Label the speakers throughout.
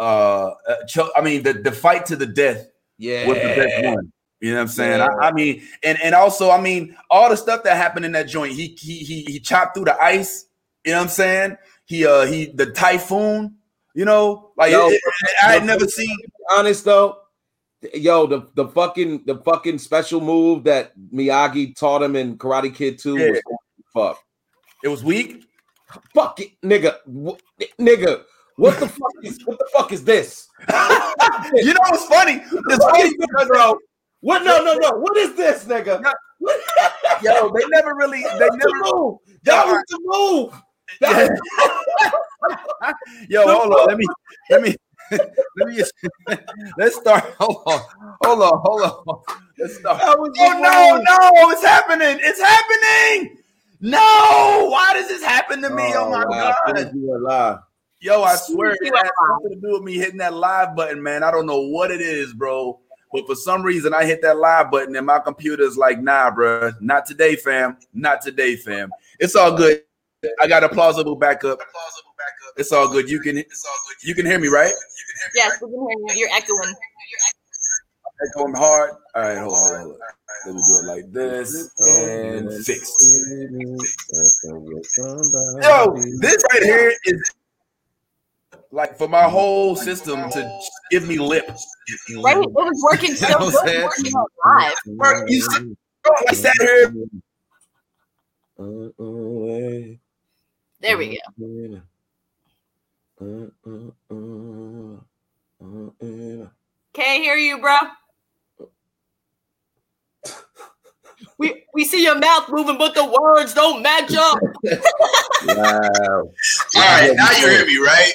Speaker 1: uh, uh I mean the the fight to the death
Speaker 2: Yeah.
Speaker 1: was the best one. You know what I'm saying?
Speaker 2: Yeah.
Speaker 1: I, I mean, and and also, I mean, all the stuff that happened in that joint. He he he he chopped through the ice. You know what I'm saying? He uh he the typhoon. You know, like
Speaker 2: Yo,
Speaker 1: it- it- I had never seen.
Speaker 2: honest though, yo, the the fucking the fucking special move that Miyagi taught him in Karate Kid 2
Speaker 1: Yeah.
Speaker 2: was fuck.
Speaker 1: It was weak.
Speaker 2: Fuck it, nigga. Wh- nigga, what the fuck is what the fuck is this?
Speaker 1: You know what's funny? It's
Speaker 2: What
Speaker 1: funny
Speaker 2: this, bro? What no no no what is this nigga?
Speaker 1: Yo, they never really, they never.
Speaker 2: move. That was the move. That-
Speaker 1: Yo, hold on. Let me, let me, let me. Let's start. Hold on, hold on, hold on. Let's start.
Speaker 2: that was the
Speaker 1: Oh no, no, it's happening. It's happening. No, why does this happen to me? Oh, oh my
Speaker 2: wow,
Speaker 1: god.
Speaker 2: You a lie.
Speaker 1: Yo, I swear
Speaker 3: You
Speaker 1: it
Speaker 3: are
Speaker 1: has something to do with me hitting that live button, man. I don't know what it is, bro. But for some reason, I hit that live button and my computer's like, nah, bro. Not today, fam. Not today, fam. It's all good. I got a plausible backup. It's all good. You can you can hear me, right?
Speaker 3: Yes, we can hear you. You're echoing.
Speaker 1: Echoing hard. All right, hold on, hold on. hold on. Let me do it like this and fix. Yo, this right here is like for my whole system to give me lip.
Speaker 3: Right? It was working so
Speaker 1: You know what I'm
Speaker 3: good.
Speaker 1: saying?
Speaker 3: Working live.
Speaker 1: Bro, you see- bro, I sat here.
Speaker 3: There we go. Can't hear you, bro. We we see your mouth moving, but the words don't match up.
Speaker 2: Wow.
Speaker 4: All right, now you hear me, right?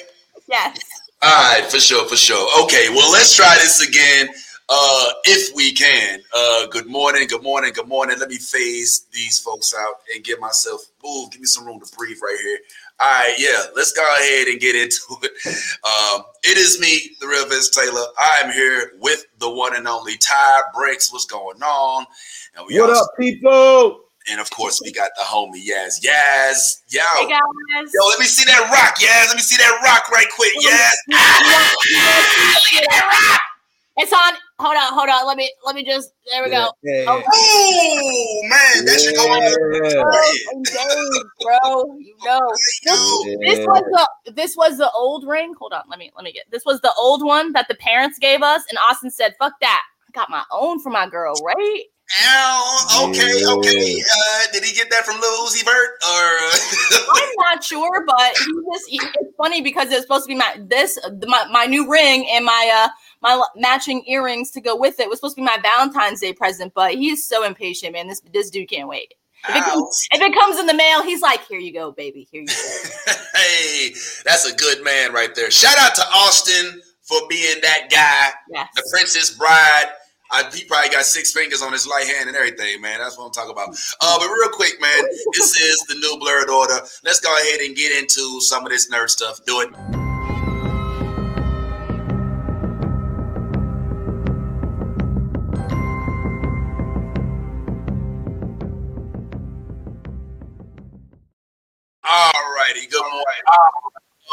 Speaker 3: Yes.
Speaker 4: All right, for sure, for sure. Okay, well, let's try this again, uh, if we can. Uh, good morning, good morning, good morning. Let me phase these folks out and get myself move. Give me some room to breathe right here. All right, yeah, let's go ahead and get into it. Um, it is me, the real Vince Taylor. I am here with the one and only Ty Briks. What's going on? And we
Speaker 2: What
Speaker 4: also-
Speaker 2: up, people?
Speaker 4: And of course, we got the homie Yas. Yas, yo,
Speaker 3: Hey guys.
Speaker 4: yo, let me see that rock, Yas. Let me see that rock right quick, Yas. Ah, look at that rock.
Speaker 3: It's on. Hold on, hold on. Let me let me just there we go.
Speaker 2: Yeah.
Speaker 3: Oh.
Speaker 4: Oh man, that should go on
Speaker 2: Yeah.
Speaker 3: Bro. You know.
Speaker 4: Yo,
Speaker 3: This was the this was the old ring. Hold on, let me let me get this was the old one that the parents gave us, and Austin said, "Fuck that, I got my own for my girl." Right?
Speaker 4: Ow, okay,
Speaker 2: Yeah.
Speaker 4: okay. Uh, did he get that from Lil Uzi Vert or?
Speaker 3: I'm not sure, but he just he, it's funny because it's supposed to be my this my, my new ring and my uh my matching earrings to go with it was supposed to be my Valentine's Day present, but he's so impatient, man. This this dude can't wait. If it, comes, if it comes in the mail, he's like, "Here you go, baby. Here you go."
Speaker 4: hey, that's a good man right there. Shout out to Austin for being that guy,
Speaker 3: Yes.
Speaker 4: the Princess Bride. I, he probably got six fingers on his right hand and everything, man. That's what I'm talking about. Uh, but real quick, man, this is the new Blerd Order. Let's go ahead and get into some of this nerd stuff. Do it. All righty. Good morning.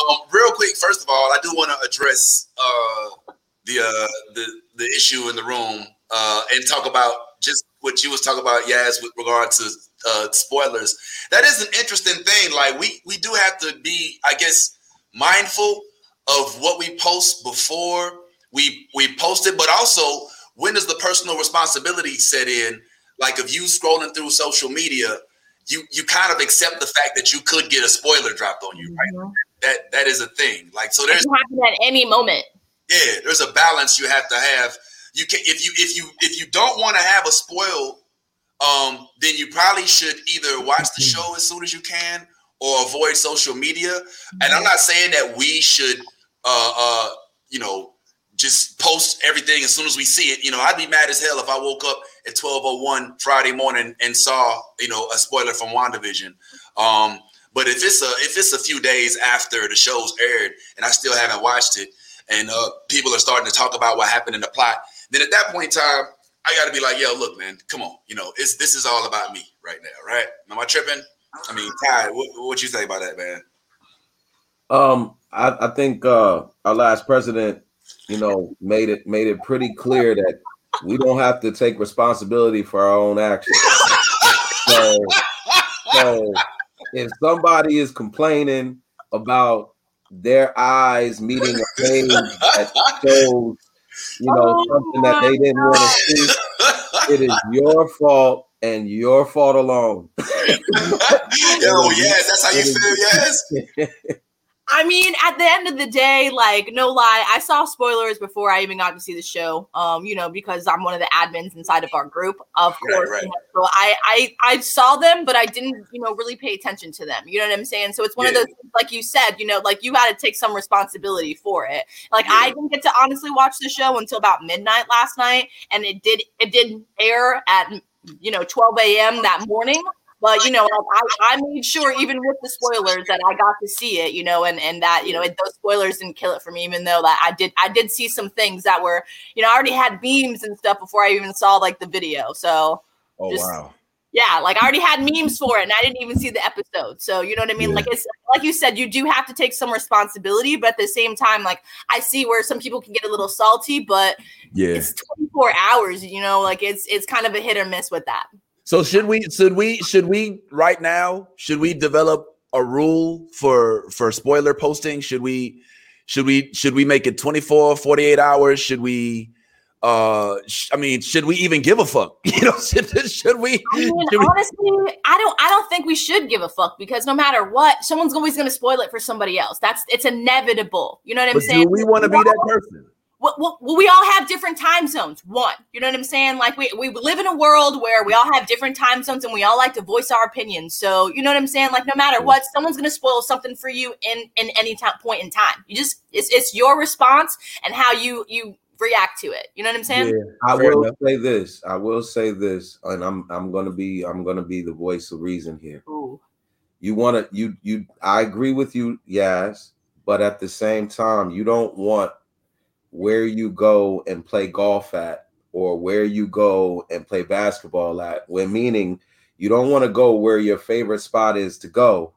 Speaker 4: Um, real quick, first of all, I do want to address uh, the uh, the the issue in the room uh, and talk about just what you was talking about, Yas, with regard to uh, spoilers. That is an interesting thing. Like we we do have to be, I guess, mindful of what we post before we we post it, but also when does the personal responsibility set in? Like if you scrolling through social media, you you kind of accept the fact that you could get a spoiler dropped on you, right? That that is a thing. Like so,
Speaker 3: It
Speaker 4: there's
Speaker 3: can happen at any moment.
Speaker 4: Yeah, there's a balance you have to have. You can if you if you if you don't want to have a spoil, um, then you probably should either watch the show as soon as you can or avoid social media. And I'm not saying that we should, uh, uh, you know, just post everything as soon as we see it. You know, I'd be mad as hell if I woke up at 12:01 Friday morning and saw, you know, a spoiler from WandaVision. Um, but if it's a if it's a few days after the show's aired and I still haven't watched it, and uh, people are starting to talk about what happened in the plot, then at that point in time, I got to be like, yo, look, man, come on, you know, it's this is all about me right now, right? Am I tripping? I mean, Ty, what, what you say about that, man?
Speaker 2: Um, I, I think uh, our last president, you know, made it made it pretty clear that we don't have to take responsibility for our own actions. so, so if somebody is complaining about their eyes meeting a page that shows, you know,
Speaker 3: Oh
Speaker 2: something that they didn't want to see, it is your fault and your fault alone.
Speaker 5: Yo, yes, that's how you feel. Yes.
Speaker 3: I mean, at the end of the day, like no lie, I saw spoilers before I even got to see the show. Um, you know, because I'm one of the admins inside of our group, of
Speaker 5: Right,
Speaker 3: course.
Speaker 5: right.
Speaker 3: you know, So I, I, I saw them, but I didn't, you know, really pay attention to them. You know what I'm saying? So it's one of those, like you said, you know, like you got to take some responsibility for it. Like I didn't get to honestly watch the show until about midnight last night, and it did, it did air at you know 12 a.m. that morning. But you know, I, I made sure even with the spoilers that I got to see it, you know, and and that you know it, those spoilers didn't kill it for me, even though that I did I did see some things that were you know I already had memes and stuff before I even saw like the video. So
Speaker 2: Oh
Speaker 3: Just-
Speaker 2: wow.
Speaker 3: yeah, like I already had memes for it, and I didn't even see the episode. So you know what I mean?
Speaker 2: Yeah.
Speaker 3: Like it's like you said, you do have to take some responsibility, but at the same time, like I see where some people can get a little salty, but
Speaker 4: Yeah.
Speaker 3: it's 24 hours. You know, like it's it's kind of a hit or miss with that.
Speaker 4: So should we should we should we right now should we develop a rule for for spoiler posting? Should we should we should we make it 24 48 hours? Should we uh sh- I mean should we even give a fuck? You know should, should we
Speaker 3: I mean,
Speaker 4: should we-
Speaker 3: honestly, I don't I don't think we should give a fuck because no matter what, someone's always going to spoil it for somebody else. That's it's inevitable. You know what I'm
Speaker 4: but
Speaker 3: saying?
Speaker 4: do we want to be that person?
Speaker 3: Well, well, well, we all have different time zones. One, you know what I'm saying? Like we, we live in a world where we all have different time zones and we all like to voice our opinions. So you know what I'm saying? Like no matter what, someone's gonna spoil something for you in in any time point in time. You just it's it's your response and how you you react to it. You know what I'm saying?
Speaker 2: I
Speaker 4: Fair
Speaker 2: will
Speaker 4: enough.
Speaker 2: say this. I will say this, and I'm I'm gonna be I'm gonna be the voice of reason here.
Speaker 3: Ooh.
Speaker 2: You want to you you. I agree with you, yes, but at the same time, you don't want where you go and play golf at, or where you go and play basketball at. When meaning, you don't want to go where your favorite spot is to go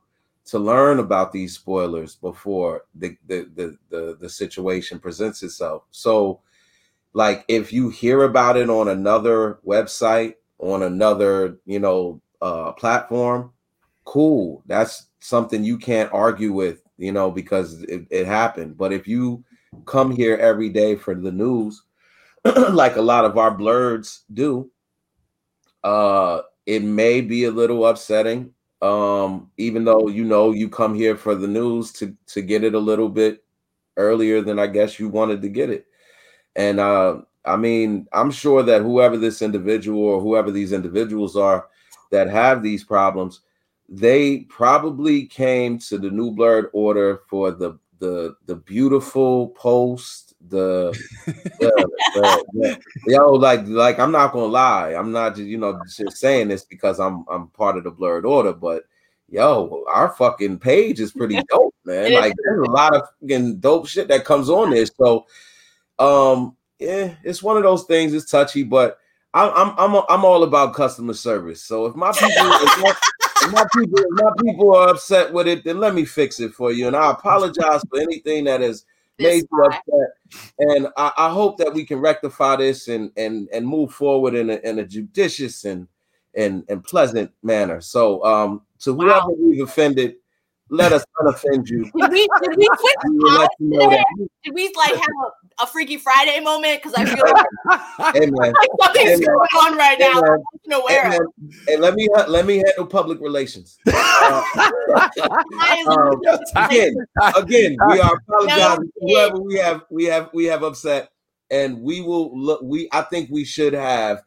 Speaker 2: to learn about these spoilers before the the the the, the situation presents itself. So like if you hear about it on another website on another you know uh platform cool that's something you can't argue with you know because it, it happened but if you come here every day for the news like a lot of our blerds do. Uh it may be a little upsetting um even though you know you come here for the news to to get it a little bit earlier than i guess you wanted to get it. And uh, I mean, I'm sure that whoever this individual or whoever these individuals are that have these problems, they probably came to the new Blerd Order for the the the beautiful post, the, the, the- the- yo, like like I'm not gonna lie, I'm not just you know just saying this because I'm I'm part of the Blerd Order, but yo, our fucking page is pretty dope, man. Like there's a lot of fucking dope shit that comes on there. So um yeah it's one of those things it's touchy but i'm i'm i'm, I'm all about customer service so if my people if my, my people my people are upset with it then let me fix it for you. And i apologize for anything that has made you upset. And I, I hope that we can rectify this and and and move forward in a, in a judicious and and and pleasant manner. So um to whoever
Speaker 3: Wow.
Speaker 2: we've offended let us unoffend you.
Speaker 3: Did we did we
Speaker 2: we will you know
Speaker 3: Did we like have a, a Freaky Friday moment? Because I feel like,
Speaker 2: hey man
Speaker 3: something's
Speaker 2: Hey, man.
Speaker 3: going on right
Speaker 2: Hey,
Speaker 3: now.
Speaker 2: man.
Speaker 3: I'm not aware
Speaker 2: Hey,
Speaker 3: of.
Speaker 2: hey, let me let me handle public relations. Uh, um, again, again, we are apologizing to
Speaker 3: No,
Speaker 2: whoever we have we have we have upset, and we will look. We I think we should have,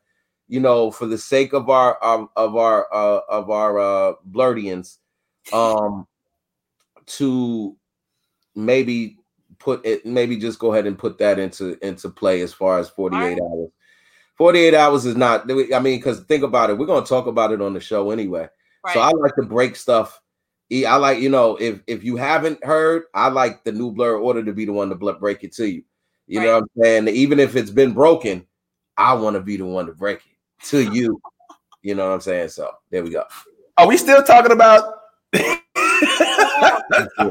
Speaker 2: you know, for the sake of our of, of our uh, of our uh, blerdians, um, to maybe put it maybe just go ahead and put that into into play as far as 48 hours. 48 hours is not i mean because think about it we're going to talk about it on the show anyway.
Speaker 3: Right.
Speaker 2: so i like to break stuff i like you know if if you haven't heard i like the new Blerd Order to be the one to break it to you. You know what i'm saying? Even if it's been broken i want to be the one to break it to you. You know what i'm saying? So there we go.
Speaker 4: Are we still talking about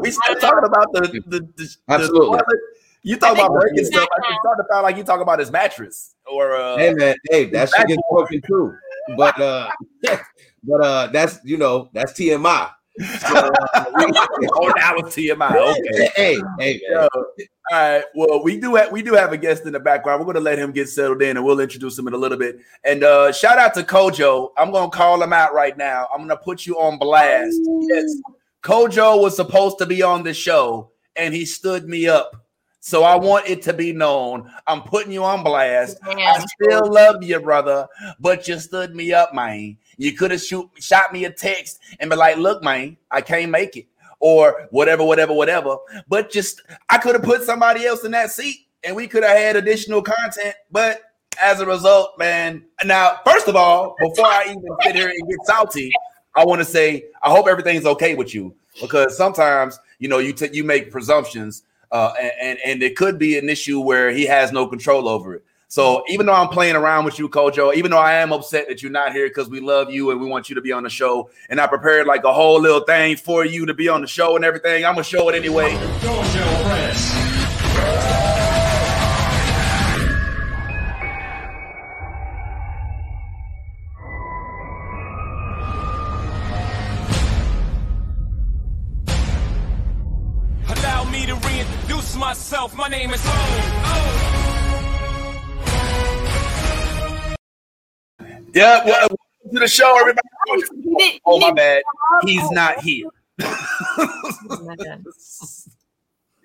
Speaker 4: we still talking about the the, the
Speaker 2: Absolutely.
Speaker 4: The you talk about breaking stuff. I just started to sound like you talk about his mattress or uh,
Speaker 2: hey man, hey, that shit gets broken too. But uh, but uh, that's you know that's TMI. So, uh,
Speaker 4: oh, that was TMI. Okay.
Speaker 2: Hey, hey, man.
Speaker 4: Yo, all right. Well, we do have we do have a guest in the background. We're gonna let him get settled in, and we'll introduce him in a little bit. And uh, shout out to Kojo. I'm gonna call him out right now. I'm gonna put you on blast. Yes, Kojo was supposed to be on the show, and he stood me up. So I want it to be known. I'm putting you on blast. I still love you, brother, but you stood me up, man. You could have shoot shot me a text and be like, "Look, man, I can't make it," or whatever, whatever, whatever. But just I could have put somebody else in that seat, and we could have had additional content. But as a result, man. Now, first of all, before I even sit here and get salty, I want to say I hope everything's okay with you because sometimes you know you t- you make presumptions uh, and, and and it could be an issue where he has no control over it. So even though I'm playing around with you, Kojo, even though I am upset that you're not here because we love you and we want you to be on the show, and I prepared like a whole little thing for you to be on the show and everything, I'm gonna show it anyway.
Speaker 6: Myself. My name is Ho.
Speaker 4: Yeah, well, welcome to the show, everybody. Oh my bad, he's not here.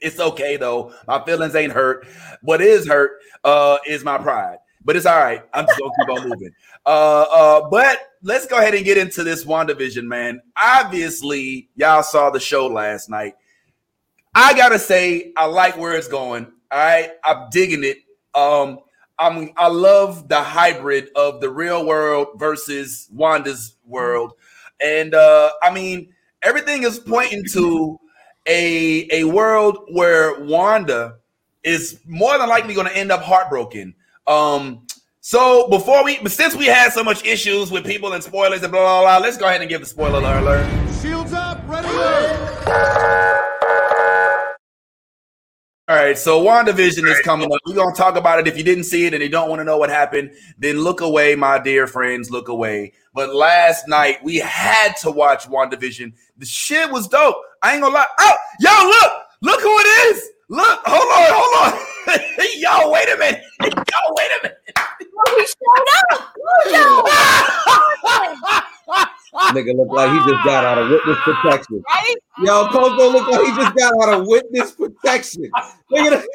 Speaker 4: It's okay though. My feelings ain't hurt. What is hurt uh, is my pride. But it's all right. I'm just gonna keep on moving. Uh, uh, but let's go ahead and get into this WandaVision, man. Obviously, y'all saw the show last night. I gotta say, I like where it's going. All right, I'm digging it. Um, I'm I love the hybrid of the real world versus Wanda's world, and uh, I mean everything is pointing to a a world where Wanda is more than likely going to end up heartbroken. Um, so before we, since we had so much issues with people and spoilers and blah blah blah, let's go ahead and give the spoiler alert.
Speaker 7: Shields up, ready.
Speaker 4: All right, so WandaVision is coming up. We're gonna talk about it. If you didn't see it and you don't want to know what happened, then look away, my dear friends. Look away. But last night we had to watch WandaVision. The shit was dope. I ain't gonna lie. Oh, yo, look, look who it is. Look, hold on, hold on. yo, wait a minute. Yo, wait a minute.
Speaker 3: He showed up. Kojo.
Speaker 2: Nigga look like he just got out of witness protection.
Speaker 3: Right?
Speaker 2: Yo, Kojo look like he just got out of witness protection. Look at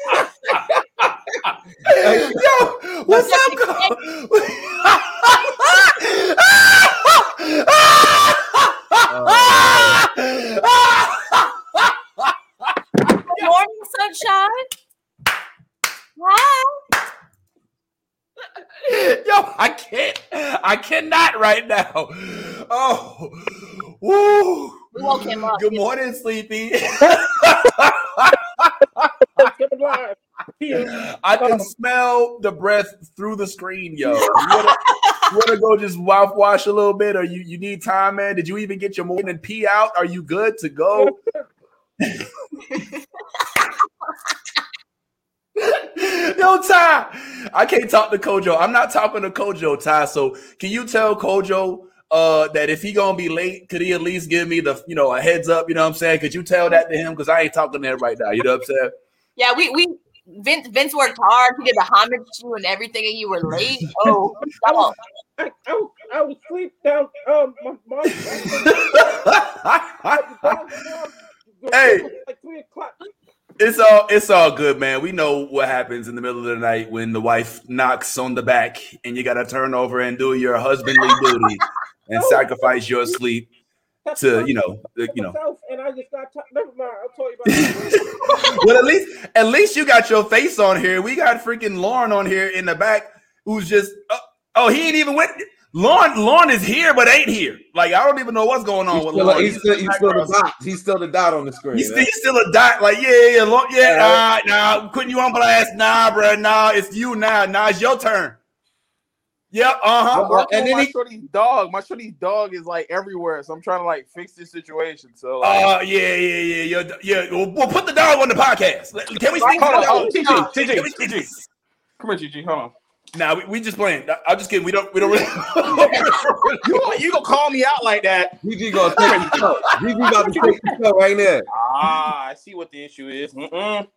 Speaker 4: Yo, what's up,
Speaker 3: Good morning, sunshine. Hi.
Speaker 4: Yo, I can't. I cannot right now. Oh, woo.
Speaker 3: We woke him up.
Speaker 4: Good morning, Sleepy. I can smell the breath through the screen, yo. You wanna, you wanna go just mouth wash a little bit, or you, you need time, man? Did you even get your morning pee out? Are you good to go? Yo, Ty, I can't talk to Kojo. I'm not talking to Kojo, Ty. So can you tell Kojo uh, that if he gonna be late, could he at least give me the you know a heads up? You know what I'm saying? Could you tell that to him? Because I ain't talking to him right now. You know what I'm saying?
Speaker 3: Yeah, we we Vince Vince worked hard. He did the homage to you and everything, and you were late. Oh, come on.
Speaker 8: I, I, was- I was asleep down. Um, my, my,
Speaker 4: Hey.
Speaker 8: like three o'clock.
Speaker 4: It's all it's all good, man. We know what happens in the middle of the night when the wife knocks on the back and you gotta turn over and do your husbandly duty and oh. sacrifice your sleep to you know the- you know.
Speaker 8: and I just got. T- never mind. I'll tell you about
Speaker 4: well, at least at least you got your face on here. We got freaking Lauren on here in the back who's just oh, oh he ain't even went. Lauren Lauren is here but ain't here. Like I don't even know what's going on
Speaker 2: He's
Speaker 4: with
Speaker 2: still,
Speaker 4: Lauren.
Speaker 2: he's still, he's still the dot. He's still the dot on the screen.
Speaker 4: He's still, he's still a dot. Like, yeah, yeah, Lord, yeah, nah, nah, putting you on blast. Nah, bro, nah, it's you now. Nah, it's your turn. Yeah, uh-huh.
Speaker 9: I'm
Speaker 2: and
Speaker 9: on
Speaker 2: then
Speaker 9: my
Speaker 2: he-
Speaker 9: shorty's dog. My shorty's dog is like everywhere, so I'm trying to like fix this situation. So like,
Speaker 4: Uh, yeah, yeah, yeah, yeah, yeah. We'll, we'll put the dog on the podcast. Can we speak?
Speaker 9: hold on,
Speaker 4: to
Speaker 9: hold on, TG. TG, TG. come here, Gigi. Hold on.
Speaker 4: Nah, we, we just playing. I'm just kidding. We don't. We don't really.
Speaker 9: You gonna, you gonna call me out like that?
Speaker 2: GG gonna take the show. GG about to take the show right now.
Speaker 9: Ah, I see what the issue is. Mm-mm.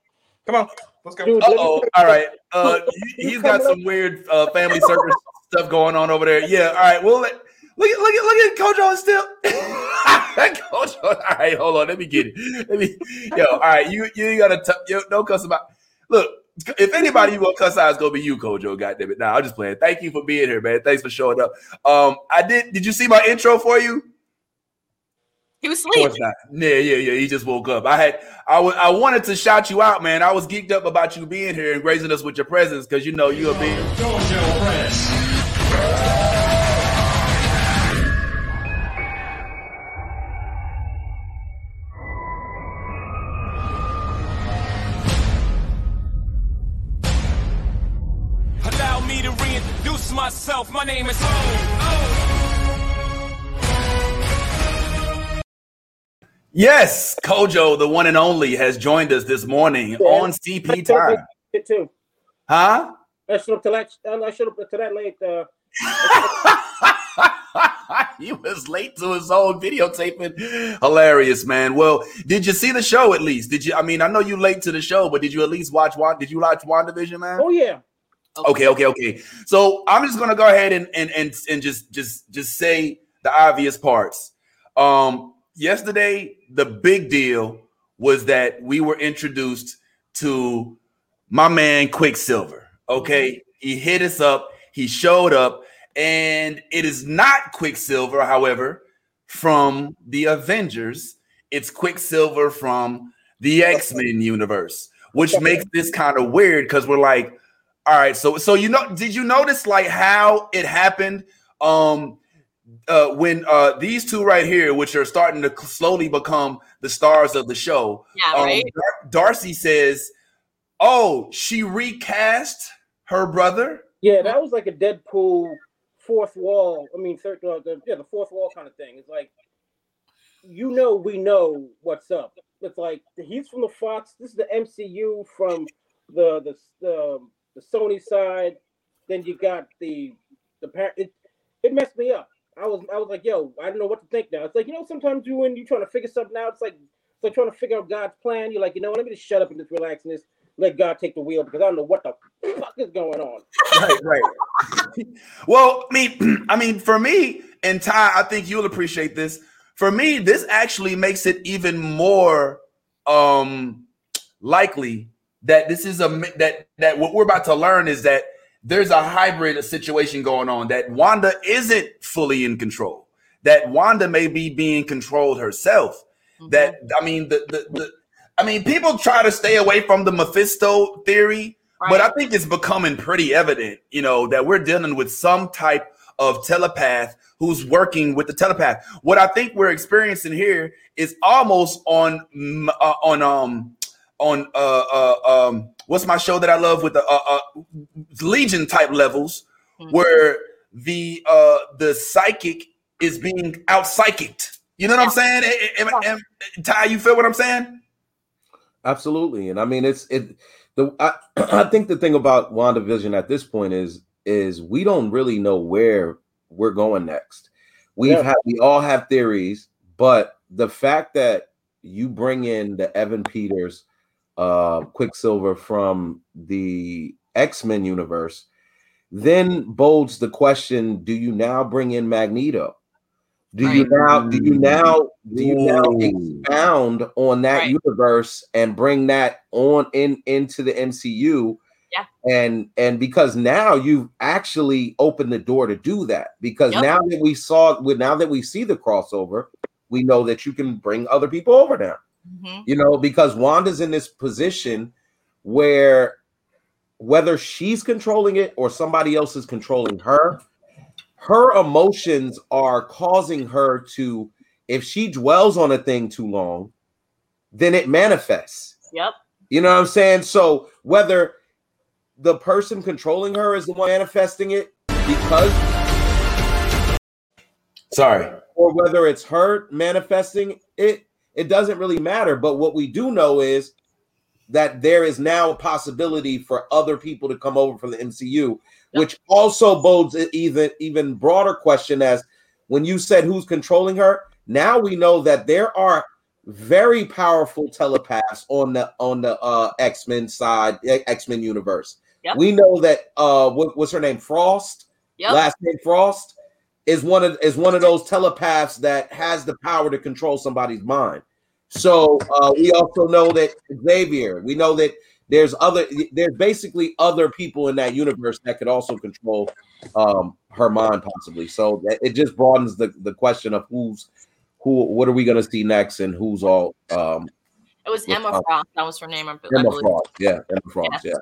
Speaker 9: Come on, let's go.
Speaker 4: Uh oh. All right. Uh, he, he's got some weird uh, family circus stuff going on over there. Yeah. All right. Well, let, look at look at look at Coach on still. Coach, all right. Hold on. Let me get it. Let me. Yo. All right. You you ain't gotta t- yo, don't cuss about. Look. If anybody you gonna cuss out, it's gonna be you, Kojo. Goddamn it! Nah, I'm just playing. Thank you for being here, man. Thanks for showing up. Um, I did. Did you see my intro for you?
Speaker 3: He was
Speaker 4: Of course
Speaker 3: asleep.
Speaker 4: Yeah, yeah, yeah. He just woke up. I had, I was, I wanted to shout you out, man. I was geeked up about you being here and gracing us with your presence because you know you're a big.
Speaker 6: My name is Ho.
Speaker 4: Yes, Kojo, the one and only, has joined us this morning on CP time.
Speaker 8: it too.
Speaker 4: Huh?
Speaker 8: I should up to that. I should up to that late. Uh,
Speaker 4: he was late to his own videotaping. Hilarious, man. Well, did you see the show at least? Did you? I mean, I know you late to the show, but did you at least watch? Wa- Did you watch WandaVision, man?
Speaker 8: oh yeah.
Speaker 4: Okay, okay, okay. So I'm just gonna go ahead and and and and just just just say the obvious parts. Um, yesterday, the big deal was that we were introduced to my man Quicksilver. Okay, he hit us up. He showed up, and it is not Quicksilver, however, from the Avengers. It's Quicksilver from the X Men universe, which makes this kind of weird because we're like, all right, so so you know, did you notice like how it happened? Um, uh, when uh these two right here, which are starting to slowly become the stars of the show,
Speaker 3: Yeah,
Speaker 4: um,
Speaker 3: right.
Speaker 4: Dar- Darcy says, "Oh, she recast her brother."
Speaker 8: Yeah, that was like a Deadpool fourth wall. I mean, third, uh, the, yeah, the fourth wall kind of thing. It's like, you know, we know what's up. It's like he's from the Fox. This is the MCU from the the the, the Sony side. Then you got the the par- it. It messed me up. I was I was like, yo, I don't know what to think now. It's like you know, sometimes you when you're trying to figure something out, it's like it's like trying to figure out God's plan. You're like, you know, what, let me just shut up and just relax and just let God take the wheel because I don't know what the fuck is going on.
Speaker 4: right, right. well, I mean, I mean, for me and Ty, I think you'll appreciate this. For me, this actually makes it even more um likely that this is a that that what we're about to learn is that there's a hybrid situation going on that Wanda isn't fully in control. That Wanda may be being controlled herself. That I mean, the the, the I mean, people try to stay away from the Mephisto theory, but I think it's becoming pretty evident, you know, that we're dealing with some type of telepath who's working with the telepath. What I think we're experiencing here is almost on uh, on um on uh uh um what's my show that I love with the uh, uh Legion type levels where the uh the psychic is being out psychicked. You know what I'm saying? Am- am- am- Ty, you feel what I'm saying?
Speaker 2: Absolutely, and I mean it's it. The I, I think the thing about WandaVision at this point is is we don't really know where we're going next. We've
Speaker 8: Yeah.
Speaker 2: had we all have theories, but the fact that you bring in the Evan Peters, uh, Quicksilver from the X Men universe, then bolds the question: Do you now bring in Magneto? Do you now do you now do you now
Speaker 4: Ooh.
Speaker 2: expound on that
Speaker 3: Right.
Speaker 2: universe and bring that on in into the MCU?
Speaker 3: Yeah.
Speaker 2: And and because now you've actually opened the door to do that because
Speaker 3: Yep.
Speaker 2: now that we saw with now that we see the crossover, we know that you can bring other people over now.
Speaker 3: Mhm.
Speaker 2: You know, because Wanda's in this position where whether she's controlling it or somebody else is controlling her, her emotions are causing her to, if she dwells on a thing too long, then it manifests.
Speaker 3: Yep.
Speaker 2: You know what I'm saying? So whether the person controlling her is the one manifesting it, because
Speaker 4: Sorry.
Speaker 2: or whether it's her manifesting it, it doesn't really matter. But what we do know is that there is now a possibility for other people to come over from the MCU, which also bodes an even even broader question as when you said who's controlling her. Now we know that there are very powerful telepaths on the on the uh, X Men side, X Men universe.
Speaker 3: Yep.
Speaker 2: We know that uh, what, what's her name? Frost
Speaker 3: Yep.
Speaker 2: last name Frost is one of is one of those telepaths that has the power to control somebody's mind. So uh, we also know that Xavier. We know that there's other there's basically other people in that universe that could also control um, her mind possibly. So that, it just broadens the the question of who's who. What are we going to see next, and who's all um,
Speaker 3: It was
Speaker 2: With,
Speaker 3: Emma
Speaker 2: uh,
Speaker 3: Frost. That was her name. I
Speaker 2: Emma
Speaker 3: believe.
Speaker 2: Frost? Yeah, Emma Frost. Yeah.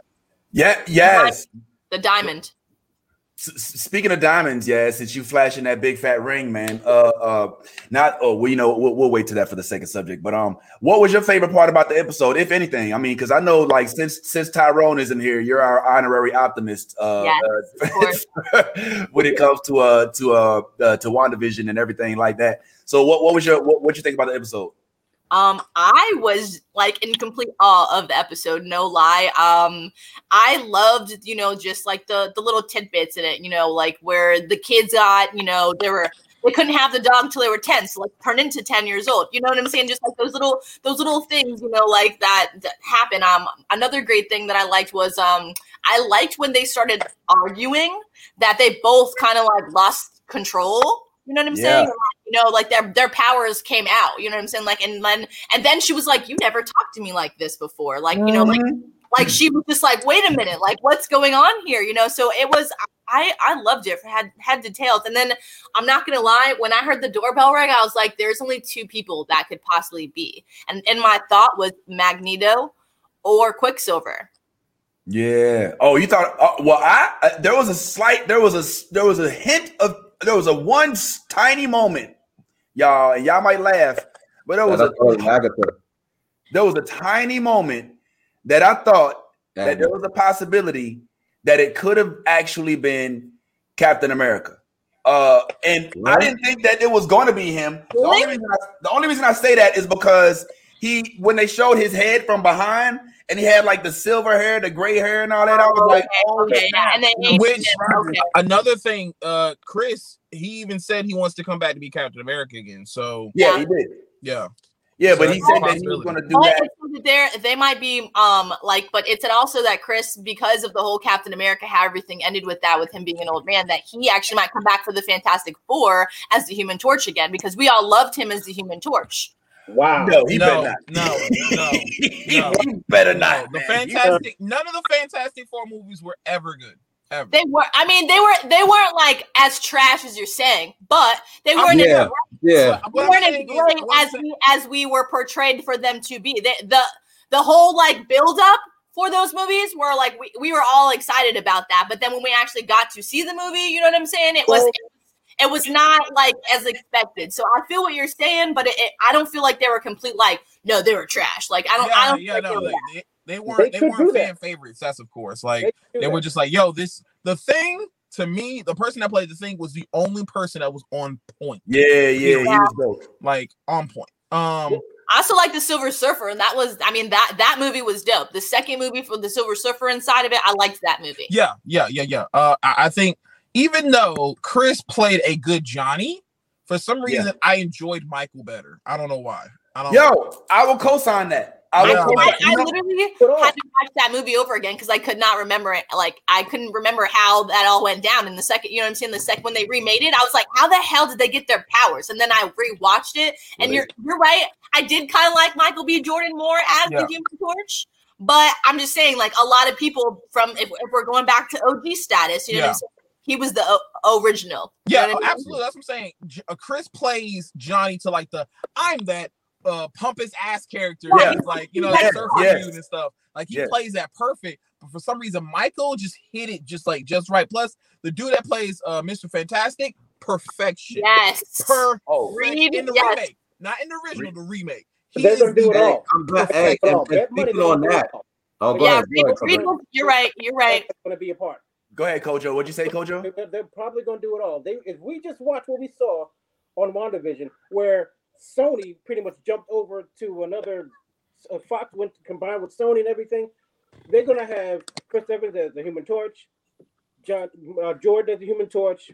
Speaker 4: Yeah, yes.
Speaker 3: The diamond.
Speaker 4: Speaking of diamonds, yeah, since you flashing that big fat ring, man. Uh, uh, not. Oh, well, you know, we'll, we'll wait to that for the second subject. But um, what was your favorite part about the episode, if anything? I mean, because I know, like, since since Tyrone isn't here, you're our honorary optimist. Uh,
Speaker 3: Yes,
Speaker 4: uh, when it comes to uh to uh, uh to Wandavision and everything like that. So, what what was your what what you think about the episode?
Speaker 3: Um, I was like in complete awe of the episode, no lie. Um, I loved, you know, just like the the little tidbits in it, you know, like where the kids got, you know, they were they couldn't have the dog till they were 10, so like turn into 10 years old. You know what I'm saying? Just like those little those little things, you know, like that that happen. Um, another great thing that I liked was um I liked when they started arguing that they both kind of like lost control. You know what I'm
Speaker 4: Yeah.
Speaker 3: saying? You know, like their their powers came out. You know what I'm saying? Like, and then and then she was like, "You never talked to me like this before." Like, you know, like like she was just like, "Wait a minute, like what's going on here?" You know. So it was. I I loved it. Had had details, and then I'm not gonna lie. When I heard the doorbell ring, I was like, "There's only two people that could possibly be," and and my thought was Magneto or Quicksilver.
Speaker 4: Yeah. Oh, you thought? Uh, well, I uh, there was a slight, there was a there was a hint of there was a one tiny moment, y'all. And y'all might laugh, but there was a
Speaker 2: out to Agatha.
Speaker 4: there was a tiny moment that I thought that there was a possibility that it could have actually been Captain America. Uh, and I didn't think that it was going to be him. The only, I, the only reason I say that is because he, when they showed his head from behind, and he had like the silver hair, the gray hair, and all that, I was like, oh,
Speaker 3: okay, yeah, and then
Speaker 9: Which
Speaker 3: okay.
Speaker 9: another thing, uh, Chris, he even said he wants to come back to be Captain America again. So
Speaker 4: yeah, he did.
Speaker 9: yeah,
Speaker 4: Yeah,
Speaker 9: So
Speaker 4: but he said that he was going to do
Speaker 3: But
Speaker 4: that.
Speaker 3: it they're they might be um like, but it said also that Chris, because of the whole Captain America, how everything ended with that, with him being an old man, that he actually might come back for the Fantastic Four as the Human Torch again, because we all loved him as the Human Torch.
Speaker 8: Wow.
Speaker 4: No, he
Speaker 9: no,
Speaker 4: better
Speaker 9: no,
Speaker 4: not.
Speaker 9: no,
Speaker 4: he
Speaker 9: no.
Speaker 4: better
Speaker 9: no.
Speaker 4: not.
Speaker 9: The
Speaker 4: man.
Speaker 9: Fantastic, none of the Fantastic Four movies were ever good. Ever.
Speaker 3: They were, I mean, they were they weren't like as trash as you're saying, but they weren't
Speaker 2: Yeah,
Speaker 3: as,
Speaker 2: yeah.
Speaker 3: they weren't as
Speaker 9: saying is-
Speaker 3: great
Speaker 9: what I'm
Speaker 3: as we as we were portrayed for them to be. They, the the whole like build up for those movies were like we, we were all excited about that, but then when we actually got to see the movie, you know what I'm saying? It was
Speaker 8: Well-
Speaker 3: it was not like as expected. So I feel what you're saying, but it, it, I don't feel like they were complete like no, they were trash. Like I don't I don't
Speaker 9: yeah,
Speaker 3: feel like
Speaker 9: no,
Speaker 3: they were
Speaker 9: they,
Speaker 3: that.
Speaker 9: they, they
Speaker 8: They
Speaker 9: weren't they,
Speaker 8: could
Speaker 9: weren't
Speaker 8: do that.
Speaker 9: fan favorites. That's of course like
Speaker 8: They
Speaker 9: they were
Speaker 8: that.
Speaker 9: just like, yo, this the thing to me. The person that played the thing was the only person that was on point,
Speaker 4: yeah, yeah, he was dope.
Speaker 9: like on point. Um,
Speaker 3: I also like the Silver Surfer, and that was I mean that that movie was dope. The second movie for the Silver Surfer inside of it, I liked that movie.
Speaker 9: yeah, yeah, yeah, yeah. Uh, I, I think even though Chris played a good Johnny, for some
Speaker 4: Yeah.
Speaker 9: reason I enjoyed Michael better. I don't know why. I don't. know.
Speaker 4: Yo, I will co-sign that. I
Speaker 9: Yeah,
Speaker 4: co-sign.
Speaker 3: I, I literally had to watch that movie over again because I could not remember it. Like I couldn't remember how that all went down in the second. You know what I'm saying? The second when they remade it, I was like, how the hell did they get their powers? And then I rewatched it, and you're you're right. I did kind of like Michael B. Jordan more as
Speaker 9: Yeah.
Speaker 3: the Human Torch. But I'm just saying, like a lot of people from if, if we're going back to OG status, you know, what
Speaker 9: Yeah.
Speaker 3: I'm saying? he was the o- original. You
Speaker 9: Yeah,
Speaker 3: know what I mean?
Speaker 9: absolutely. That's what I'm saying. J- uh, Chris plays Johnny to like the I'm that uh pump his ass character.
Speaker 3: Yeah.
Speaker 9: He's like, you know,
Speaker 3: Yes,
Speaker 9: surfer
Speaker 4: yes.
Speaker 9: dude and stuff. Like he
Speaker 4: Yes.
Speaker 9: plays that perfect. But for some reason, Michael just hit it just like just right. Plus, the dude that plays uh Mr. Fantastic, perfection.
Speaker 3: Yes.
Speaker 9: Perfect
Speaker 4: Oh,
Speaker 3: Reed,
Speaker 9: in the
Speaker 3: yes.
Speaker 9: remake. Not in the original, the remake. He
Speaker 8: They're
Speaker 9: is
Speaker 8: gonna do it all.
Speaker 2: I'm glad. Hey,
Speaker 8: Put
Speaker 2: and,
Speaker 8: on.
Speaker 2: and
Speaker 8: money
Speaker 2: on
Speaker 8: gonna do
Speaker 2: that, oh, go
Speaker 3: yeah,
Speaker 2: ahead. Go ahead,
Speaker 3: Reed
Speaker 2: Reed.
Speaker 3: you're right. You're right.
Speaker 8: That's gonna be a part.
Speaker 4: Go ahead, Kojo. What'd you say, Kojo?
Speaker 8: They're, they're probably going to do it all. They if we just watch what we saw on WandaVision, where Sony pretty much jumped over to another uh, Fox went combined with Sony and everything. They're going to have Chris Evans as the Human Torch, John uh, Jordan as the Human Torch.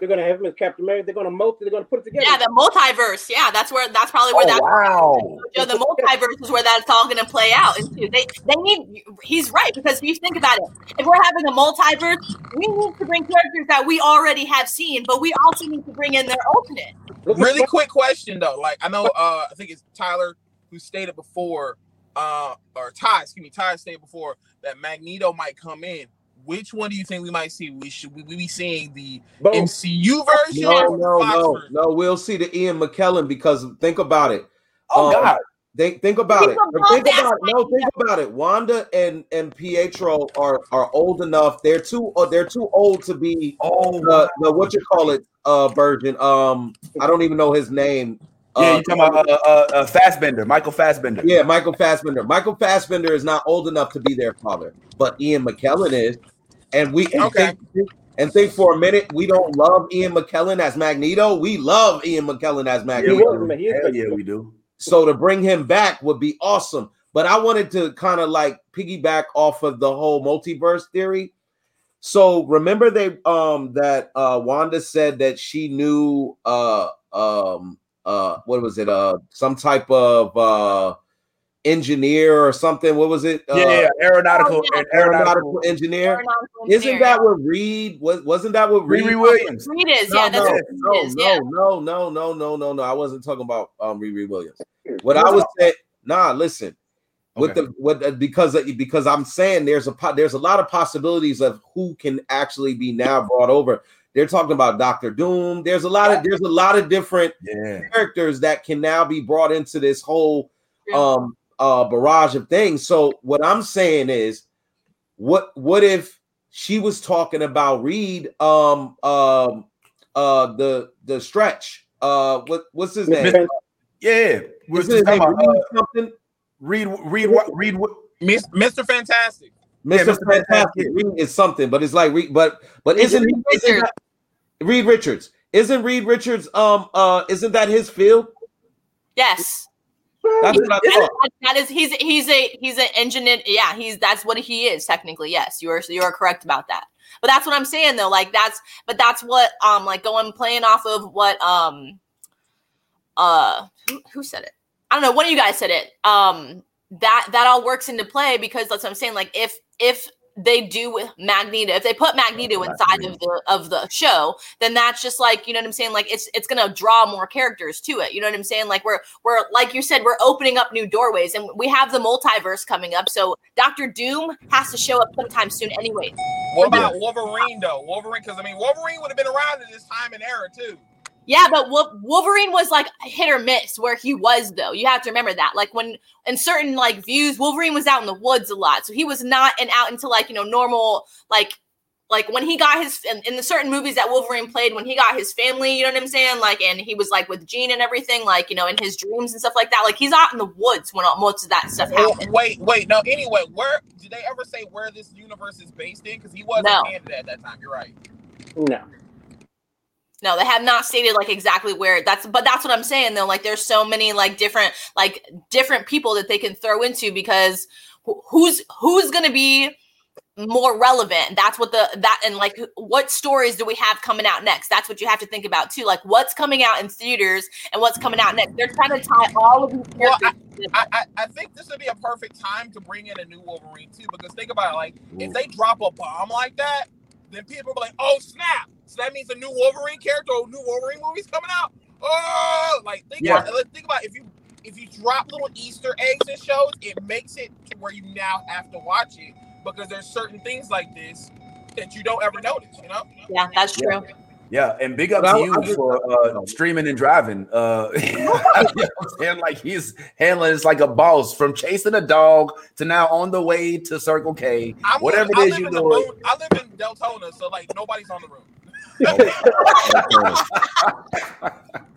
Speaker 8: They're going to have him as Captain America. They're going to multi. They're going to put it together.
Speaker 3: Yeah, the multiverse. Yeah, that's where that's probably where
Speaker 4: Oh,
Speaker 3: that
Speaker 4: wow.
Speaker 3: you know, the multiverse is where that's all going to play out. into. They they need. He's right because if you think about it, if we're having a multiverse, we need to bring characters that we already have seen, but we also need to bring in their alternate.
Speaker 9: Really quick question though. Like I know uh I think it's Tyler who stated before, uh or Ty, excuse me, Ty stated before that Magneto might come in. Which one do you think we might see? We should we, we be seeing the
Speaker 8: Both.
Speaker 9: MCU version
Speaker 2: No,
Speaker 9: or
Speaker 2: no,
Speaker 9: Fox
Speaker 2: no,
Speaker 9: version?
Speaker 2: no. We'll see the Ian McKellen because think about it.
Speaker 4: Oh
Speaker 2: Um,
Speaker 4: God.
Speaker 2: Think think about it.
Speaker 3: Think about
Speaker 2: Think about it. No, think about it. Wanda and and Pietro are are old enough. They're too uh, they're too old to be
Speaker 4: Oh,
Speaker 2: the, the what you call it uh version. Um, I don't even know his name.
Speaker 4: Yeah.
Speaker 2: Uh,
Speaker 4: You talking about uh, uh, uh, Fassbender, Michael Fassbender?
Speaker 2: yeah, Michael Fassbender. Michael Fassbender is not old enough to be their father, but Ian McKellen is. And we and
Speaker 9: Okay.
Speaker 2: think, and think for a minute, we don't love Ian McKellen as Magneto. We love Ian McKellen as
Speaker 4: Yeah,
Speaker 2: Magneto.
Speaker 4: we
Speaker 8: was,
Speaker 4: do.
Speaker 8: man. He is
Speaker 4: Hell yeah, we do.
Speaker 2: So to bring him back would be awesome. But I wanted to kind of like piggyback off of the whole multiverse theory. So remember they um that uh Wanda said that she knew uh um uh what was it uh some type of uh engineer or something what was it uh,
Speaker 4: Yeah, yeah, aeronautical,
Speaker 3: Oh, yeah.
Speaker 4: aeronautical.
Speaker 2: aeronautical engineer
Speaker 3: Aeronautical
Speaker 2: isn't
Speaker 3: engineer,
Speaker 2: that what Reed was wasn't that what Reed
Speaker 4: Riri Williams.
Speaker 3: Reed is?
Speaker 2: no,
Speaker 3: Yeah, that's
Speaker 2: no, no,
Speaker 3: Reed is.
Speaker 2: no,
Speaker 3: Yeah.
Speaker 2: no, no, no, no, no, no. I wasn't talking about um Riri Williams. What I was saying, nah, listen. With
Speaker 4: Okay.
Speaker 2: the with the, because of- because I'm saying there's a po- there's a lot of possibilities of who can actually be now brought over. They're talking about Doctor Doom. There's a lot of there's a lot of different
Speaker 4: Yeah.
Speaker 2: characters that can now be brought into this whole um uh barrage of things. So what I'm saying is what what if she was talking about Reed um um uh the the stretch uh what what's his name?
Speaker 4: Yeah. We're
Speaker 2: his name
Speaker 4: about, uh,
Speaker 2: Reed something?
Speaker 4: Reed, Reed, Reed, Reed,
Speaker 9: Miss, Mr. Fantastic.
Speaker 2: Mr.
Speaker 4: Mr.
Speaker 2: Fantastic
Speaker 4: Fantastic.
Speaker 2: Reed is something, but it's like Reed, but but
Speaker 3: Reed
Speaker 2: isn't, he, isn't
Speaker 3: Richards.
Speaker 2: that, Reed Richards? Isn't Reed Richards um uh isn't that his field?
Speaker 3: Yes.
Speaker 2: That's what I thought.
Speaker 3: That- that is he's he's a he's an engineer. Yeah, he's that's what he is technically. Yes, you are you are correct about that. But that's what I'm saying though. Like that's but that's what um like going playing off of what um uh who, who said it? I don't know. One of you guys said it. Um that that all works into play because that's what I'm saying. Like if if they do with Magneto, if they put Magneto inside of the of the show, then that's just like you know what I'm saying. Like it's it's gonna draw more characters to it. You know what I'm saying? Like we're we're like you said, we're opening up new doorways, and we have the multiverse coming up. So Doctor Doom has to show up sometime soon, anyway.
Speaker 9: What about Wolverine though? Wolverine, because I mean Wolverine would have been around in this time and era too.
Speaker 3: Yeah, but Wolverine was like hit or miss where he was though. You have to remember that. Like when in certain like views, Wolverine was out in the woods a lot, so he was not and out into like you know normal like like when he got his in, in the certain movies that Wolverine played when he got his family. You know what I'm saying? Like and he was like with Jean and everything, like you know in his dreams and stuff like that. Like he's out in the woods when all, most of that stuff
Speaker 9: Oh,
Speaker 3: happened.
Speaker 9: wait, wait, no. Anyway, where did they ever say where this universe is based in? Because he was
Speaker 3: No.
Speaker 9: in Canada at that time. You're right.
Speaker 8: No.
Speaker 3: No, they have not stated like exactly where that's but that's what I'm saying though. Like there's so many like different like different people that they can throw into because wh- who's who's gonna be more relevant that's what the that and like what stories do we have coming out next that's what you have to think about too like what's coming out in theaters and what's coming out next they're trying to tie all of these
Speaker 9: Well. I, I, I think this would be a perfect time to bring in a new Wolverine too, because think about it, like if they drop a bomb like that, then people are like, "Oh snap!" So that means a new Wolverine character or new Wolverine movies coming out. Oh, like think
Speaker 4: Yeah.
Speaker 9: about. Let's think about if you if you drop little Easter eggs in shows, it makes it to where you now have to watch it because there's certain things like this that you don't ever notice. You know?
Speaker 3: yeah that's true
Speaker 4: Yeah, and big up
Speaker 2: But
Speaker 4: to
Speaker 2: I-
Speaker 4: you
Speaker 2: I just-
Speaker 4: for uh, streaming and driving. Uh, you know what I'm saying? like he's handling this like a boss from chasing a dog to now on the way to Circle K.
Speaker 9: I'm
Speaker 4: Whatever
Speaker 9: I
Speaker 4: it is you
Speaker 9: in the
Speaker 4: doing.
Speaker 9: boon- I live in Deltona, so like nobody's on the road.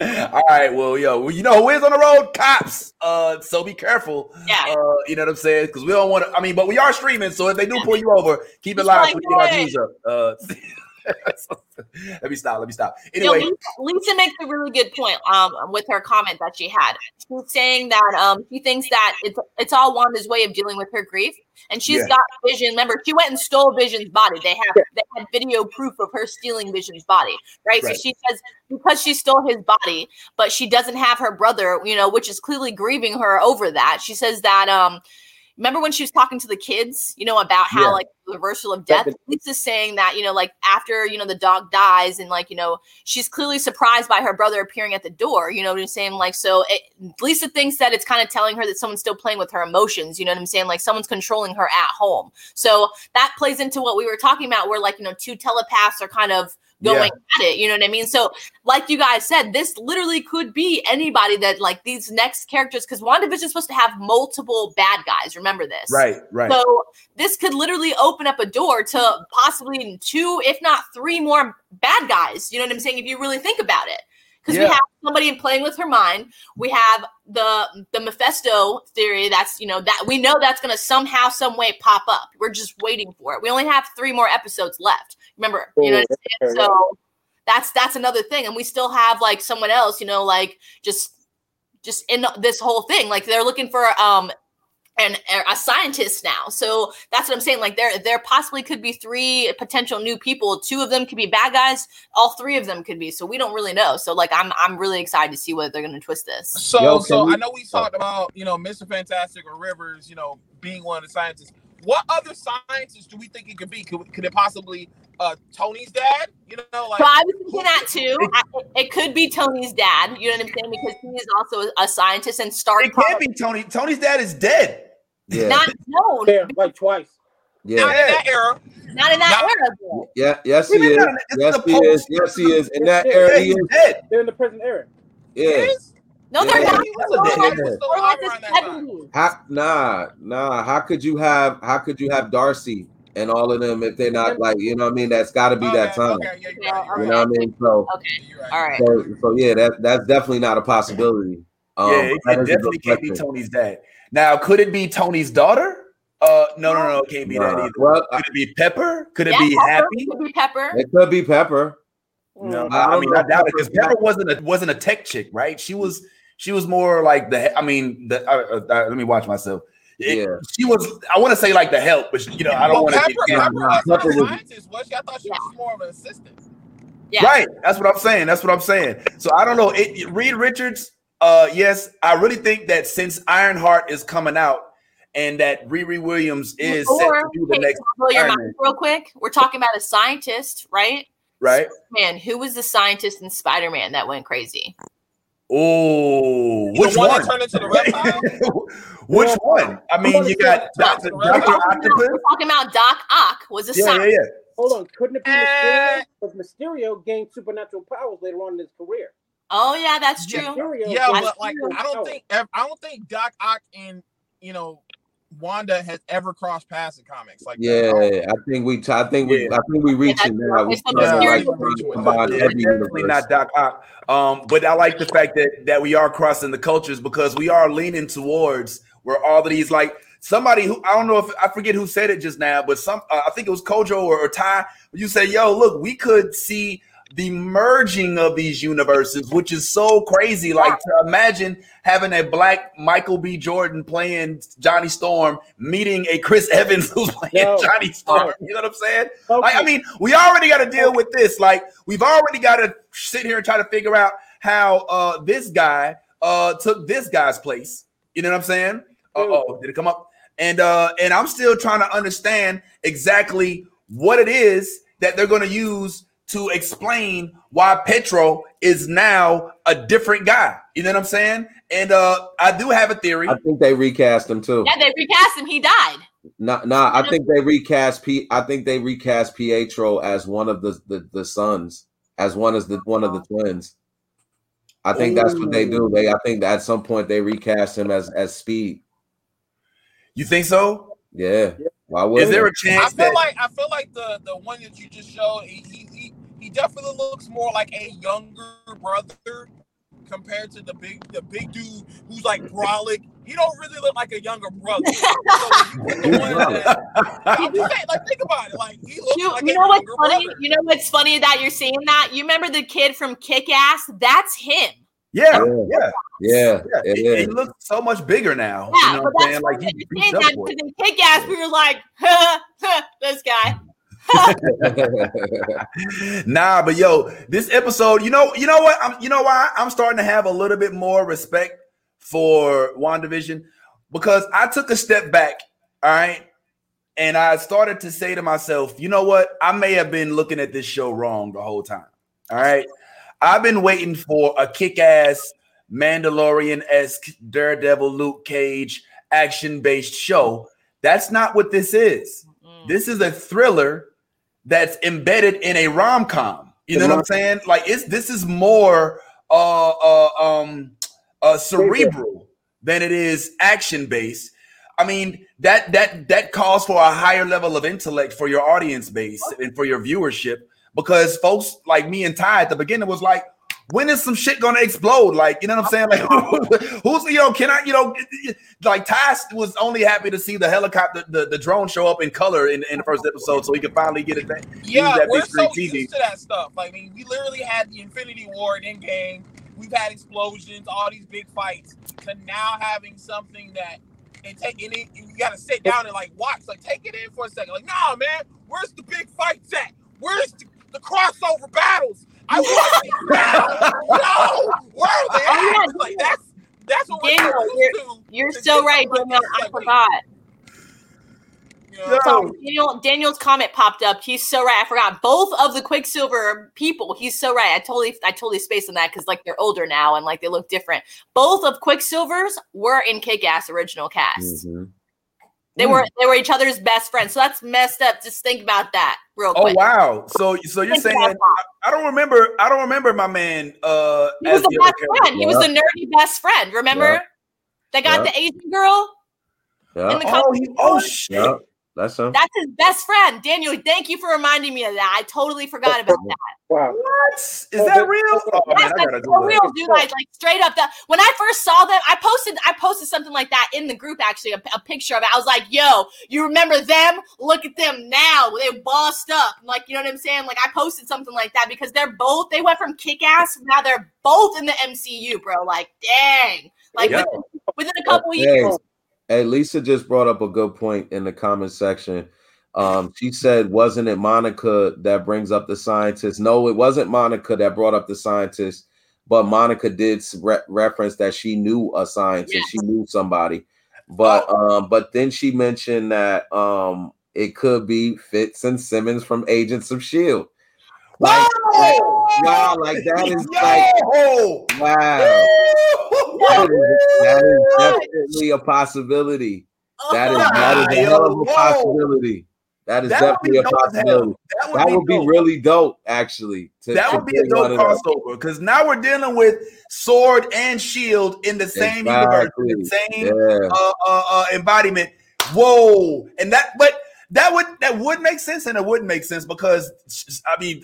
Speaker 4: All right, well, yo, well, you know who is on the road? Cops. Uh, so be careful.
Speaker 3: Yeah.
Speaker 4: Uh, you know what I'm saying? Because we don't want to. I mean, but we are streaming, so if they do pull you over, keep it live. so we get our views up. Uh, let me stop. Let me stop.
Speaker 3: You know,
Speaker 4: Anyway,
Speaker 3: Lisa, Lisa makes a really good point um, with her comment that she had. She's saying that um, she thinks that it's it's all Wanda's way of dealing with her grief, and she's
Speaker 4: Yeah.
Speaker 3: got Vision. Remember, she went and stole Vision's body. They have they had video proof of her stealing Vision's body, right?
Speaker 4: Right.
Speaker 3: So she says because she stole his body, but she doesn't have her brother, you know, which is clearly grieving her over that. She says that um, remember when she was talking to the kids, you know, about how
Speaker 4: Yeah.
Speaker 3: like the reversal of death. Lisa's saying that, you know, like after, you know, the dog dies and like, you know, she's clearly surprised by her brother appearing at the door. You know what I'm saying? Like, so it, Lisa thinks that it's kind of telling her that someone's still playing with her emotions. You know what I'm saying? Like someone's controlling her at home. So that plays into what we were talking about, where like, you know, two telepaths are kind of going at it. You know what I mean? So, like you guys said, this literally could be anybody that like these next characters, because WandaVision is supposed to have multiple bad guys. Remember this,
Speaker 4: right, right.
Speaker 3: So this could literally open up a door to possibly two, if not three more bad guys. You know what I'm saying? If you really think about it. Because we have somebody playing with her mind. We have the the Mephisto theory that's you know that we know that's gonna somehow, some way pop up. We're just waiting for it. We only have three more episodes left. Remember, you know what I'm? So that's that's another thing. And we still have like someone else, you know, like just just in this whole thing. Like they're looking for um and a scientist now. So that's what I'm saying. Like there, there possibly could be three potential new people. Two of them could be bad guys. All three of them could be. So we don't really know. So like I'm, I'm really excited to see whether they're going to twist this.
Speaker 9: So,
Speaker 2: Yo,
Speaker 9: so
Speaker 2: we-
Speaker 9: I know we talked about you know Mr. Fantastic or Rivers, you know, being one of the scientists. What other scientists do we think it could be? Could, could it possibly uh Tony's dad? You know, like
Speaker 3: So I was thinking that too. I, it could be Tony's dad. You know what I'm saying? Because he is also a scientist and Stark.
Speaker 4: it can't be Tony. Tony's dad is dead.
Speaker 2: Yeah,
Speaker 3: Not known.
Speaker 8: Yeah, like twice. Yeah.
Speaker 9: Not
Speaker 2: yeah,
Speaker 9: in that era.
Speaker 3: Not in that
Speaker 9: Not-
Speaker 3: era. though.
Speaker 2: yeah. Yes, he
Speaker 4: Even
Speaker 2: is.
Speaker 4: now,
Speaker 2: Yes,
Speaker 4: the
Speaker 2: he is. Yes, he is. In that era,
Speaker 4: Yeah,
Speaker 2: he
Speaker 4: he's
Speaker 2: is.
Speaker 4: dead.
Speaker 8: They're in the present era.
Speaker 2: Yeah.
Speaker 9: Is?
Speaker 3: No, they're
Speaker 2: Yeah.
Speaker 3: not.
Speaker 9: He
Speaker 3: They're
Speaker 9: dead
Speaker 3: like-
Speaker 9: man.
Speaker 3: they're like the
Speaker 9: Around that time.
Speaker 3: 70s.
Speaker 2: How, nah, nah. How could you have? How could you have Darcy and all of them if they're not like you know what I mean? That's got to be that time.
Speaker 9: Okay, yeah, you're
Speaker 3: Yeah,
Speaker 9: right, you're right.
Speaker 2: know what I mean? So,
Speaker 9: You're.
Speaker 3: All right.
Speaker 2: so, so yeah, that that's definitely not a possibility. Um,
Speaker 4: yeah, it,
Speaker 2: that
Speaker 4: it
Speaker 2: is a
Speaker 4: definitely can't be. Tony's dad. Now, could it be Tony's daughter? Uh, no, no, no, it can't be that
Speaker 2: Nah.
Speaker 4: either.
Speaker 2: Well,
Speaker 4: Could it be Pepper? Could it be
Speaker 3: Pepper,
Speaker 4: Happy?
Speaker 3: Could be Pepper.
Speaker 2: it could be Pepper.
Speaker 4: No,
Speaker 8: Mm.
Speaker 4: I, I mean, I
Speaker 2: if
Speaker 4: doubt it because
Speaker 2: Pepper's
Speaker 4: Pepper wasn't a wasn't a tech chick, right? She was she was more like the. I mean, the. Uh, uh, let me watch myself. It-
Speaker 2: Yeah.
Speaker 4: she was. I want to say like the help, but you know, I don't
Speaker 9: Well,
Speaker 4: want to.
Speaker 9: Pepper,
Speaker 2: Yeah,
Speaker 9: Pepper wasn't a scientist, was she? I thought she was more of an assistant.
Speaker 3: Yeah.
Speaker 4: Right. That's what I'm saying. That's what I'm saying. So I don't know. It, it- Reed Richards. Uh, yes, I really think that since Ironheart is coming out and that Riri Williams is set to do the
Speaker 3: hey,
Speaker 4: next,
Speaker 3: blow your mind real quick. We're talking about a scientist, right?
Speaker 4: right?
Speaker 3: Man, who was the scientist in Spider Man that went crazy?
Speaker 4: Oh, which
Speaker 9: one
Speaker 4: one?
Speaker 9: that turned into the reptile?
Speaker 4: which one? I mean, you got Doctor
Speaker 9: We're
Speaker 3: We're
Speaker 4: Doctor
Speaker 3: talking, about,
Speaker 4: Octopus.
Speaker 3: we're talking about Doc Ock was a
Speaker 4: Yeah, yeah, yeah.
Speaker 8: Hold on, couldn't it be
Speaker 9: Eh.
Speaker 8: Mysterio? Because Mysterio gained supernatural powers later on in his career.
Speaker 3: Oh yeah, that's true.
Speaker 8: Mysterio
Speaker 9: Yeah,
Speaker 8: gained
Speaker 9: but like I don't think I don't think Doc Ock and you know Wanda has ever crossed paths in comics like that.
Speaker 2: Yeah, I think we. I think we.
Speaker 4: Yeah.
Speaker 2: I think we reaching
Speaker 3: that's-
Speaker 2: now. We
Speaker 3: it's the
Speaker 2: starting like
Speaker 3: Mysterio
Speaker 2: trying to
Speaker 9: one.
Speaker 2: combine
Speaker 4: Yeah,
Speaker 2: every
Speaker 4: definitely
Speaker 2: universe.
Speaker 4: not Doc Ock. Um, but I like the fact that that we are crossing the cultures because we are leaning towards where all of these like somebody who I don't know if I forget who said it just now, but some uh, I think it was Kojo or, or Ty. You say, "Yo, look, we could see." The merging of these universes, which is so crazy. Like to imagine having a black Michael B. Jordan playing Johnny Storm, meeting a Chris Evans who's playing
Speaker 8: No.
Speaker 4: Johnny Storm. You know what I'm saying?
Speaker 8: Okay.
Speaker 4: Like, I mean, we already got to deal with this. Like, we've already got to sit here and try to figure out how uh this guy uh took this guy's place. You know what I'm saying? Uh oh, did it come up? And uh and I'm still trying to understand exactly what it is that they're going to use to explain why Pietro is now a different guy. You know what I'm saying? And uh I do have a theory.
Speaker 2: I think they recast him too.
Speaker 3: Yeah, they recast him. He died.
Speaker 2: Nah, nah. I think they recast P. I think they recast Pietro as one of the the, the sons, as one as the one of the twins. I think that's what they do. They. I think at some point they recast him as as Speed.
Speaker 4: You think so?
Speaker 2: Yeah. Why would
Speaker 4: Is there a chance I
Speaker 9: feel
Speaker 4: that
Speaker 9: like I feel like the the one that you just showed he he he, he definitely looks more like a younger brother compared to the big the big dude who's like brolic. He don't really look like a younger brother. so you put the one that, I'm just saying, like think about it. Like he looks
Speaker 3: You,
Speaker 9: like
Speaker 3: you
Speaker 9: a
Speaker 3: know what's funny?
Speaker 9: brother.
Speaker 3: You know what's funny that you're saying that? You remember the kid from Kick Ass? That's him.
Speaker 4: Yeah,
Speaker 2: Yeah.
Speaker 4: yeah,
Speaker 2: Yeah,
Speaker 4: yeah. He, he looks so much bigger now.
Speaker 3: Yeah,
Speaker 4: you know
Speaker 3: but
Speaker 4: what I'm
Speaker 3: that's
Speaker 4: saying? Like
Speaker 3: funny
Speaker 4: he
Speaker 3: that you're saying
Speaker 4: beat up for it.
Speaker 3: in Kick Ass we were like, huh, huh, this guy.
Speaker 4: nah, but yo, this episode, you know, you know what? I'm you know why I'm starting to have a little bit more respect for WandaVision because I took a step back, all right, and I started to say to myself, you know what? I may have been looking at this show wrong the whole time. All right. I've been waiting for a kick-ass Mandalorian-esque Daredevil Luke Cage action-based show. That's not what this is. This is a thriller that's embedded in a rom-com. You know what I'm saying? Like it's this is more uh uh um uh cerebral than it is action-based. I mean, that that that calls for a higher level of intellect for your audience base and for your viewership because folks like me and Ty at the beginning was like, when is some shit gonna explode? Like, you know what I'm saying? Like, who's you know, can I, you know, like Ty was only happy to see the helicopter, the, the drone show up in color in, in the first episode, so he could finally get it back.
Speaker 9: Yeah,
Speaker 4: that
Speaker 9: we're so
Speaker 4: TV.
Speaker 9: used to that stuff. Like, I mean, we literally had the Infinity War in Endgame. We've had explosions, all these big fights. To now having something that and take and it, you got to sit down and like watch, like take it in for a second. Like, nah, man, where's the big fights at? Where's the, the crossover battles? I want these now. No, where are they
Speaker 3: Oh,
Speaker 9: at?
Speaker 3: yeah.
Speaker 9: Like that's that's what we're
Speaker 3: Daniel,
Speaker 9: so used to.
Speaker 3: You're
Speaker 9: to
Speaker 3: so right, Daniel.
Speaker 9: like
Speaker 3: I
Speaker 9: this, like, wait,
Speaker 3: forgot.
Speaker 9: you know?
Speaker 3: Daniel, Daniel's comment popped up. He's so right. I forgot both of the Quicksilver people. He's so right. I totally, I totally spaced on that because like they're older now and like they look different. Both of Quicksilvers were in Kick-Ass original cast.
Speaker 2: Mhm.
Speaker 3: They were, they were each other's best friends. So that's messed up. Just think about that real quick.
Speaker 4: Oh wow! So so you're
Speaker 3: Think
Speaker 4: saying. I don't remember I don't remember my man uh
Speaker 3: He was
Speaker 4: as
Speaker 3: the
Speaker 4: the
Speaker 3: best friend. He was the nerdy best friend. Remember?
Speaker 2: Yeah.
Speaker 3: They got
Speaker 2: Yeah.
Speaker 3: the Asian girl.
Speaker 2: Yeah,
Speaker 3: In the
Speaker 4: Oh, he, oh shit!
Speaker 2: Yeah, that's him.
Speaker 3: That's his best friend. Daniel, thank you for reminding me of that. I totally forgot about that.
Speaker 8: Wow.
Speaker 4: What is that real? Oh man,
Speaker 3: Yes,
Speaker 4: I gotta
Speaker 3: that's
Speaker 4: do
Speaker 3: for
Speaker 4: that.
Speaker 3: real, dude. Like, like straight up. That when I first saw them, I posted, I posted something like that in the group. Actually, a, a picture of it. I was like, "Yo, you remember them? Look at them now. They're bossed up. Like, you know what I'm saying? Like, I posted something like that because they're both. They went from kick ass. Now they're both in the MCU, bro. Like, dang. Like
Speaker 4: Yeah.
Speaker 3: within, within a couple
Speaker 2: Hey,
Speaker 3: years.
Speaker 2: Hey, Lisa just brought up a good point in the comment section. Um, she said, "Wasn't it Monica that brings up the scientists? No, it wasn't Monica that brought up the scientists, but Monica did re- reference that she knew a scientist. She knew somebody, but um, but then she mentioned that um, it could be Fitz and Simmons from Agents of Shield. Like, like, wow, like that is like
Speaker 4: Yo!
Speaker 2: wow. That is, that is definitely a possibility. That is that is a hell of a possibility. That is
Speaker 4: That
Speaker 2: definitely a
Speaker 4: dope as hell.
Speaker 2: possibility.
Speaker 4: That would
Speaker 2: That
Speaker 4: be
Speaker 2: would be
Speaker 4: dope.
Speaker 2: really dope, actually. to-
Speaker 4: That would be a dope
Speaker 2: one of those.
Speaker 4: crossover because now we're dealing with Sword and Shield in the same universe, the same
Speaker 2: Yeah.
Speaker 4: uh, uh, uh, embodiment. Whoa! And that, but that would that would make sense, and it wouldn't make sense because I mean,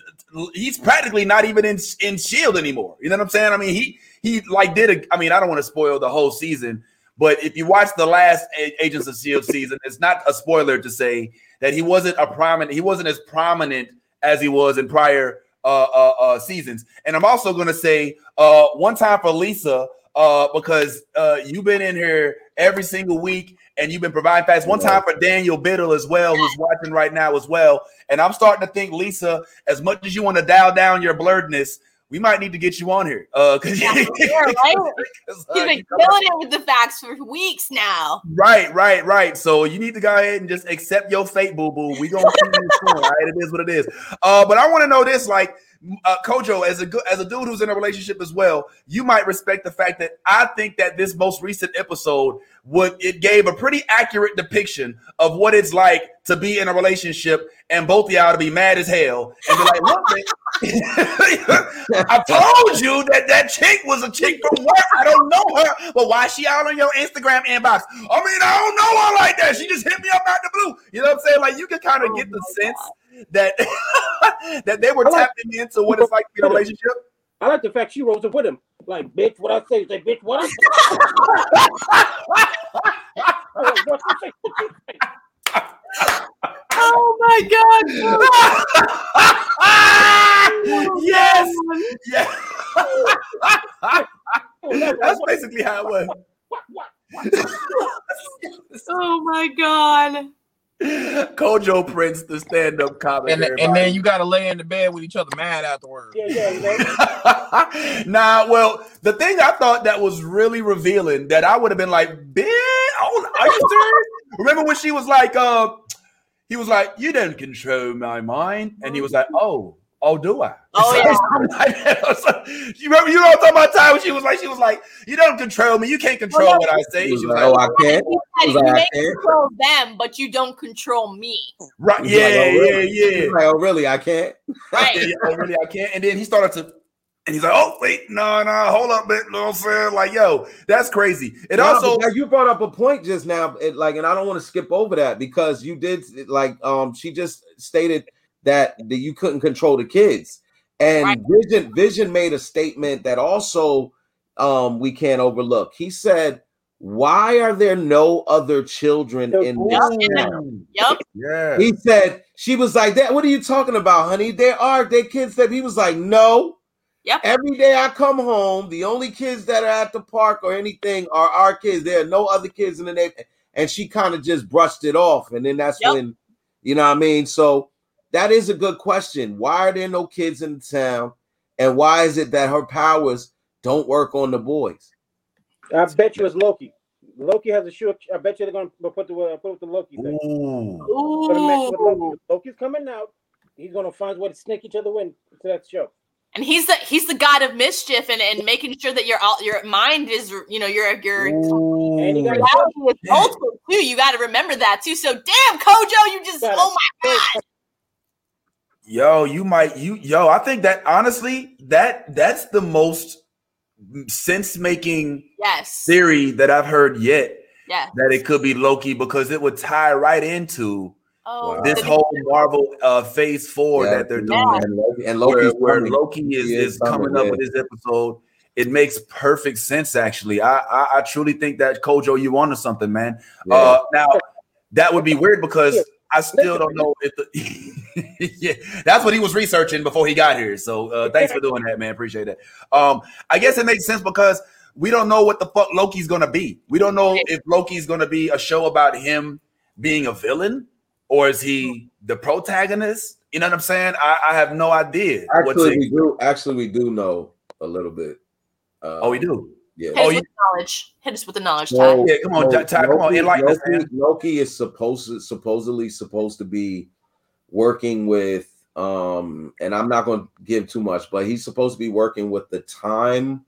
Speaker 4: he's practically not even in in Shield anymore. You know what I'm saying? I mean, he he like did a. I mean, I don't want to spoil the whole season, but if you watch the last Agents of Shield season, it's not a spoiler to say that he wasn't a prominent. He wasn't as prominent as he was in prior uh, uh, uh, seasons. And I'm also going to say uh, one time for Lisa uh, because uh, you've been in here every single week and you've been providing facts. One time for Daniel Biddle as well, who's watching right now as well. And I'm starting to think, Lisa, as much as you want to dial down your blerdness, we might need to get you on here. Uh, cause,
Speaker 3: Yeah, yeah, right?
Speaker 4: 'cause, uh,
Speaker 3: He's been
Speaker 4: you come up-
Speaker 3: killing it with the facts for weeks now.
Speaker 4: Right, right, right. So you need to go ahead and just accept your fate, boo boo. We gonna see you soon, all right? It is what it is. Uh, but I want to know this, like, uh, Kojo, as a good as a dude who's in a relationship as well, you might respect the fact that I think that this most recent episode would it gave a pretty accurate depiction of what it's like to be in a relationship and both of y'all to be mad as hell and be like, look, man, I told you that that chick was a chick from work. I don't know her, but why is she out on your Instagram inbox? I mean, I don't know her like that. She just hit me up out the blue. You know what I'm saying? Like you can kind of
Speaker 3: Oh
Speaker 4: get the
Speaker 3: my
Speaker 4: sense that that they were tapping into what it's like to be in a relationship.
Speaker 8: I like the fact she rose up with him. Like, bitch, what I say? Say, bitch, what I say? Like, what you say? What?
Speaker 3: Oh my god.
Speaker 4: yes, yes.
Speaker 8: Oh,
Speaker 4: that's basically how it was.
Speaker 8: what- what-
Speaker 3: Oh my god.
Speaker 4: Kojo Prince, the stand-up comic.
Speaker 9: And, and then you got to lay in the bed with each other mad afterwards.
Speaker 8: Yeah, yeah, you know.
Speaker 4: nah, well, the thing I thought that was really revealing that I would have been like, bitch, oh, are you serious? Remember when she was like, uh, he was like, you don't control my mind. And he was like, oh, oh, do I?
Speaker 3: Oh, yeah.
Speaker 4: Something like. So, you remember, you know what I'm talking about, Ty, when she was like, she was like, you don't control me. You can't control
Speaker 3: Well,
Speaker 4: what I say.
Speaker 2: Was
Speaker 4: She was
Speaker 2: like,
Speaker 4: like,
Speaker 2: oh, I can't.
Speaker 3: You said you
Speaker 2: like, I
Speaker 3: may
Speaker 2: can't.
Speaker 3: control them, but you don't control me.
Speaker 4: right, yeah,
Speaker 2: like, oh,
Speaker 4: yeah,
Speaker 2: really?
Speaker 4: yeah.
Speaker 2: He's like, oh, really? I can't.
Speaker 3: Right.
Speaker 4: yeah, oh, really, I can't. And then he started to, and he's like, oh, wait, no, no, hold up, man. You know what I'm saying? Like, yo, that's crazy. It
Speaker 2: No,
Speaker 4: also,
Speaker 2: but now you brought up a point just now, it, like, and I don't want to skip over that because you did like um she just stated that that you couldn't control the kids, and
Speaker 3: Right.
Speaker 2: Vision Vision made a statement that also um we can't overlook. He said, "Why are there no other children in this
Speaker 3: Yep.
Speaker 2: town?"
Speaker 3: Yep.
Speaker 4: yeah.
Speaker 2: He said, "She was like that. What are you talking about, honey? There are there kids that." He was like, "No."
Speaker 3: Yep.
Speaker 2: Every day I come home, the only kids that are at the park or anything are our kids. There are no other kids in the neighborhood. And she kind of just brushed it off. And then that's
Speaker 3: Yep.
Speaker 2: when, you know what I mean? So that is a good question. Why are there no kids in the town? And why is it that her powers don't work on the boys?
Speaker 8: I bet you it's Loki. Loki has a shoe. I bet you they're gonna put the uh, put with the Loki thing.
Speaker 4: Ooh.
Speaker 8: Put a match with
Speaker 3: Ooh.
Speaker 8: Loki. Loki's coming out. He's gonna find a way to snake each other in to that show.
Speaker 3: And he's the he's the god of mischief and, and making sure that your all your mind is you know your your
Speaker 8: And he got a
Speaker 3: reality is multiple too. You got to remember that too. So damn, Kojo, you just
Speaker 8: Got it.
Speaker 3: oh my god.
Speaker 4: Yo, you might you yo, I think that honestly, that that's the most sense making
Speaker 3: Yes.
Speaker 4: theory that I've heard yet.
Speaker 3: Yeah.
Speaker 4: That it could be Loki because it would tie right into
Speaker 3: Oh,
Speaker 4: this
Speaker 3: the-
Speaker 4: whole Marvel uh phase four
Speaker 2: Yeah,
Speaker 4: that they're doing.
Speaker 3: Yeah.
Speaker 2: And Loki, and
Speaker 4: where,
Speaker 2: Loki's
Speaker 4: where
Speaker 2: coming.
Speaker 4: Loki is, is
Speaker 2: is
Speaker 4: coming
Speaker 2: coming,
Speaker 4: up
Speaker 2: yeah.
Speaker 4: with this episode. It makes perfect sense, actually. I I, I truly think that Kojo, you onto something, man.
Speaker 2: Yeah.
Speaker 4: Uh, now that would be weird because I still don't know if the yeah, that's what he was researching before he got here. So uh, thanks for doing that, man. Appreciate that. Um, I guess it makes sense because we don't know what the fuck Loki's gonna be. We don't know if Loki's gonna be a show about him being a villain or is he the protagonist? You know what I'm saying? I, I have no idea.
Speaker 2: Actually, we do. Actually, we do know a little bit. Uh,
Speaker 4: oh, we do.
Speaker 2: Yeah.
Speaker 3: Hit
Speaker 4: Oh,
Speaker 3: us
Speaker 4: you-
Speaker 3: knowledge. Hit us with the knowledge, Ty.
Speaker 4: Yeah, come on,
Speaker 2: so
Speaker 4: Ty, come on,
Speaker 2: Loki-
Speaker 4: enlighten us,
Speaker 2: Loki,
Speaker 4: man.
Speaker 2: Loki is supposed to, supposedly supposed to be working with um and I'm not going to give too much, but he's supposed to be working with the time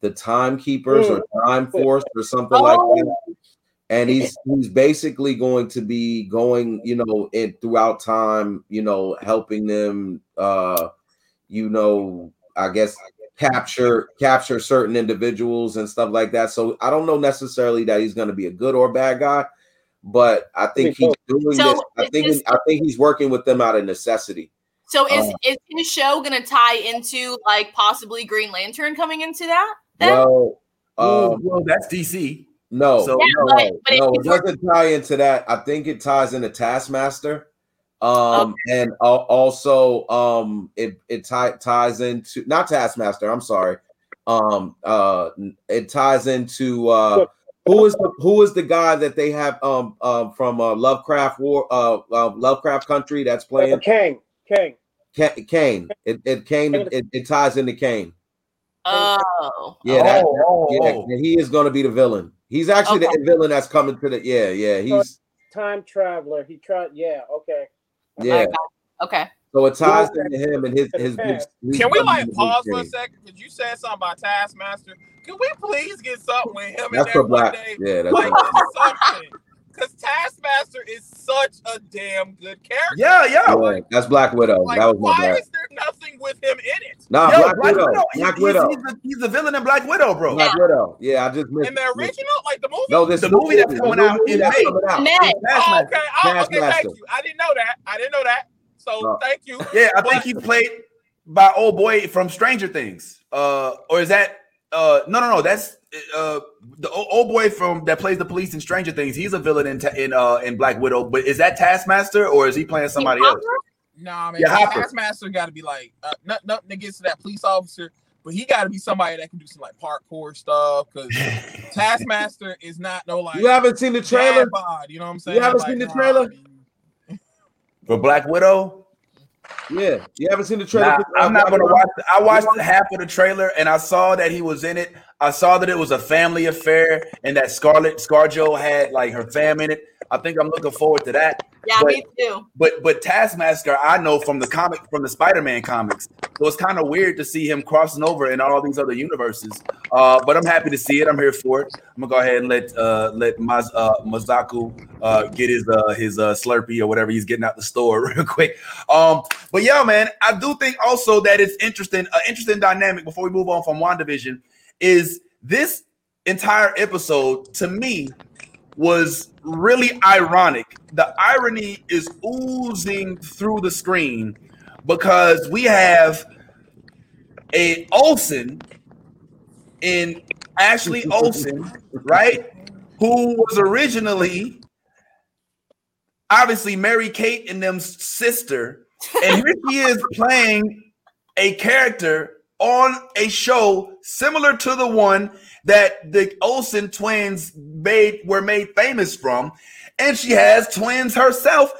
Speaker 2: the timekeepers or time force or something like that. And he's he's basically going to be going, you know, in throughout time, you know, helping them uh you know, I guess capture capture certain individuals and stuff like that. So I don't know necessarily that he's going to be a good or bad guy, but I think he's doing
Speaker 3: So
Speaker 2: this. I think
Speaker 3: this-
Speaker 2: I think he's working with them out of necessity.
Speaker 3: So is
Speaker 2: Uh,
Speaker 3: is his show gonna tie into like possibly Green Lantern coming into that? Then?
Speaker 2: Well, um,
Speaker 4: well, that's DC.
Speaker 2: no,
Speaker 4: So-
Speaker 3: Yeah,
Speaker 2: no,
Speaker 3: but- but
Speaker 2: no, it doesn't tie into that. I think it ties into Taskmaster. Um, and al- also um it it ti- ties into not Taskmaster, I'm sorry. Um uh it ties into uh who is the who is the guy that they have um um from uh Lovecraft War uh, uh Lovecraft Country that's playing
Speaker 8: Kang, Kang.
Speaker 2: Ca- Kane. It it Kane it, it ties into Kane.
Speaker 3: Oh.
Speaker 2: Yeah, that,
Speaker 4: Oh, oh,
Speaker 2: yeah,
Speaker 4: oh.
Speaker 2: he is going to be the villain. He's actually
Speaker 3: Okay.
Speaker 2: the villain that's coming to the yeah, yeah. He's
Speaker 8: Time traveler. He tried. Yeah. Okay.
Speaker 2: yeah.
Speaker 3: Okay.
Speaker 2: So it ties into him and his his. his, his
Speaker 9: Can we like pause for a second? Because you said something about Taskmaster. Can we please get something with him in
Speaker 2: That's
Speaker 9: there
Speaker 2: for
Speaker 9: one
Speaker 2: black.
Speaker 9: day?
Speaker 2: Yeah, that's
Speaker 9: Like something. Because Taskmaster is such a damn good character.
Speaker 4: Yeah, yeah.
Speaker 2: Yeah, that's Black Widow.
Speaker 9: Like,
Speaker 2: that was my
Speaker 9: why
Speaker 2: bad.
Speaker 9: is there nothing with him in it?
Speaker 2: Nah,
Speaker 4: Yo,
Speaker 2: Black, Widow.
Speaker 4: He-
Speaker 2: Black
Speaker 4: he's,
Speaker 2: Widow.
Speaker 4: He's, the, he's the villain in Black Widow, bro.
Speaker 2: Black Widow. Yeah, I just missed
Speaker 9: In the original, like the movie?
Speaker 2: No, this
Speaker 4: The movie that's coming out in May.
Speaker 2: coming out.
Speaker 9: Oh, okay. Oh, okay, thank you. I didn't know that. I didn't know that. So
Speaker 2: Oh.
Speaker 9: thank you.
Speaker 4: Yeah, I think
Speaker 9: But-
Speaker 4: he's played by old boy from Stranger Things. Uh, or is that uh no no no that's uh the old boy from that plays the police in Stranger Things. He's a villain in Ta- in uh in Black Widow. But is that Taskmaster or is he playing somebody else?
Speaker 9: Nah, man.
Speaker 4: Yeah,
Speaker 9: Taskmaster got to be like uh, not, nothing against that police officer, but he got to be somebody that can do some like parkour stuff. Because Taskmaster is not no like
Speaker 2: You haven't seen the trailer?
Speaker 9: dad bod, you know what I'm saying?
Speaker 2: You haven't
Speaker 9: Like,
Speaker 2: seen the
Speaker 9: nah,
Speaker 2: trailer?
Speaker 4: For Black Widow?
Speaker 2: Yeah, you haven't seen the trailer.
Speaker 4: Nah, I'm not gonna watch. it. I watched
Speaker 2: You
Speaker 4: half of the trailer and I saw that he was in it. I saw that it was a family affair and that Scarlett ScarJo had like her fam in it. I think I'm looking forward to that.
Speaker 3: Yeah,
Speaker 4: But-
Speaker 3: me too.
Speaker 4: But but Taskmaster, I know from the comic from the Spider-Man comics. So it's kind of weird to see him crossing over in all these other universes. Uh, but I'm happy to see it. I'm here for it. I'm gonna go ahead and let uh, let Maz, uh, Mazaku uh, get his uh, his uh, Slurpee or whatever he's getting out the store real quick. Um, but yeah, man, I do think also that it's interesting. An interesting dynamic before we move on from WandaVision is this entire episode to me was really ironic. The irony is oozing through the screen because we have a Olsen in Ashley Olsen, right? Who was originally obviously Mary Kate and them's sister, and here she is playing a character on a show similar to the one that the Olsen twins made were made famous from, and she has twins herself,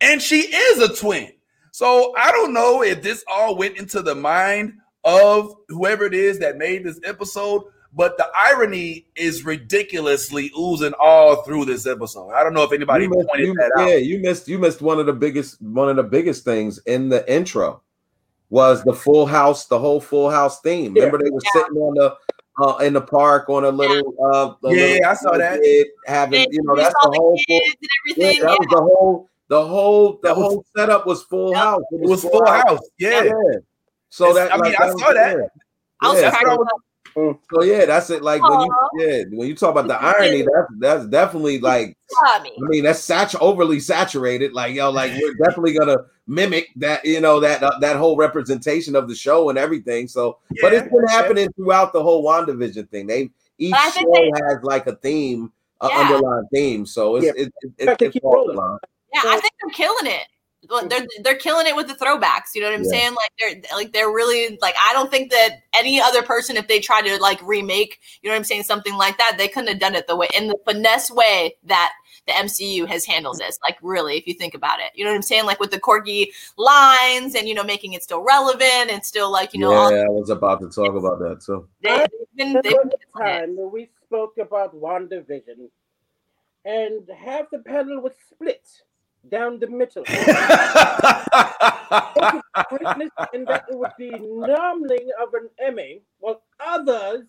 Speaker 4: and she is a twin. So I don't know if this all went into the mind of whoever it is that made this episode, but the irony is ridiculously oozing all through this episode. I don't know if anybody
Speaker 2: missed-
Speaker 4: pointed
Speaker 2: you-
Speaker 4: that out.
Speaker 2: yeah, you missed you missed one of the biggest one of the biggest things in the intro was the full house, the whole full house theme. Remember they were sitting on the uh, in the park on a little uh a
Speaker 4: Yeah,
Speaker 2: little
Speaker 4: yeah, I saw that.
Speaker 2: bed, having
Speaker 3: They
Speaker 2: you know that's
Speaker 3: all
Speaker 2: the whole full,
Speaker 3: kids and
Speaker 2: yeah,
Speaker 3: everything.
Speaker 2: that was the whole the whole the
Speaker 4: was-
Speaker 2: whole setup was full house.
Speaker 4: It was full house. Yeah.
Speaker 2: Yeah. So
Speaker 4: It's-
Speaker 2: that
Speaker 4: I mean,
Speaker 2: like,
Speaker 4: I saw that.
Speaker 2: yeah.
Speaker 3: I was
Speaker 2: Yeah,
Speaker 4: so-
Speaker 2: So yeah, that's it. Like when you yeah when you talk about the irony, that's that's definitely like I mean, that's sat- overly saturated. Like, yo, like we're definitely gonna mimic that, you know, that uh, that whole representation of the show and everything. So, but it's been happening throughout the whole WandaVision thing. They each
Speaker 3: But I think
Speaker 2: show
Speaker 3: they-
Speaker 2: has like a theme, a
Speaker 3: Yeah.
Speaker 2: underlying theme. So it's
Speaker 8: Yeah.
Speaker 2: it, it, it,
Speaker 8: Have to
Speaker 2: it
Speaker 8: keep
Speaker 2: falls
Speaker 8: rolling.
Speaker 2: in line.
Speaker 3: Yeah, I think they're killing it. They're they're killing it with the throwbacks. You know what I'm
Speaker 2: Yeah.
Speaker 3: saying? Like they're like they're really like I don't think that any other person, if they tried to like remake, you know what I'm saying, something like that, they couldn't have done it the way in the finesse way that the MCU has handled this. Like really, if you think about it, you know what I'm saying? Like with the quirky lines and you know making it still relevant and still like you know all,
Speaker 2: yeah, I was about to talk about that. So
Speaker 3: they, have been, they've
Speaker 8: There was
Speaker 3: been
Speaker 8: a
Speaker 3: killing it.
Speaker 8: time when we spoke about WandaVision, and half the panel was split down the middle. Greatness in that it was the numbing of an Emmy, while others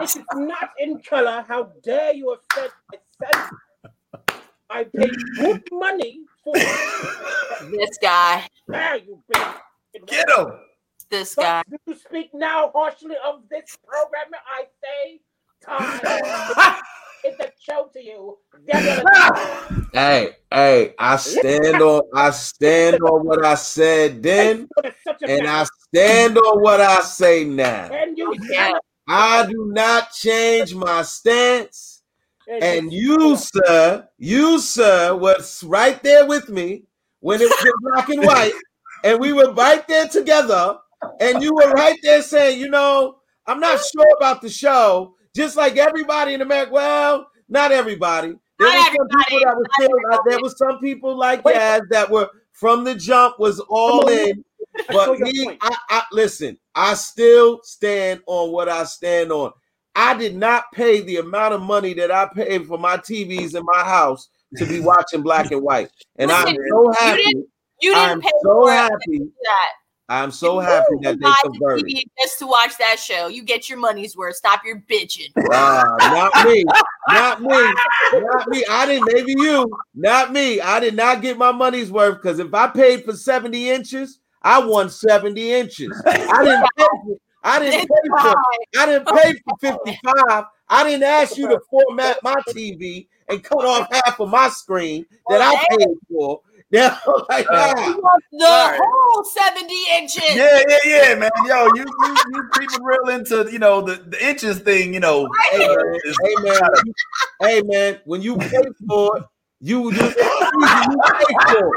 Speaker 8: This is not in color. How dare you offend my sense? I paid good money for.
Speaker 3: This guy,
Speaker 8: There you be.
Speaker 4: Get him.
Speaker 3: this guy.
Speaker 8: But you speak now harshly of this program. I say, time is a show to you.
Speaker 2: hey, hey, I stand on I stand on what I said then, and I stand on what I say now.
Speaker 8: And you
Speaker 2: I do not change my stance. And you, sir, you, sir, was right there with me when it was black and white, and we were right there together. And you were right there saying, you know, I'm not sure about the show. Just like everybody in America. Well, not everybody. There
Speaker 3: Not
Speaker 2: was some people
Speaker 3: everybody,
Speaker 2: that was
Speaker 3: not
Speaker 2: still, like, there
Speaker 3: everybody.
Speaker 2: was some people like Yas that were from the jump was all in. But me, I, I listen. I still stand on what I stand on. I did not pay the amount of money that I paid for my TVs in my house to be watching black and white, and I'm
Speaker 3: Listen,
Speaker 2: so
Speaker 3: you
Speaker 2: happy.
Speaker 3: didn't You didn't
Speaker 2: I'm
Speaker 3: pay
Speaker 2: so
Speaker 3: for
Speaker 2: happy.
Speaker 3: to do that.
Speaker 2: I'm so
Speaker 3: You
Speaker 2: happy that they converted.
Speaker 3: TV just to watch that show. You get your money's worth. Stop your bitching.
Speaker 2: Ah, not me, not me, not me. I didn't. Maybe you, not me. I did not get my money's worth because if I paid for 70 inches, I won 70 inches. I didn't. Pay for, I didn't pay for. I didn't pay for 55. I didn't ask you to format my TV and cut off half of my screen that I paid for. Yeah, like,
Speaker 4: Uh,
Speaker 2: nah.
Speaker 3: The
Speaker 4: Right.
Speaker 3: whole 70 inches.
Speaker 4: Yeah, yeah, yeah, man. Yo, you you you creeping real into you know the, the inches thing, you know.
Speaker 2: hey,
Speaker 4: uh,
Speaker 2: man, hey man, hey man, when you pay for it, you there's a reason you pay for it.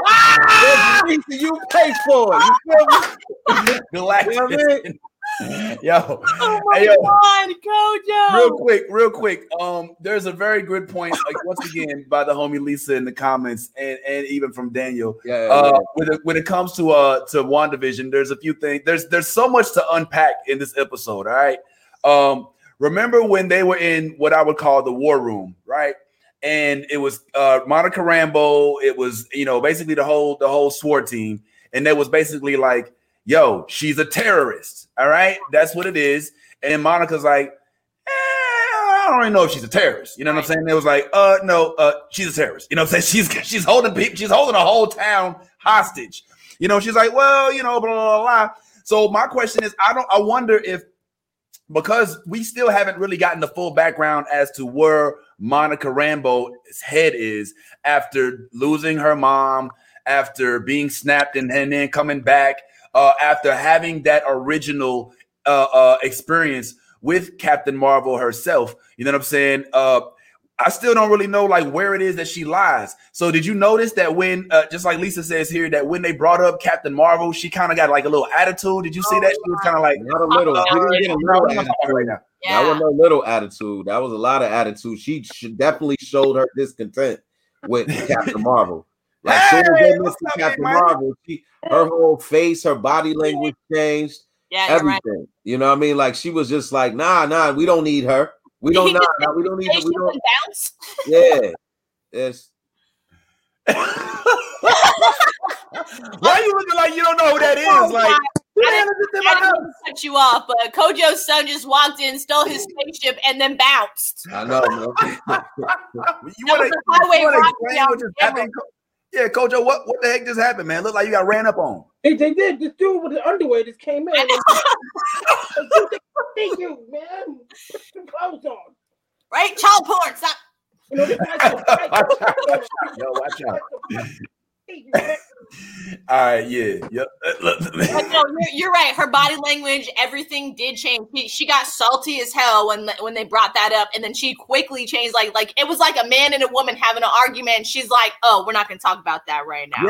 Speaker 2: There's a reason you pay for it. You feel me?
Speaker 4: Galactus.
Speaker 2: You know what I mean?
Speaker 4: Yo,
Speaker 3: Oh my
Speaker 4: Hey, yo.
Speaker 3: god, Kojo.
Speaker 4: real quick, real quick. Um, there's a very good point, like once again, by the homie Lisa in the comments, and and even from Daniel.
Speaker 2: Yeah,
Speaker 4: Uh, when it, when it comes to uh to WandaVision, there's a few things. There's there's so much to unpack in this episode. All right. Um, remember when they were in what I would call the war room, right? And it was uh Monica Rambo. It was you know basically the whole the whole SWAT team, and they was basically like, "Yo, she's a terrorist." All right, that's what it is. And Monica's like, eh, I don't even know if she's a terrorist. You know what I'm saying? It was like, uh, no, uh, she's a terrorist. You know what I'm saying? She's she's holding people, she's holding a whole town hostage. You know, she's like, well, you know, blah blah blah. So my question is, I don't, I wonder if because we still haven't really gotten the full background as to where Monica Rambo's head is after losing her mom, after being snapped and, and then coming back, uh, after having that original uh, uh, experience with Captain Marvel herself. You know what I'm saying? Uh, I still don't really know like where it is that she lies. So did you notice that when, uh, just like Lisa says here, that when they brought up Captain Marvel, she kind of got like a little attitude. Did you see that? She was kind of like,
Speaker 2: Not a little. She didn't get a little
Speaker 4: we're not talking
Speaker 2: attitude.
Speaker 4: right now.
Speaker 2: That was no little attitude. That was a lot of attitude. She, she definitely showed her discontent with Captain Marvel. Like soon as
Speaker 4: Hey,
Speaker 2: they Captain Marvel, she her whole face, her body language changed,
Speaker 3: Yeah, you're right.
Speaker 2: everything. You know what I mean? Like she was just like, nah, nah, we don't need her. We don't nah, nah, we don't need her. We don't
Speaker 3: bounce.
Speaker 2: yeah. Yes.
Speaker 4: Why are you looking like you don't know who that oh is?
Speaker 3: Oh,
Speaker 4: Like,
Speaker 3: God.
Speaker 4: who the
Speaker 3: I
Speaker 4: hell is in
Speaker 3: I didn't
Speaker 4: house?
Speaker 3: to cut you off, but Kojo's son just walked in, stole his spaceship, and then bounced.
Speaker 2: I know, man.
Speaker 4: You want to explain what just happened? Co- Yeah, Kojo, what, what the heck just happened, man? Look like you got ran up on.
Speaker 8: They, they did. This dude with the underwear just came in. Thank you, man. Put some clothes on.
Speaker 3: Right? Child porn. Stop.
Speaker 8: You know, this guy's so tight.
Speaker 4: Yo, watch out.
Speaker 8: Thank.
Speaker 4: All right, yeah, yep.
Speaker 3: But no, you're, you're right. Her body language, everything did change. She, she got salty as hell when when they brought that up, and then she quickly changed. Like like it was like a man and a woman having an argument. She's like, "Oh, we're not going to talk about that right now.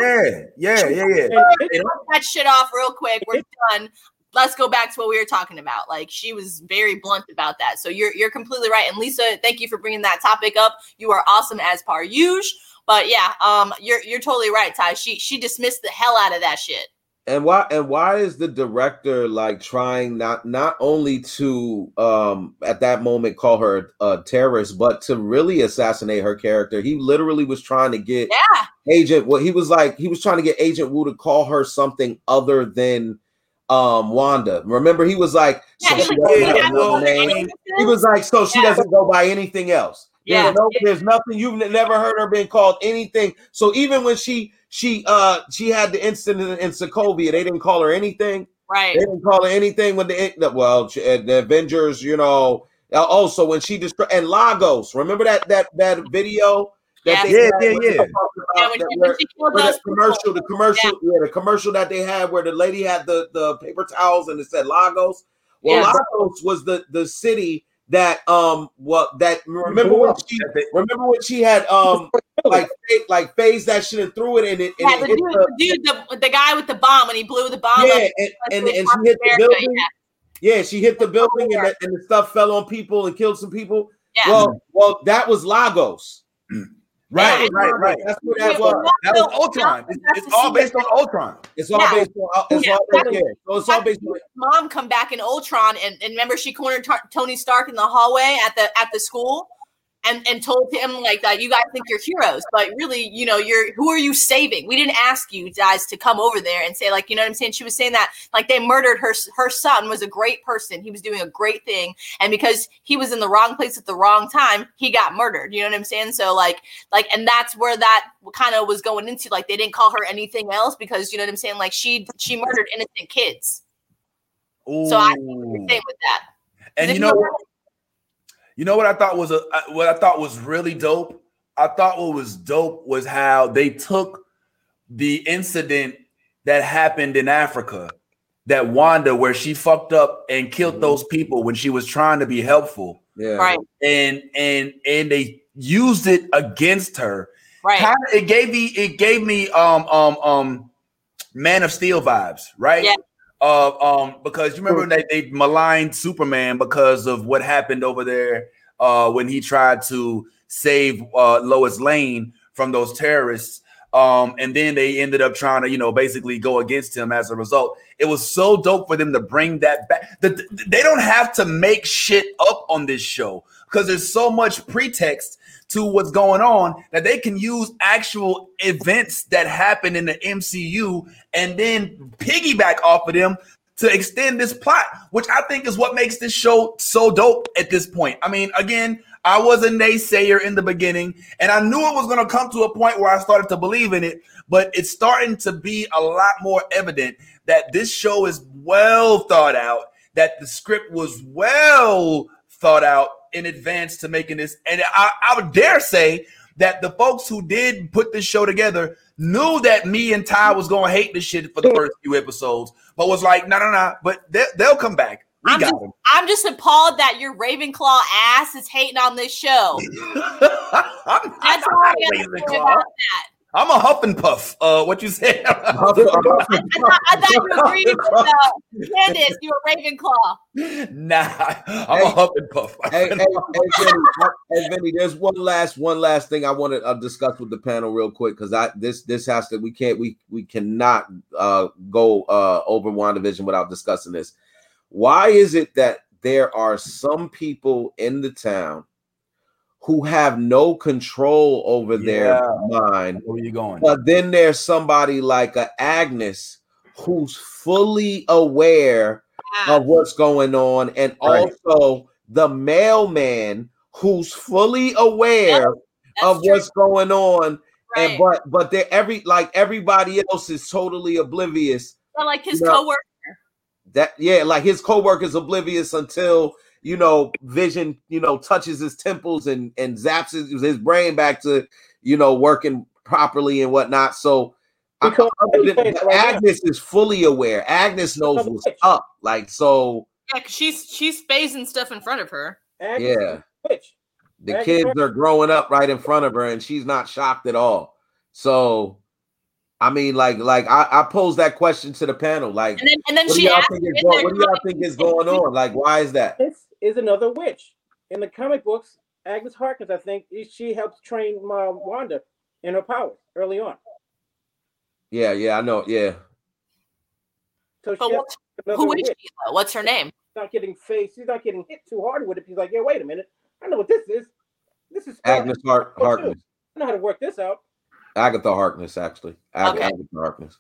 Speaker 4: yeah, yeah, yeah, yeah.
Speaker 8: And this-
Speaker 3: Cut that shit off real quick. We're done. Let's go back to what we were talking about. Like she was very blunt about that. So you're you're completely right. And Lisa, thank you for bringing that topic up. You are awesome as par usual. But yeah, um, you're you're totally right, Ty. She she dismissed the hell out of that shit.
Speaker 2: And why and why is the director like trying not not only to um at that moment call her a terrorist, but to really assassinate her character? He literally was trying to get
Speaker 3: Yeah,
Speaker 2: Agent what he was like he was trying to get Agent Woo to call her something other than um Wanda. Remember, he was like,
Speaker 3: yeah.
Speaker 2: so
Speaker 3: He,
Speaker 2: she
Speaker 3: like,
Speaker 2: doesn't
Speaker 3: you
Speaker 2: have
Speaker 3: have
Speaker 2: another
Speaker 3: no
Speaker 2: name.
Speaker 3: name.
Speaker 2: He was like, so she
Speaker 3: Yeah.
Speaker 2: doesn't go by anything else. There's
Speaker 3: Yeah.
Speaker 2: no, there's nothing you've never heard her being called anything. So even when she she uh she had the incident in Sokovia, they didn't call her anything.
Speaker 3: right.
Speaker 2: They didn't call her anything when the the- well she- uh, the Avengers, you know. uh, Also, when she destroyed and Lagos, remember that that that video that
Speaker 3: Yeah.
Speaker 2: they
Speaker 4: Yeah,
Speaker 2: had
Speaker 4: yeah, yeah.
Speaker 3: Yeah, when
Speaker 2: that where-
Speaker 3: when she killed
Speaker 2: where
Speaker 3: those
Speaker 2: the commercial, the
Speaker 3: people.
Speaker 2: commercial, yeah. the commercial that they had where the lady had the the paper towels and it said Lagos. Well,
Speaker 3: Yeah.
Speaker 2: Lagos was the the city that um what that remember when she remember when she had um like like phased that shit and threw it in it and
Speaker 3: Yeah,
Speaker 2: it
Speaker 3: the dude,
Speaker 2: the,
Speaker 3: the dude, the, the guy with the bomb when he blew the bomb
Speaker 2: yeah
Speaker 3: up.
Speaker 2: and, and,
Speaker 3: That's
Speaker 2: and she hit the
Speaker 3: America,
Speaker 2: building. yeah. She hit the building and the, and the stuff fell on people and killed some people.
Speaker 3: Yeah.
Speaker 2: well well that was Lagos
Speaker 4: Right, right, right.
Speaker 2: that's what that was
Speaker 4: That was Ultron. It's, it's all based on Ultron.
Speaker 2: it's all based on uh, it's
Speaker 3: Yeah,
Speaker 2: all based, yeah. so it's all based on
Speaker 3: mom come back in Ultron and, and remember she cornered Tony Stark in the hallway at the at the school and and told him like that you guys think you're heroes but really you know you're who are you saving? We didn't ask you guys to come over there and say like you know what I'm saying? She was saying that like they murdered her her son was a great person. He was doing a great thing. And because he was in the wrong place at the wrong time he got murdered. You know what I'm saying? So like like and that's where that kind of was going into like they didn't call her anything else because you know what I'm saying? Like she she murdered innocent kids. So I think with that.
Speaker 4: and you know,
Speaker 3: you-
Speaker 4: You know what I thought was a uh, what I thought was really dope. I thought what was dope was how they took the incident that happened in Africa, that Wanda, where she fucked up and killed
Speaker 2: Mhm.
Speaker 4: those people when she was trying to be helpful,
Speaker 2: Yeah.
Speaker 3: Right,
Speaker 4: and and and they used it against her.
Speaker 3: right.
Speaker 4: Kinda, it gave me it gave me um um um Man of Steel vibes, right?
Speaker 3: Yeah.
Speaker 4: Uh, um, because you remember they, they maligned Superman because of what happened over there uh when he tried to save uh Lois Lane from those terrorists. Um, and then they ended up trying to, you know, basically go against him as a result. It was so dope for them to bring that back. The, they don't have to make shit up on this show because there's so much pretext to what's going on that they can use actual events that happen in the MCU and then piggyback off of them to extend this plot, which I think is what makes this show so dope at this point. I mean, again, I was a naysayer in the beginning, and I knew it was going to come to a point where I started to believe in it, but it's starting to be a lot more evident that this show is well thought out, that the script was well thought out in advance to making this. And I, I would dare say that the folks who did put this show together knew that me and Ty was going to hate this shit for the first few episodes, but was like, no, no, no, but they, they'll come back. We
Speaker 3: I'm
Speaker 4: got
Speaker 3: just,
Speaker 4: them.
Speaker 3: I'm just appalled that your Ravenclaw ass is hating on this show.
Speaker 4: I'm,
Speaker 3: That's all I
Speaker 4: not a
Speaker 3: gotta say
Speaker 4: Ravenclaw.
Speaker 3: about that.
Speaker 4: I'm a huff and puff. Uh, what you said?
Speaker 3: I thought, I thought you agreed with uh, Candace. You were Ravenclaw.
Speaker 4: nah, I'm a huff and puff. my
Speaker 2: hey, hey, hey, Vinny, hey, Vinny, there's one last one last thing I want to uh, discuss with the panel real quick because I this this has to we can't we we cannot uh go uh over WandaVision without discussing this. Why is it that there are some people in the town who have no control over their mind,
Speaker 4: Where you going?
Speaker 2: but then there's somebody like a Agnes who's fully aware
Speaker 3: Yeah.
Speaker 2: of what's going on, and
Speaker 4: Right.
Speaker 2: also the mailman who's fully aware
Speaker 3: That's
Speaker 2: of
Speaker 3: true.
Speaker 2: what's going on,
Speaker 3: right.
Speaker 2: and but but they every like everybody else is totally oblivious.
Speaker 3: But like his
Speaker 2: you know,
Speaker 3: coworker.
Speaker 2: That yeah, like his coworker's oblivious until you know Vision you know touches his temples and and zaps his, his brain back to you know working properly and whatnot. So. I-
Speaker 8: Because-
Speaker 2: I- the- the
Speaker 8: right now-
Speaker 2: Agnes is fully aware. Agnes knows what's up. Like so,
Speaker 3: Yeah, 'cause she's she's phasing stuff in front of her.
Speaker 8: Agnes
Speaker 2: Yeah.
Speaker 8: is a witch.
Speaker 2: the
Speaker 8: Agnes
Speaker 2: kids
Speaker 8: Harkness.
Speaker 2: are growing up right in front of her and she's not shocked at all so i mean like like i, I posed that question to the panel like
Speaker 3: And then and then
Speaker 2: what do
Speaker 3: she
Speaker 2: y'all
Speaker 3: asked
Speaker 2: think is going, what do y'all think is going on like why is that
Speaker 8: This is another witch. In the comic books, Agnes Harkness, I think, she helps train uh, Wanda in her powers early on.
Speaker 2: yeah yeah i know yeah
Speaker 8: So
Speaker 3: But
Speaker 8: she's
Speaker 3: what,
Speaker 8: another witch.
Speaker 3: she though? What's her name?
Speaker 8: not getting faced. She's not getting hit too hard with it. She's like, yeah, wait a minute. I know what this is. This is
Speaker 2: agnes Hart- harkness.
Speaker 8: I know how to work this out.
Speaker 2: agatha harkness actually Ag-
Speaker 3: Okay.
Speaker 2: agatha harkness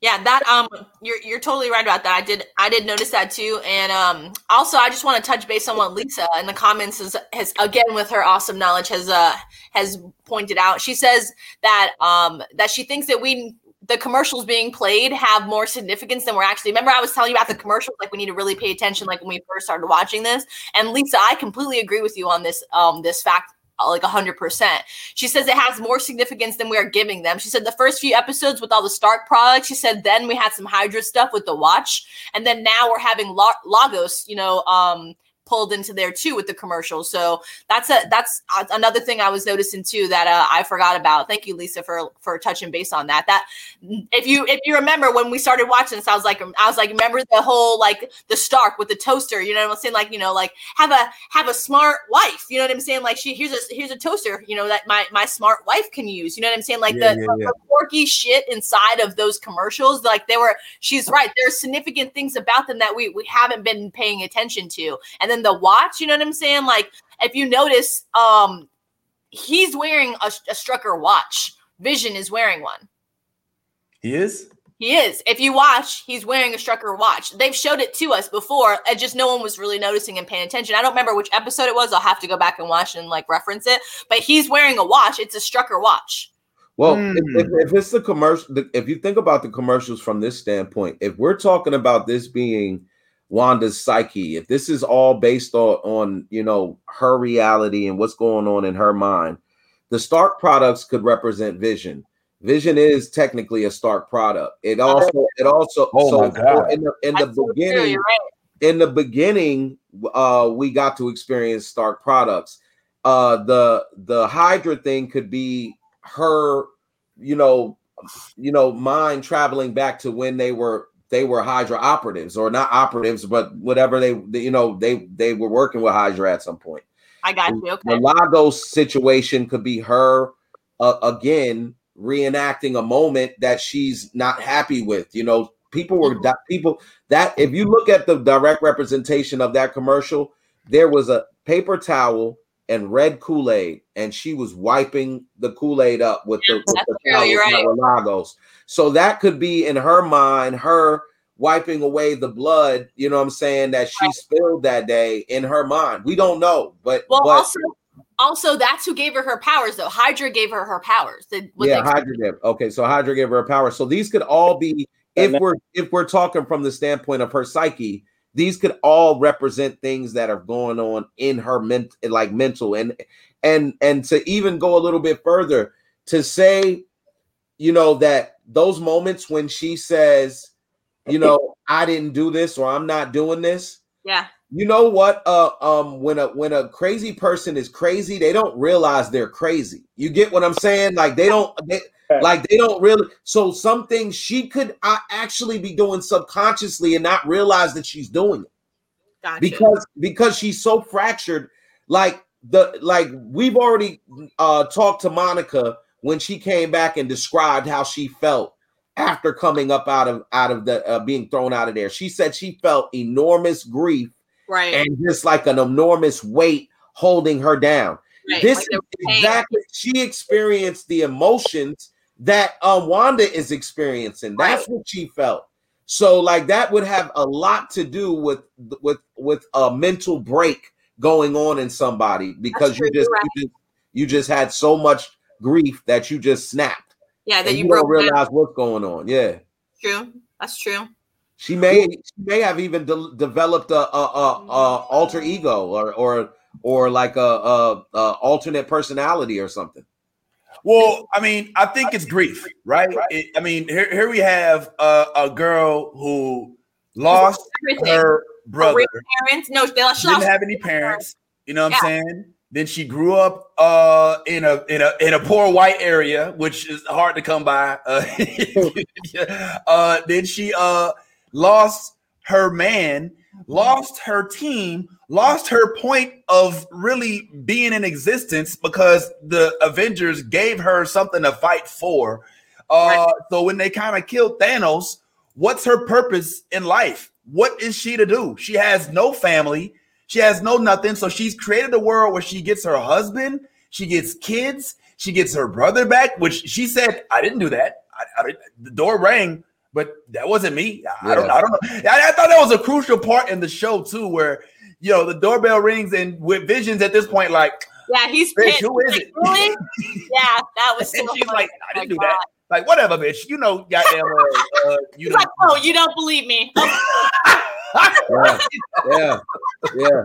Speaker 3: Yeah, that um, you're you're totally right about that. I did I did notice that too, and um, also I just want to touch base on what Lisa in the comments has, has again with her awesome knowledge has uh has pointed out. She says that um that she thinks that we the commercials being played have more significance than we're actually. Remember, I was telling you about the commercials. Like we need to really pay attention. Like when we first started watching this, and Lisa, I completely agree with you on this um this fact like a 100%. She says it has more significance than we are giving them. She said the first few episodes with all the Stark products, she said then we had some Hydra stuff with the watch, and then now we're having Lagos, you know, um pulled into there too with the commercials. So that's a that's another thing I was noticing too that uh, I forgot about. Thank you, Lisa, for for touching base on that. That if you if you remember when we started watching this, I was like I was like remember the whole like the Stark with the toaster. You know what I'm saying? Like you know like have a have a smart wife. You know what I'm saying? Like she here's a here's a toaster. You know that my my smart wife can use. You know what I'm saying? Like
Speaker 4: Yeah,
Speaker 3: the,
Speaker 4: yeah,
Speaker 3: the
Speaker 4: yeah.
Speaker 3: quirky shit inside of those commercials. Like they were. She's right. There's significant things about them that we we haven't been paying attention to. And then the watch. You know what I'm saying? Like if you notice, um, he's wearing a, a Strucker watch. Vision is wearing one.
Speaker 4: He is.
Speaker 3: He is. If you watch, he's wearing a Strucker watch. They've showed it to us before, and just no one was really noticing and paying attention. I don't remember which episode it was. I'll have to go back and watch and like reference it. But he's wearing a watch. It's a Strucker watch.
Speaker 2: Well,
Speaker 4: Hmm.
Speaker 2: if, if, if it's the commercial, if you think about the commercials from this standpoint, if we're talking about this being Wanda's psyche, if this is all based on, on you know her reality and what's going on in her mind, the Stark products could represent Vision. Vision is technically a Stark product. It also it also
Speaker 4: Oh
Speaker 2: so in the in the
Speaker 3: That's so true,
Speaker 2: beginning
Speaker 3: right.
Speaker 2: in the beginning uh we got to experience stark products uh the the hydra thing could be her you know you know mind traveling back to when they were they were hydra operatives or not operatives but whatever they, they you know they they were working with hydra at some point
Speaker 3: I got you.
Speaker 2: the
Speaker 3: Okay.
Speaker 2: Lagos situation could be her uh, again reenacting a moment that she's not happy with. You know, people were di- people that if you look at the direct representation of that commercial, there was a paper towel and red Kool Aid, and she was wiping the Kool Aid up with the, with the
Speaker 3: true,
Speaker 2: towels
Speaker 3: you're
Speaker 2: that
Speaker 3: right.
Speaker 2: Lagos. So that could be in her mind, her wiping away the blood, you know what I'm saying, that she spilled that day in her mind. We don't know, but
Speaker 3: Well,
Speaker 2: but
Speaker 3: also, also that's who gave her her powers, though. Hydra gave her her powers. Did, was
Speaker 2: yeah, Hydra gave. Okay, so Hydra gave her her powers. So these could all be, if we're if we're talking from the standpoint of her psyche, these could all represent things that are going on in her ment, like mental, and and and to even go a little bit further to say, you know, that those moments when she says, you know, I didn't do this or I'm not doing this.
Speaker 3: yeah.
Speaker 2: You know what? Uh, um, when a when a crazy person is crazy, they don't realize they're crazy. You get what I'm saying? Like they don't, they, like they don't really. So some things she could uh, actually be doing subconsciously and not realize that she's doing it
Speaker 3: Gotcha.
Speaker 2: because because she's so fractured. Like the like we've already uh talked to Monica when she came back and described how she felt after coming up out of out of the uh, being thrown out of there. She said she felt enormous grief
Speaker 3: right.
Speaker 2: and just like an enormous weight holding her down.
Speaker 3: right.
Speaker 2: This
Speaker 3: like
Speaker 2: exactly she experienced the emotions that uh, Wanda is experiencing. That's what she felt. So like that would have a lot to do with with with a mental break going on in somebody because you just,
Speaker 3: right.
Speaker 2: you just you just had so much grief that you just snapped.
Speaker 3: yeah, that you,
Speaker 2: you don't
Speaker 3: broke down.
Speaker 2: realize what's going on. Yeah.
Speaker 3: True. That's true.
Speaker 2: She may she may have even de- developed a, a, a, a alter ego or or or like a, a, a alternate personality or something.
Speaker 4: Well, I mean, I think it's grief, right? It- I mean, here, here we have a, a girl who lost
Speaker 3: Everything.
Speaker 4: her brother,
Speaker 3: parents. No, they lost.
Speaker 4: didn't have any parents. You know what I'm saying? Then she grew up uh, in a in a in a poor white area, which is hard to come by. Uh, uh, then she uh, lost her man, lost her team, lost her point of really being in existence because the Avengers gave her something to fight for. Uh, So when they kind of killed Thanos, what's her purpose in life? What is she to do? She has no family. She has no nothing. So she's created a world where she gets her husband, she gets kids, she gets her brother back, which she said, I didn't do that. I, I the door rang, but that wasn't me. I, I don't I don't know. I, I thought that was a crucial part in the show too, where you know the doorbell rings and with visions at this point, like,
Speaker 3: Yeah, he's
Speaker 4: bitch,
Speaker 3: pissed.
Speaker 4: who is
Speaker 3: Like,
Speaker 4: it?
Speaker 3: Really? Yeah, that was.
Speaker 4: and
Speaker 3: so
Speaker 4: she's
Speaker 3: funny.
Speaker 4: like, I
Speaker 3: Oh
Speaker 4: didn't do
Speaker 3: my
Speaker 4: that. Like, whatever, bitch. You know, goddamn, uh, uh, you
Speaker 3: He's
Speaker 4: know.
Speaker 3: like, oh, you don't believe me?
Speaker 2: Yeah, yeah, yeah.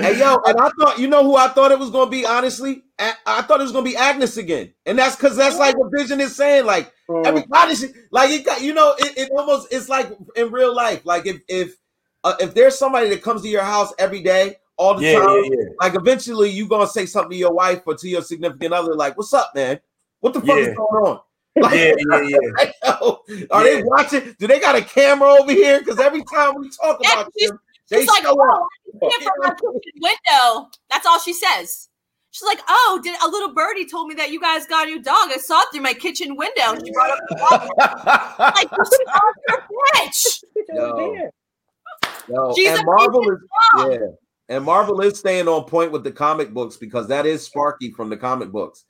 Speaker 2: Hey yo, and I thought you know who I thought it was gonna be. Honestly, I thought it was gonna be Agnes again, and that's because that's like what Vision is saying. Like
Speaker 8: Mm.
Speaker 2: everybody, should, like it got you know, it, it almost it's like in real life. Like if if uh, if there's somebody that comes to your house every day, all the
Speaker 4: Yeah,
Speaker 2: time,
Speaker 4: yeah, yeah.
Speaker 2: like eventually you gonna say something to your wife or to your significant other, like, "What's up, man? What the fuck is going on?" Like,
Speaker 4: Yeah, yeah, yeah.
Speaker 2: like, are
Speaker 4: Yeah.
Speaker 2: they watching? Do they got a camera over here? Because every time we talk
Speaker 3: Yeah,
Speaker 2: about
Speaker 3: she's-
Speaker 2: them, they
Speaker 3: She's like,
Speaker 2: show
Speaker 3: oh,
Speaker 2: up.
Speaker 3: I see it from my window. That's all she says. She's like, oh, did a little birdie told me that you guys got a new dog? I saw it through my kitchen window. She brought up the dog. like, you son of a bitch.
Speaker 2: Yo. Yo,
Speaker 3: She's
Speaker 2: and
Speaker 3: a
Speaker 2: Marvel is
Speaker 3: of
Speaker 2: yeah, and Marvel is staying on point with the comic books because that is Sparky from the comic books.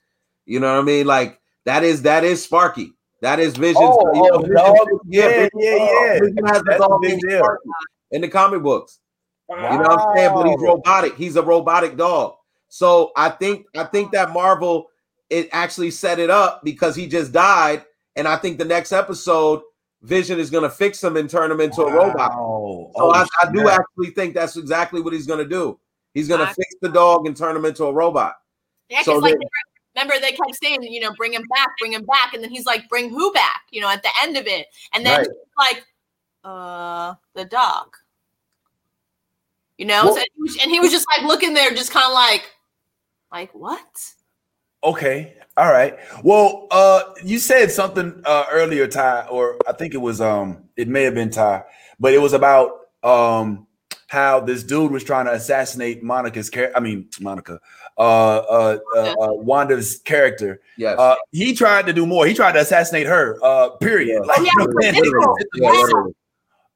Speaker 2: You know what I mean? Like that is that is Sparky. That is Vision.
Speaker 4: Oh, oh, dog. Yeah, yeah, yeah.
Speaker 2: Uh, Vision has the
Speaker 4: That's
Speaker 2: dog
Speaker 4: big deal.
Speaker 2: In the comic books. You know what I'm saying? But he's robotic. He's a robotic dog. So I think I think that Marvel it actually set it up because he just died, and I think the next episode Vision is gonna fix him and turn him into a robot.
Speaker 4: Wow.
Speaker 2: So
Speaker 4: Oh,
Speaker 2: I, I do
Speaker 4: snap.
Speaker 2: actually think that's exactly what he's gonna do. He's gonna
Speaker 3: I-
Speaker 2: fix the dog and turn him into a robot.
Speaker 3: Yeah, 'cause
Speaker 2: So
Speaker 3: like
Speaker 2: they-
Speaker 3: remember they kept saying, you know, bring him back, bring him back, and then he's like, bring who back? You know, at the end of it, and then
Speaker 2: Right.
Speaker 3: like, uh, the dog. You know,
Speaker 4: Well-
Speaker 3: so and he was just like looking there, just kind of like, like what?
Speaker 4: Okay. All right. Well, uh, you said something uh earlier, Ty, or I think it was um, it may have been Ty, but it was about um how this dude was trying to assassinate Monica's character. I mean, Monica, uh, uh, uh, uh, Wanda's character.
Speaker 2: Yes.
Speaker 4: Uh, he tried to do more. He tried to assassinate her. Uh, period.
Speaker 2: Yeah.
Speaker 4: Like,
Speaker 3: Oh, yeah,
Speaker 4: you know,
Speaker 3: yeah,
Speaker 4: and it was- it
Speaker 2: Yeah,
Speaker 4: was-
Speaker 2: literally.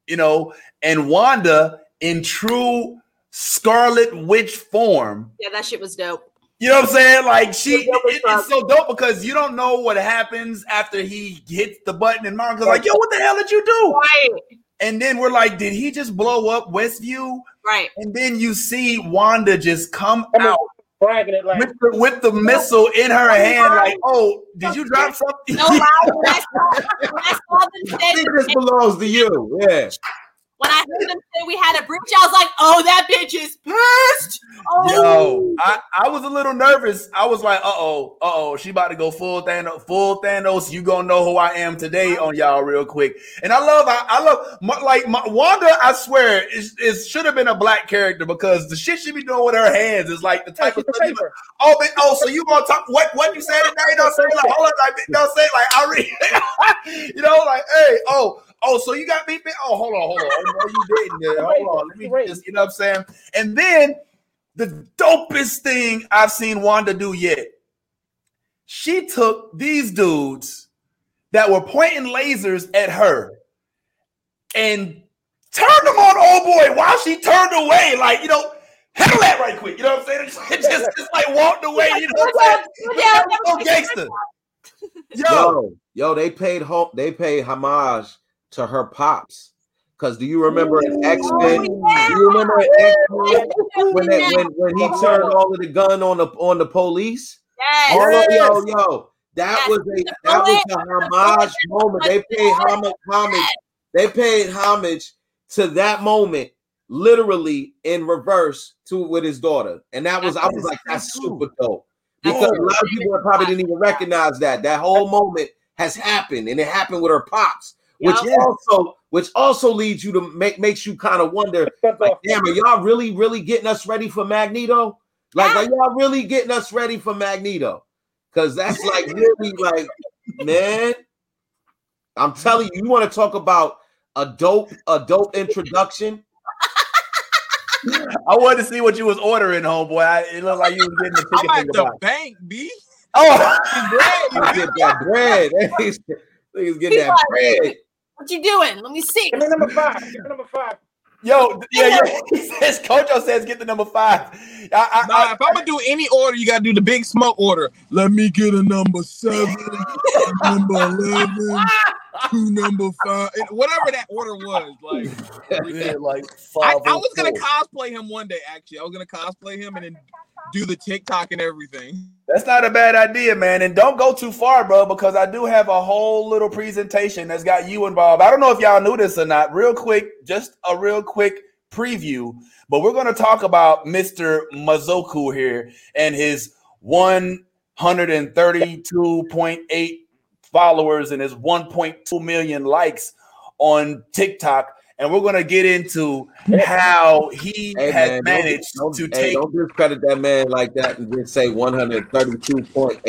Speaker 4: you know, and Wanda in true Scarlet Witch form.
Speaker 3: Yeah, that shit was dope.
Speaker 4: You know what I'm saying? Like she, it- it's so dope because you don't know what happens after he hits the button, and Monica's like, "Yo, what the hell did you do?"
Speaker 3: Right,
Speaker 4: And then we're like, "Did he just blow up Westview?"
Speaker 3: right.
Speaker 4: And then you see Wanda just come
Speaker 8: I mean,
Speaker 4: out
Speaker 8: bragging it like
Speaker 4: with the, with the missile in her hand, like, "Oh, did you drop something?"
Speaker 3: No I I saw them
Speaker 2: I think this belongs to you. Yeah.
Speaker 3: When I heard them say we had a breach, I was like, oh, that bitch is pissed. Oh,
Speaker 4: Yo, I, I was a little nervous. I was like, uh oh, uh oh, she about to go full Thanos, full Thanos. You gonna know who I am today on y'all real quick. And I love, I, I love, my, like my, Wanda. I swear, it, it should have been a black character because the shit she be doing with her hands is like the type
Speaker 8: she's
Speaker 4: of
Speaker 8: the
Speaker 4: stuff. Oh, but, oh, so you gonna talk? What what you said today? Don't say like, hold on, like, don't say like I read. you know, like, hey, oh. Oh, so you got me? Oh, hold on, hold on. Oh, no, you didn't. Hold on. Let me just, you know what I'm saying? And then the dopest thing I've seen Wanda do yet. She took these dudes that were pointing lasers at her and turned them on old boy while she turned away. Like, you know, handle that right quick. You know what I'm saying? It just, just like walked away. You know what I'm saying?
Speaker 3: Yeah,
Speaker 4: so gangster. Yo,
Speaker 2: Yo, yo, they paid ho- they paid homage to her pops. Cause do you remember in X Men? Do you remember in X Men when, that, when when he turned all of the gun on the on the police?
Speaker 3: Yes.
Speaker 2: All of, yo, yo, that
Speaker 3: Yes.
Speaker 2: was a that was a homage moment. They paid homage, homage. They paid homage to that moment, literally in reverse to with his daughter, and that was I was like, that's super dope because a lot of people probably didn't even recognize that that whole moment has happened, and it happened with her pops, which
Speaker 3: Yep.
Speaker 2: also which also leads you to make makes you kind of wonder like, damn, are y'all really, really getting us ready for Magneto? Like, are y'all really getting us ready for Magneto? Because that's like really like, man. I'm telling you, you want to talk about a dope, a dope introduction.
Speaker 4: I wanted to see what you was ordering, homeboy. I, it looked like you was getting the
Speaker 9: I'm
Speaker 4: ticket
Speaker 9: at
Speaker 4: thing
Speaker 9: the
Speaker 4: about.
Speaker 9: bank, B.
Speaker 4: Oh,
Speaker 2: You get that bread. Niggas niggas get that bread.
Speaker 3: What you doing? Let me see.
Speaker 8: Give me number five. Give me number five.
Speaker 4: yo, yeah, yeah. He says, Kojo says, get the number five. I, I,
Speaker 9: Nah,
Speaker 4: I,
Speaker 9: if I'm gonna do any order, you gotta do the big smoke order. Let me get a number seven, number eleven, two number five, and whatever that order was. Like,
Speaker 4: yeah, like
Speaker 9: I,
Speaker 4: five
Speaker 9: I
Speaker 4: oh
Speaker 9: was gonna cosplay him one day. Actually, I was gonna cosplay him and then do the TikTok and everything.
Speaker 4: That's not a bad idea, man. And don't go too far, bro, because I do have a whole little presentation that's got you involved. I don't know if y'all knew this or not. Real quick, just a real quick preview, but we're going to talk about Mr. Mazoku here and his 132.8 followers and his 1.2 million likes on TikTok. And we're going to get into how he
Speaker 2: Hey,
Speaker 4: has
Speaker 2: man, don't-
Speaker 4: managed
Speaker 2: don't,
Speaker 4: to
Speaker 2: hey,
Speaker 4: take
Speaker 2: don't discredit that man like that and just say 132.8.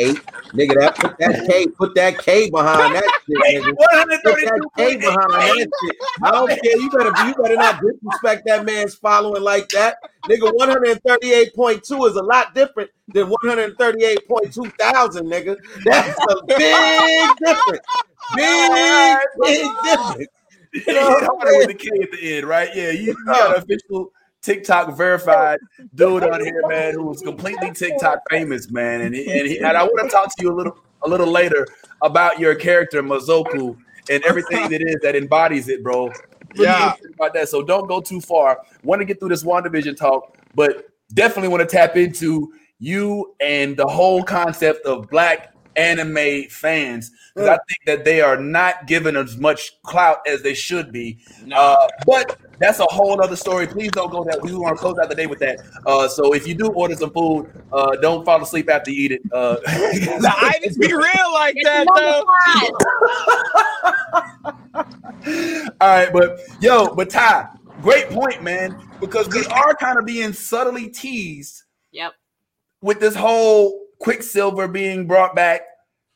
Speaker 2: Nigga, that put that K, put that K behind that shit, nigga. Put that K behind that shit. I don't care. You better you better not disrespect that man's following like that. Nigga, 138.2 is a lot different than 138.2 thousand, nigga. That's a big difference. Big, big difference.
Speaker 4: You know, with the K at the end, right? Yeah, you, you oh. got an official TikTok verified dude on here, man, who was completely TikTok famous, man. And he, and, he, and I want to talk to you a little a little later about your character Mazoku and everything that is that embodies it, bro. Really
Speaker 9: Yeah.
Speaker 4: about that. So don't go too far. Want to get through this WandaVision talk, but definitely want to tap into you and the whole concept of black anime fans because I think that they are not given as much clout as they should be. Uh, but that's a whole other story. Please don't go that. We want to close out the day with that. Uh, so if you do order some food, uh, don't fall asleep after you eat it. Uh,
Speaker 9: The Ivys be real like that though.
Speaker 4: All right, but yo, but Ty, great point, man. Because we are kind of being subtly teased
Speaker 3: Yep.
Speaker 4: with this whole Quicksilver being brought back,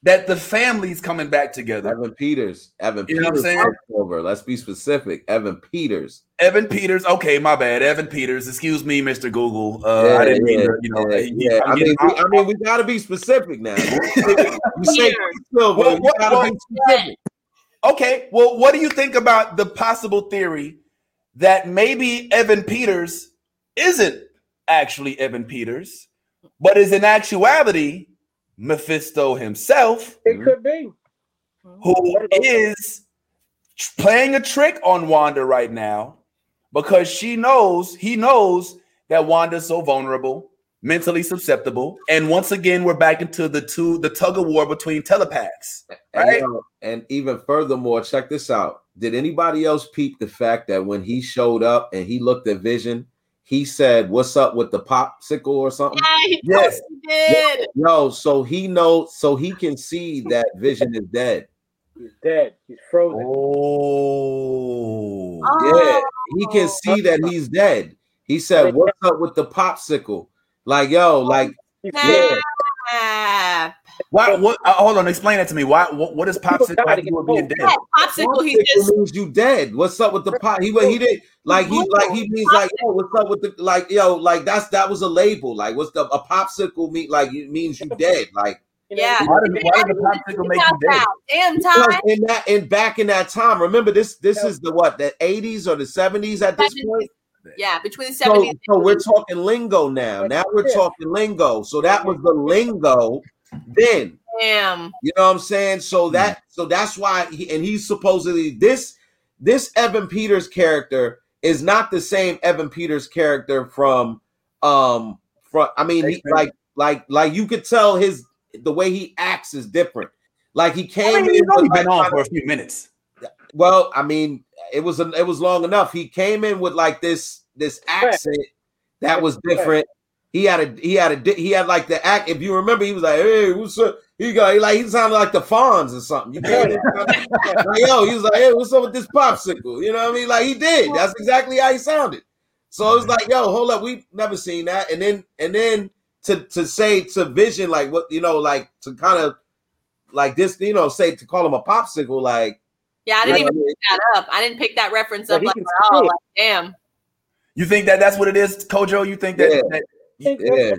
Speaker 4: that the family's coming back together.
Speaker 2: Evan Peters. Evan
Speaker 4: You know what I'm saying?
Speaker 2: Let's be specific. Evan Peters.
Speaker 4: Evan Peters, okay, my bad. Evan Peters, excuse me, Mr. Google. Uh, I didn't mean to, you know.
Speaker 2: yeah, yeah.
Speaker 4: I'm
Speaker 2: mean, we, I mean, we gotta be specific now. You say,
Speaker 3: Peters.
Speaker 2: Quicksilver,
Speaker 4: Well, what-
Speaker 2: gotta
Speaker 4: well-
Speaker 2: be specific.
Speaker 4: Okay, well, what do you think about the possible theory that maybe Evan Peters isn't actually Evan Peters, but is in actuality Mephisto himself,
Speaker 8: It could be.
Speaker 4: who is playing a trick on Wanda right now because she knows, he knows that Wanda's so vulnerable, mentally susceptible, and once again, we're back into the two, the tug of war between telepaths.
Speaker 2: And,
Speaker 4: Right?
Speaker 2: yo, and even furthermore, check this out. Did anybody else peep the fact that when he showed up and he looked at Vision, he said, "What's up with the popsicle or something?"
Speaker 3: Yeah, he
Speaker 4: Yes.
Speaker 3: totally did.
Speaker 2: Yo, so he knows, so he can see that Vision is dead.
Speaker 8: He's dead. He's frozen.
Speaker 4: Oh. oh.
Speaker 2: Yeah, he can see that he's dead. He said, "What's up with the popsicle?" Like, yo, like,
Speaker 8: He's
Speaker 2: yeah,
Speaker 8: dead.
Speaker 3: Snap.
Speaker 4: Why? What? Uh, hold on. Explain that to me. Why? What, what does
Speaker 8: People
Speaker 4: popsicle
Speaker 8: gotta
Speaker 4: have to
Speaker 8: get
Speaker 4: do with being dead?
Speaker 3: Yeah, popsicle. He just
Speaker 2: means you dead. What's up with the pop? He he did like he like he means like yo, what's up with the like yo like that's that was a label. Like, what's the a popsicle mean? Like it means you dead. Like
Speaker 3: Yeah.
Speaker 4: Why does, why does the popsicle make you dead?
Speaker 3: Damn time.
Speaker 2: in that in back in that time. Remember this this is the what the eighties or the seventies at this point.
Speaker 3: Yeah, between the
Speaker 2: So,
Speaker 3: seventies.
Speaker 2: so we're talking lingo now. Now we're talking lingo. So that was the lingo then.
Speaker 3: Damn.
Speaker 2: You know what I'm saying? So that so that's why he, and he's supposedly this this Evan Peters character is not the same Evan Peters character from um from I mean he, like like like you could tell his the way he acts is different. Like he
Speaker 4: I
Speaker 2: came
Speaker 4: mean, he's
Speaker 2: in
Speaker 4: only been
Speaker 2: like,
Speaker 4: on for a few minutes.
Speaker 2: well, I mean, it was a, it was long enough. He came in with like this this accent that was different. He had a he had a he had like the act. If you remember, he was like, "Hey, what's up?" He got he like he sounded like the Fonz or something. You came in, like, yo, he was like, "Hey, what's up with this popsicle?" You know what I mean? Like he did. That's exactly how he sounded. So it was like, "Yo, hold up, we've never seen that." And then and then to to say to Vision like what you know like to kind of like this you know say to call him a popsicle like
Speaker 3: Yeah, I didn't
Speaker 2: like,
Speaker 3: even pick that up. I didn't pick that reference
Speaker 8: Yeah,
Speaker 3: up like
Speaker 8: can
Speaker 3: at all. Like, damn.
Speaker 4: You think that that's what it is, Kojo? You think that?
Speaker 2: Yeah.
Speaker 4: that
Speaker 8: think
Speaker 2: yeah.
Speaker 8: a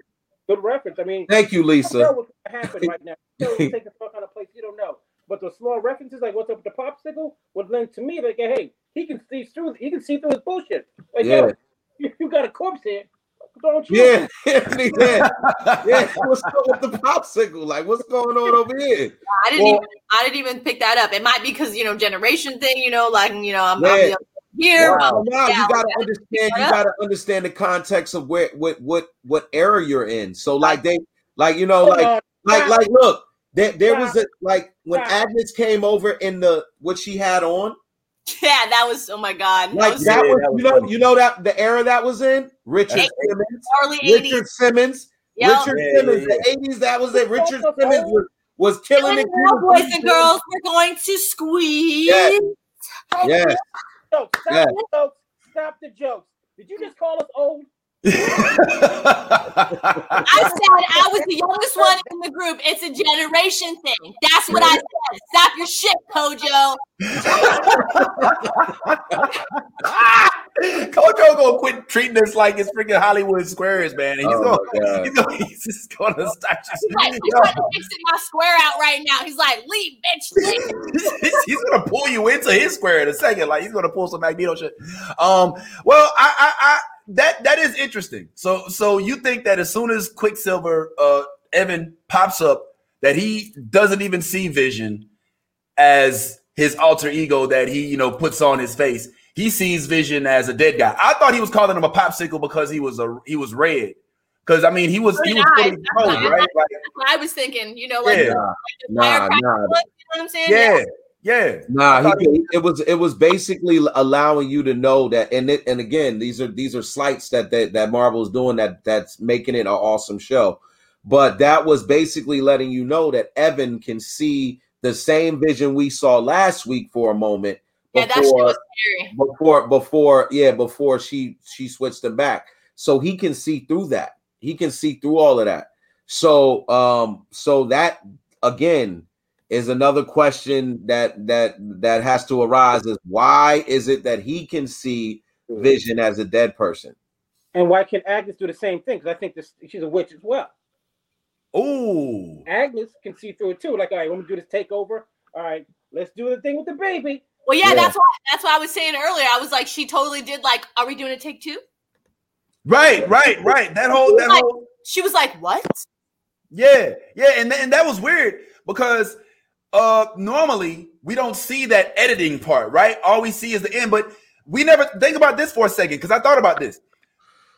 Speaker 8: good reference. I mean,
Speaker 2: Thank you,
Speaker 8: you don't know
Speaker 2: Lisa.
Speaker 8: what's gonna happen right now. You know, take the fuck out of place. You don't know. But the small references, like what's up with the popsicle, would lend to me like, hey, he can see through. He can see through his bullshit. Like,
Speaker 2: Yeah.
Speaker 8: yo, you, you got a corpse here. Don't you?
Speaker 2: Yeah, yeah, yeah. What's up with the popsicle? Like, what's going on over here?
Speaker 3: I didn't
Speaker 2: Well-
Speaker 3: even I didn't even pick that up. It might be because you know generation thing. You know, like you know I'm,
Speaker 2: Yeah.
Speaker 3: I'm the here.
Speaker 2: Wow.
Speaker 3: I'm-
Speaker 2: Now you gotta understand. You gotta understand the context of where, what, what, what era you're in. So, like they, like you know, like, like, like, look, there, there was a like when Agnes came over in the what she had on,
Speaker 3: Yeah, that was oh my god. That
Speaker 2: like
Speaker 3: was
Speaker 2: that
Speaker 4: Yeah,
Speaker 2: was,
Speaker 4: that was
Speaker 2: you know,
Speaker 4: funny.
Speaker 2: you know that the era that was in Richard
Speaker 4: That's-
Speaker 2: Simmons,
Speaker 3: early eighties.
Speaker 2: Richard Simmons,
Speaker 3: Yep.
Speaker 2: Richard
Speaker 4: Yeah,
Speaker 2: Simmons,
Speaker 4: yeah,
Speaker 2: the eighties. That was it. Richard Simmons was was killing it.
Speaker 3: boys and girls, we're going to squeeze.
Speaker 2: Yeah. Yes.
Speaker 8: Jokes. Stop
Speaker 2: Yeah.
Speaker 8: the jokes. Stop the jokes. Did you just call us old?
Speaker 3: I said I was the youngest one in the group. It's a generation thing. That's what I said. Stop your shit, Kojo.
Speaker 4: Kojo gonna quit treating this like it's freaking Hollywood Squares, man. He's,
Speaker 2: Oh
Speaker 4: gonna,
Speaker 2: my God.
Speaker 4: he's, gonna, he's just gonna start.
Speaker 3: He's like, he's
Speaker 4: Yo,
Speaker 3: trying to fix my square out right now. He's like, leave, bitch, leave.
Speaker 4: he's gonna pull you into his square in a second. Like he's gonna pull some Magneto shit. Um, well, I, I, I that that is interesting. So, so you think that as soon as Quicksilver, uh, Evan pops up, that he doesn't even see Vision as his alter ego that he, you know, puts on his face. He sees Vision as a dead guy. I thought he was calling him a popsicle because he was a he was red. Because I mean, he was he was
Speaker 3: Right.
Speaker 4: fully exposed, right? Like,
Speaker 3: I was thinking. You know, like,
Speaker 4: Yeah.
Speaker 3: like
Speaker 2: Nah, nah.
Speaker 3: you know what I'm saying?
Speaker 4: yeah, yeah.
Speaker 2: Nah,
Speaker 4: I
Speaker 2: he, it was it was basically allowing you to know that, and it, and again, these are these are slights that that, that Marvel's doing that that's making it an awesome show. But that was basically letting you know that Evan can see the same vision we saw last week for a moment
Speaker 3: Yeah, that shit
Speaker 2: before
Speaker 3: was scary.
Speaker 2: before before yeah before she she switched him back so he can see through that he can see through all of that so um so that again is another question that that that has to arise is why is it that he can see hmm. vision as a dead person
Speaker 8: And why can Agnes do the same thing? Because I think this, she's a witch as well.
Speaker 4: oh
Speaker 8: Agnes can see through it too. Like, all right, when we do this takeover, all right, let's do the thing with the baby.
Speaker 3: Well, yeah,
Speaker 2: Yeah.
Speaker 3: that's why that's why I was saying earlier. I was like, she totally did. Like, are we doing a take two?
Speaker 4: right, right, right. That whole that
Speaker 3: Like-
Speaker 4: whole
Speaker 3: She was like, what?
Speaker 4: Yeah, yeah, and, and that was weird because uh normally we don't see that editing part, right? All we see is the end, but we never think about this for a second because I thought about this.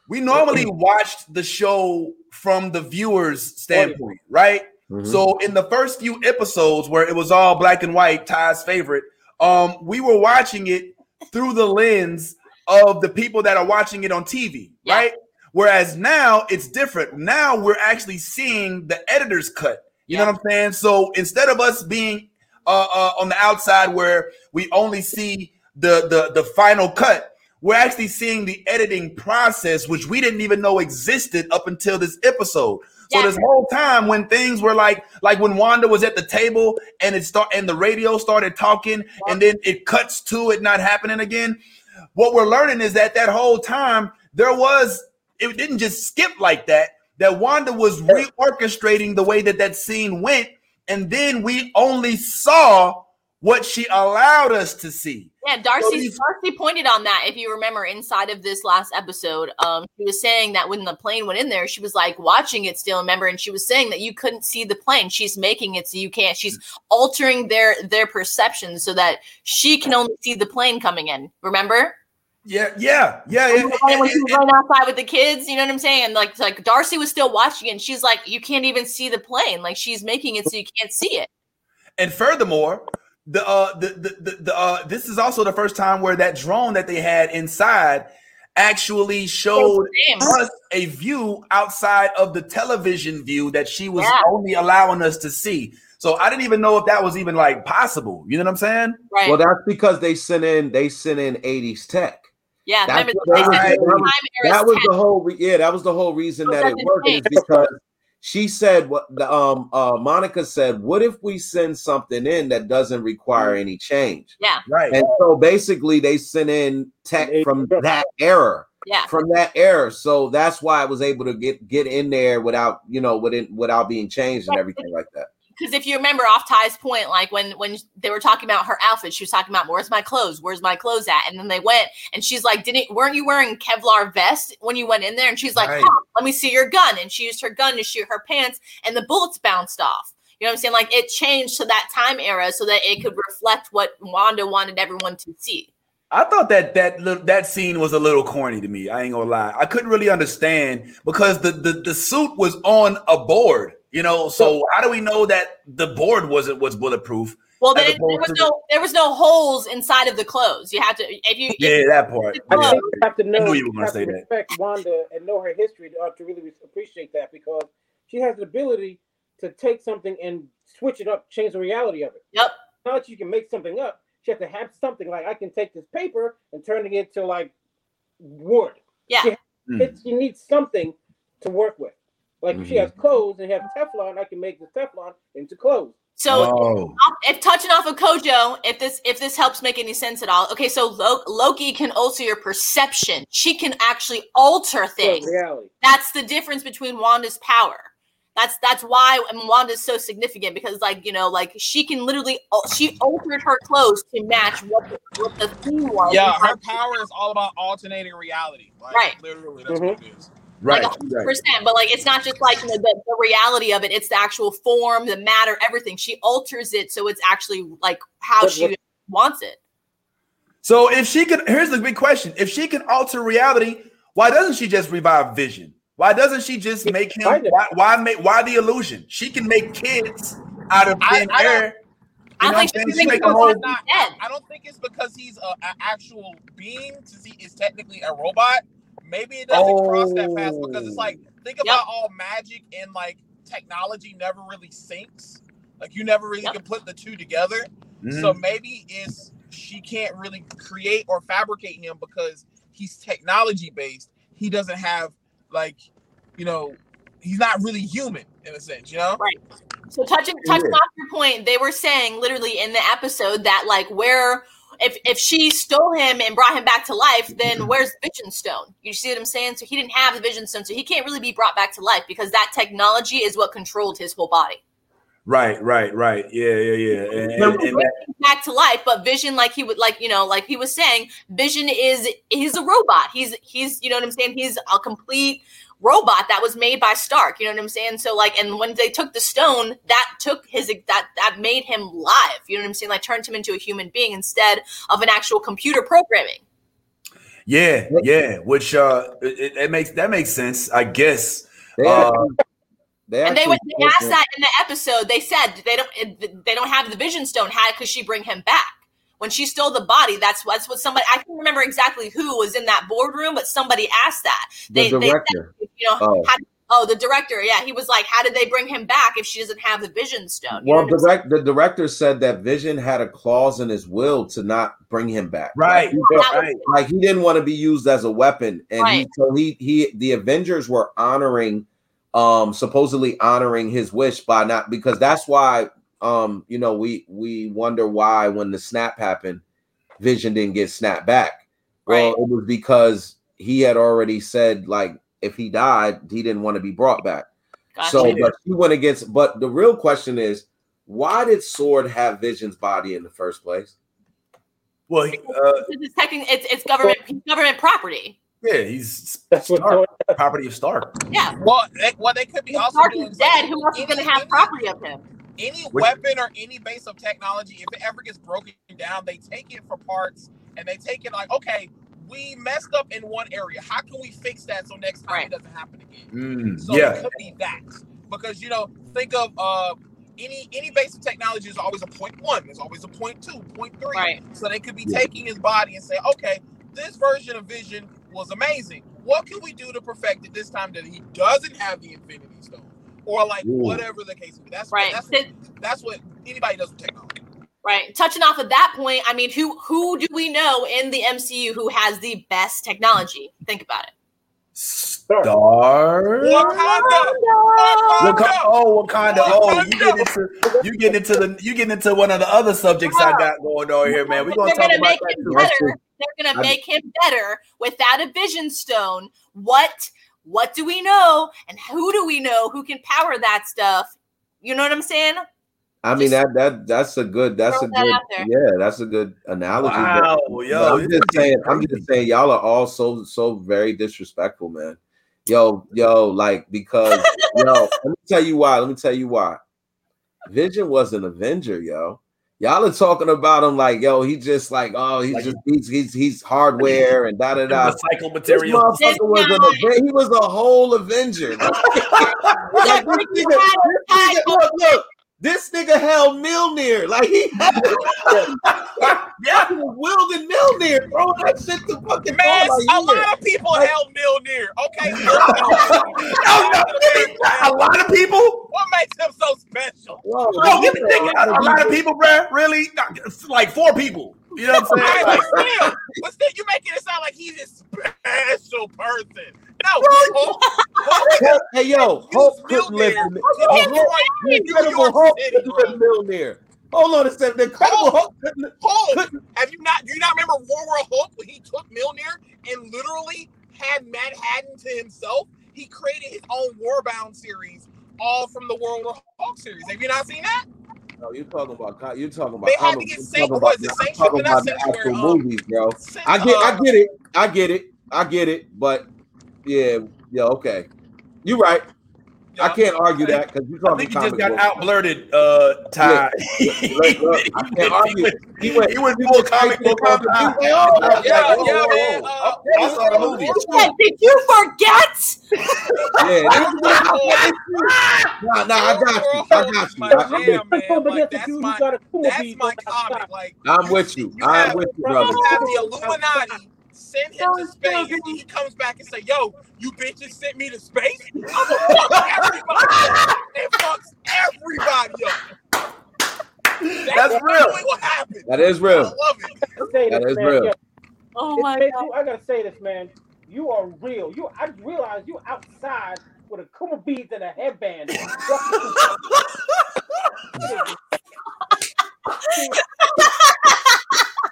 Speaker 4: We normally watched the show from the viewer's standpoint, right?
Speaker 2: Mhm.
Speaker 4: So in the first few episodes where it was all black and white, Ty's favorite, um, we were watching it through the lens of the people that are watching it on TV,
Speaker 3: Yeah.
Speaker 4: right? Whereas now it's different. Now we're actually seeing the editor's cut. You know what I'm saying? So instead of us being uh, uh, on the outside where we only see the, the the final cut, we're actually seeing the editing process, which we didn't even know existed up until this episode. So
Speaker 3: Yeah.
Speaker 4: this whole time when things were like like when Wanda was at the table and it start and the radio started talking and then it cuts to it not happening again. What we're learning is that that whole time there was it didn't just skip like that. That Wanda was reorchestrating the way that that scene went, and then we only saw what she allowed us to see.
Speaker 3: Yeah, Darcy
Speaker 4: these-
Speaker 3: Darcy pointed on that. If you remember, inside of this last episode, um, she was saying that when the plane went in there, she was like watching it still. Remember, and she was saying that you couldn't see the plane. She's making it so you can't. She's altering their their perception so that she can only see the plane coming in. Remember?
Speaker 4: Yeah, yeah, yeah.
Speaker 3: when
Speaker 4: it-
Speaker 3: when she was running outside with the kids, you know what I'm saying? And like like Darcy was still watching it, and she's like, you can't even see the plane. Like she's making it so you can't see it.
Speaker 4: And furthermore, the uh the the, the, the uh this is also the first time where that drone that they had inside actually showed us a view outside of the television view that she was
Speaker 3: Yeah.
Speaker 4: only allowing us to see. So I didn't even know if that was even like possible. You know what I'm saying?
Speaker 3: Right.
Speaker 2: well that's because they sent in they sent in 80s tech
Speaker 3: yeah.
Speaker 2: that's
Speaker 3: Remember they
Speaker 2: that
Speaker 3: said
Speaker 2: was-
Speaker 3: the time era
Speaker 2: was
Speaker 3: 10.
Speaker 2: the whole re- yeah that was the whole reason
Speaker 3: So
Speaker 2: that it worked is because she said what the um uh monica said what if we send something in that doesn't require
Speaker 3: Mm.
Speaker 2: any change
Speaker 3: Yeah.
Speaker 4: Right.
Speaker 2: and so basically they sent in tech from that error.
Speaker 3: Yeah.
Speaker 2: from that error. so that's why i was able to get get in there without you know within, without being changed and everything like that
Speaker 3: because if you remember off Ty's point, like when when they were talking about her outfit, she was talking about where's my clothes, where's my clothes at, and then they went and she's like, didn't weren't you wearing Kevlar vest when you went in there? And she's like,
Speaker 4: Right.
Speaker 3: huh, let me see your gun, and she used her gun to shoot her pants, and the bullets bounced off. You know what I'm saying? Like it changed to that time era so that it could reflect what Wanda wanted everyone to see.
Speaker 4: I thought that that that scene was a little corny to me. I ain't gonna lie. I couldn't really understand because the the, the suit was on a board, you know. So how do we know that the board wasn't was bulletproof?
Speaker 3: Well,
Speaker 4: As
Speaker 3: then there was
Speaker 4: to
Speaker 3: no there was no holes inside of the clothes. You have to if you if
Speaker 4: Yeah, that part.
Speaker 8: I think you have to know,
Speaker 4: knew you were gonna
Speaker 8: have to
Speaker 4: say that.
Speaker 8: respect Wanda and know her history to, uh, to really appreciate that because she has the ability to take something and switch it up, change the reality of it.
Speaker 3: Yep.
Speaker 8: Not that you can make something up. She has to have something like I can take this paper and turn it into like wood.
Speaker 3: Yeah.
Speaker 8: She,
Speaker 4: Mm.
Speaker 8: it's, she needs something to work with. Like if she has clothes and have Teflon, I can make the Teflon into clothes.
Speaker 3: so
Speaker 4: Oh.
Speaker 3: if touching off of Kojo, if this if this helps make any sense at all, okay. So Lo- Loki can alter your perception. She can actually alter things.
Speaker 8: reality.
Speaker 3: That's the difference between Wanda's power. That's that's why and Wanda's so significant because like you know like she can literally she altered her clothes to match what the, what the theme was.
Speaker 9: Yeah, her power is all about alternating reality. Like,
Speaker 3: Right.
Speaker 9: Literally, that's
Speaker 8: Mhm.
Speaker 9: what it is.
Speaker 4: Right.
Speaker 3: like hundred
Speaker 4: right.
Speaker 3: percent. But like it's not just like you know, the, the reality of it; it's the actual form, the matter, everything. She alters it so it's actually like how
Speaker 8: What-
Speaker 3: she
Speaker 8: what-
Speaker 3: wants it.
Speaker 4: So if she could, here's the big question: If she can alter reality, why doesn't she just revive Vision? Why doesn't she just make him? Why, why make? Why the illusion? She can make kids out of
Speaker 9: I-
Speaker 4: thin
Speaker 9: I don't-
Speaker 4: air.
Speaker 3: I
Speaker 4: You know
Speaker 3: don't think
Speaker 4: I'm
Speaker 3: she
Speaker 4: saying? Make whole.
Speaker 9: not,
Speaker 3: dead.
Speaker 9: I don't think it's because he's a, a actual being since he is technically a robot. Maybe it doesn't cross that path because it's like think about all magic and like technology never really syncs. Like you never really
Speaker 3: Yep.
Speaker 9: can put the two together.
Speaker 4: Mhm.
Speaker 9: So maybe it's she can't really create or fabricate him because he's technology based. He doesn't have like, you know, he's not really human in a sense, you know? Right.
Speaker 3: So touching touching off your point, they were saying literally in the episode that like where if if she stole him and brought him back to life, then mm-hmm. where's the Vision Stone? You see what I'm saying? So he didn't have the Vision Stone, so he can't really be brought back to life because that technology is what controlled his whole body.
Speaker 4: Right, right, right. Yeah, yeah, yeah. And, and- and
Speaker 3: back to life, but Vision, like he would, like you know, like he was saying, Vision is he's a robot. He's he's you know what I'm saying. He's a complete robot that was made by Stark. You know what I'm saying? So like, and when they took the stone, that took his that that made him live. You know what I'm saying? Like turned him into a human being instead of an actual computer programming.
Speaker 4: yeah, yeah. Which uh, it, it makes that makes sense, I guess.
Speaker 2: They
Speaker 4: Uh,
Speaker 2: they
Speaker 3: And they
Speaker 2: actually
Speaker 3: would they asked that in the episode. They said they don't they don't have the Vision Stone. How could she bring him back? When she stole the body, that's that's what somebody I can't remember exactly who was in that boardroom, but somebody asked that.
Speaker 2: the
Speaker 3: They, they said,
Speaker 2: director.
Speaker 3: you know,
Speaker 2: Oh.
Speaker 3: how, oh, the director, yeah, he was like, how did they bring him back if she doesn't have the Vision Stone? You
Speaker 2: Well,
Speaker 3: know what
Speaker 2: direct, the director said that Vision had a clause in his will to not bring him back.
Speaker 4: Right,
Speaker 2: Like, he,
Speaker 3: saying? That
Speaker 4: right.
Speaker 2: like he didn't want to be used as a weapon, and he so he he the Avengers were honoring, um, supposedly honoring his wish by not because that's why um you know we we wonder why when the snap happened, Vision didn't get snapped back. Well,
Speaker 3: Right.
Speaker 2: it was because he had already said like if he died, he didn't want to be brought back.
Speaker 3: Gotcha.
Speaker 2: So, but he went against. But the real question is, why did Sword have Vision's body in the first place?
Speaker 4: Well, he, uh,
Speaker 3: it's, technically, it's, it's government government property.
Speaker 4: yeah, he's
Speaker 8: That's what
Speaker 4: Stark, property of Stark.
Speaker 3: Yeah.
Speaker 9: Well, they, well, they could be
Speaker 3: If
Speaker 9: also
Speaker 3: Stark
Speaker 9: doing
Speaker 3: is dead, who else is going to have property of him?
Speaker 9: Any
Speaker 4: Which-
Speaker 9: weapon or any base of technology, if it ever gets broken down, they take it for parts and they take it like, okay, we messed up in one area. How can we fix that so next time
Speaker 3: Right.
Speaker 9: it doesn't happen again?
Speaker 4: Mm,
Speaker 9: So
Speaker 4: yeah,
Speaker 9: it could be that because you know, think of uh, any any base of technology is always a point one. There's always a point two, point three.
Speaker 3: Right.
Speaker 9: So they could be
Speaker 2: Yeah.
Speaker 9: taking his body and say, okay, this version of Vision was amazing. What can we do to perfect it this time that he doesn't have the Infinity Stone, or like
Speaker 2: Ooh.
Speaker 9: whatever the case may be? That's
Speaker 3: Right.
Speaker 9: That's, that's what anybody does with technology.
Speaker 3: Right. Touching off of that point, I mean, who who do we know in the MCU who has the best technology? Think about it.
Speaker 4: Star.
Speaker 9: Wakanda.
Speaker 4: Waka-
Speaker 9: Wakanda.
Speaker 4: oh, Wakanda. Oh, you
Speaker 9: Wakanda.
Speaker 4: get into you get into the you get into one of the other subjects I got going on here, man. We're gonna
Speaker 3: They're
Speaker 4: talk
Speaker 3: gonna
Speaker 4: about
Speaker 3: make
Speaker 4: that
Speaker 3: him
Speaker 4: too.
Speaker 3: better. They're gonna
Speaker 2: I-
Speaker 3: make him better without a vision stone. What what do we know? And who do we know who can power that stuff? You know what I'm saying?
Speaker 2: I mean
Speaker 3: Just
Speaker 2: that that that's a good that's a
Speaker 3: that
Speaker 2: good yeah that's a good analogy. but-
Speaker 4: Wow,
Speaker 2: but
Speaker 4: yo,
Speaker 2: I'm just
Speaker 4: is
Speaker 2: saying I'm just saying y'all are all so so very disrespectful, man. Yo yo like because yo let me tell you why. Let me tell you why. Vision was an Avenger, yo. Y'all are talking about him like yo he just like oh he's
Speaker 4: Like-
Speaker 2: just he's he's he's hardware and da da da.
Speaker 4: recycled
Speaker 2: This
Speaker 4: material.
Speaker 2: motherfucker was an Avenger. He was a whole Avenger. Like,
Speaker 3: That
Speaker 2: this
Speaker 3: freaking had a
Speaker 2: this nigga,
Speaker 3: title.
Speaker 2: look, look, this nigga held Mjolnir. Like he had
Speaker 4: yeah,
Speaker 2: wielding Mjolnir, throwing that shit to fucking
Speaker 9: Man, a
Speaker 2: like, yeah.
Speaker 9: lot of people
Speaker 2: Like-
Speaker 9: held Mjolnir. Okay,
Speaker 4: no, no, a lot of people.
Speaker 9: what makes him so special?
Speaker 2: Whoa,
Speaker 4: No, give me. A, a lot of people, bruh. Really, like four people. You know what I'm saying?
Speaker 9: Hey,
Speaker 4: Like,
Speaker 9: but still, but still, you making it sound like he's a special person. No, Hulk,
Speaker 2: Hulk- hey yo,
Speaker 9: Use
Speaker 2: Hulk couldn't
Speaker 9: Mjolnir
Speaker 2: live in
Speaker 9: destroy
Speaker 2: the
Speaker 9: New
Speaker 2: Incredible
Speaker 9: York
Speaker 2: Hulk
Speaker 9: City,
Speaker 2: couldn't live
Speaker 9: bro.
Speaker 2: Mjolnir. Hold on a second. The Incredible
Speaker 9: Hulk.
Speaker 2: Hulk couldn't
Speaker 9: Hulk. Have you not? Do you not remember War War Hulk when he took Mjolnir and literally had Manhattan to himself? He created his own Warbound series, all from the World War Hulk series. Have you not seen that?
Speaker 2: No, you're talking about you're talking about
Speaker 9: They had to get
Speaker 2: you're
Speaker 9: sync-
Speaker 2: talking
Speaker 9: what
Speaker 2: about,
Speaker 9: is it,
Speaker 2: I'm talking about the
Speaker 9: sanctuary,
Speaker 2: actual
Speaker 9: um,
Speaker 2: movies, bro. I get I get it. I get it. I get it. But yeah, yeah, okay. You're right. I can't argue that because you
Speaker 4: I
Speaker 2: talking
Speaker 4: think he just got
Speaker 2: book.
Speaker 4: out blurted, uh, Ty.
Speaker 2: Look, look, I can't argue. He went,
Speaker 4: He went full comic book on Ty.
Speaker 2: He went, oh,
Speaker 4: I was
Speaker 9: Yeah,
Speaker 4: like, whoa,
Speaker 9: yeah,
Speaker 4: whoa,
Speaker 9: man.
Speaker 4: whoa.
Speaker 9: Uh,
Speaker 4: I saw the movie.
Speaker 3: He said, Did you forget?
Speaker 2: yeah. Nah, nah, I got you. I got you.
Speaker 9: My
Speaker 2: I, I'm, with,
Speaker 9: jam, man. Like,
Speaker 8: that's
Speaker 9: that's
Speaker 8: the dude
Speaker 9: my
Speaker 8: who got a Kuma
Speaker 9: that's my comic. Like
Speaker 2: I'm with you.
Speaker 9: You
Speaker 2: I'm
Speaker 9: have-
Speaker 2: with you, brother.
Speaker 9: you have the Illuminati send him to space, and he comes back and say, "Yo, you bitches sent me to space. I'm gonna fuck everybody. It fucks everybody up.
Speaker 4: That's real.
Speaker 9: what happened.
Speaker 2: That is
Speaker 9: I
Speaker 2: real.
Speaker 9: love it.
Speaker 8: Let's
Speaker 2: That
Speaker 8: this,
Speaker 2: is
Speaker 8: man.
Speaker 2: real.
Speaker 8: Yo,
Speaker 3: Oh my
Speaker 8: been-
Speaker 3: god.
Speaker 8: I gotta say this, man. You are real. You, I realize you outside with a Kuma beads and a headband.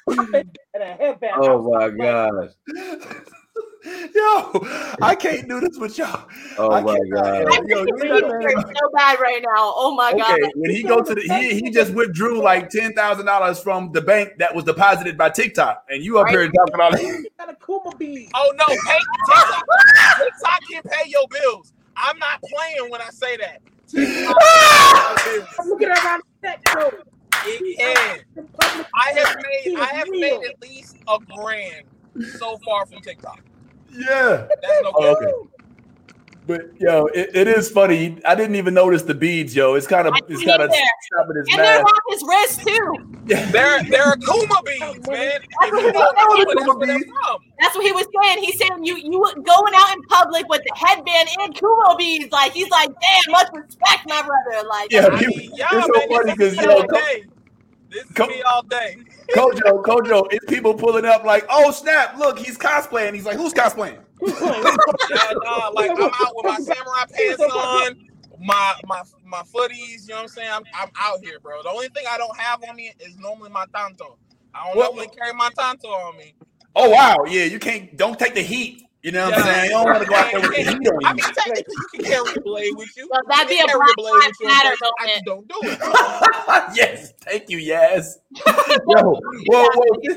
Speaker 8: and a headband.
Speaker 2: Oh my gosh.
Speaker 4: Yo, I can't do this with y'all.
Speaker 2: Oh
Speaker 4: I
Speaker 2: my
Speaker 4: uh,
Speaker 2: god.
Speaker 4: Yo, you
Speaker 3: He so bad right now. Oh my god.
Speaker 4: Okay, when he go to the he he just withdrew like ten thousand dollars from the bank that was deposited by TikTok, and you up here talking all that.
Speaker 8: Got Akuma bead.
Speaker 9: Oh no, pay TikTok. TikTok can pay your bills. I'm not playing when I say that. TikTok can pay your.
Speaker 8: I'm looking around the set, bro.
Speaker 9: It can. I have made I have made at least a grand so far from TikTok.
Speaker 4: Yeah,
Speaker 9: That's no
Speaker 4: Oh, okay. But yo, it, it is funny. I didn't even notice the beads, yo. It's kind of it's kind of
Speaker 3: there.
Speaker 4: stopping his
Speaker 3: And they're on his wrist too.
Speaker 9: They're they're Akuma beads, man. If you know
Speaker 3: I know
Speaker 9: Akuma, that's
Speaker 4: Akuma
Speaker 9: where
Speaker 4: beads.
Speaker 3: That's what he was saying. He's saying you you going out in public with the headband and Kumo beads. Like he's like, damn, much respect, my brother. Like
Speaker 4: Yeah,
Speaker 9: I
Speaker 4: you-
Speaker 9: mean, yeah,
Speaker 4: it's so
Speaker 9: man,
Speaker 4: funny
Speaker 9: this is
Speaker 4: 'cause,
Speaker 9: This is
Speaker 4: Co-
Speaker 9: me all day.
Speaker 4: Kojo, Kojo, it's people pulling up like, oh snap, look, he's cosplaying. He's like, who's cosplaying?
Speaker 9: Yeah, nah, like I'm out with my samurai pants on, my my my footies. You know what I'm saying? I'm I'm out here, bro. The only thing I don't have on me is normally my tanto. I don't
Speaker 4: Well-
Speaker 9: normally carry my tanto on me.
Speaker 4: Oh wow, yeah, you can't don't take the heat. You know what I'm saying? You don't want to go out there with the heat
Speaker 9: I mean,
Speaker 4: you.
Speaker 9: technically, you can carry a blade with you.
Speaker 3: Well, that'd
Speaker 9: You
Speaker 3: be a
Speaker 9: can
Speaker 3: Black
Speaker 9: blade
Speaker 3: Lives
Speaker 9: with you,
Speaker 3: Matter
Speaker 9: but I just don't do it.
Speaker 4: yes, thank you, yes. Yo, whoa, whoa.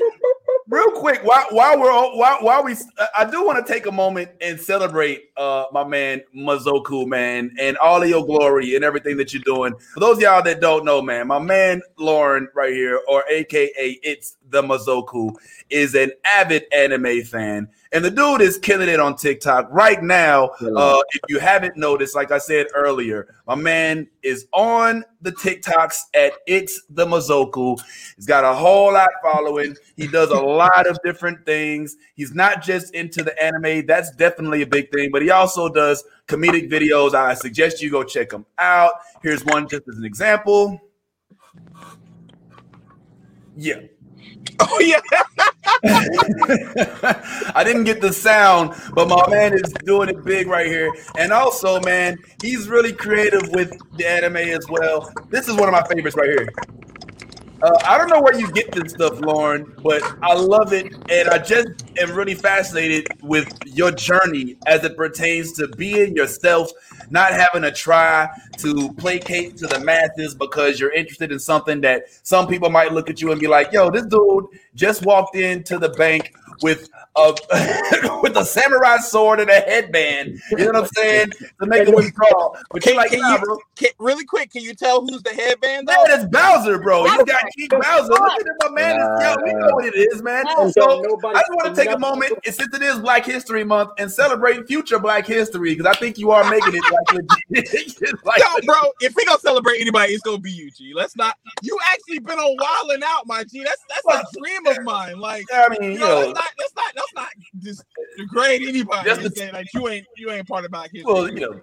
Speaker 4: Real quick, while while we're on- while while we, I do want to take a moment and celebrate uh my man Mazoku, man, and all of your glory and everything that you're doing. For those of y'all that don't know, man, my man Lauren right here, or AKA it's the Mazoku, is an avid anime fan, and the dude is killing it on TikTok right now. Uh, if you haven't noticed, like I said earlier, my man is on the TikToks at it's the Mazoku. He's got a whole lot following. He does a lot of different things. He's not just into the anime. That's definitely a big thing, but he also does comedic videos. I suggest you go check him out. Here's one just as an example. Yeah.
Speaker 9: Oh yeah,
Speaker 4: I didn't get the sound, but my man is doing it big right here. And also, man, he's really creative with the anime as well. This is one of my favorites right here. Uh, I don't know where you get this stuff, Lauren, but I love it, and I just am really fascinated with your journey as it pertains to being yourself, not having to try to placate to the masses because you're interested in something that some people might look at you and be like, "Yo, this dude just walked into the bank with a with a samurai sword and a headband." You know what I'm saying? To make a withdrawal, but
Speaker 9: Can-
Speaker 4: like,
Speaker 9: can
Speaker 4: "Nah,
Speaker 9: you- Can, really quick, can you tell who's the headband though?
Speaker 4: Man, it's Bowser, bro. You got King Bowser. Look at it, my man. Is, yo, we know what it is, man.
Speaker 3: Yeah.
Speaker 4: So
Speaker 8: Nobody-
Speaker 4: I just want to take a moment, and since it is Black History Month, and celebrate future Black History because I think you are making it like legit. like,
Speaker 9: Yo, bro, if we gonna celebrate anybody, it's gonna be you, G. Let's not. You actually been on Wild 'N Out, my G. That's that's a dream of mine. Like,
Speaker 4: I mean,
Speaker 9: you
Speaker 4: you
Speaker 9: know,
Speaker 4: know,
Speaker 9: let's not let's not let's not just degrade anybody
Speaker 4: Just the-
Speaker 9: say like you ain't you ain't part of Black History.
Speaker 4: well, you know,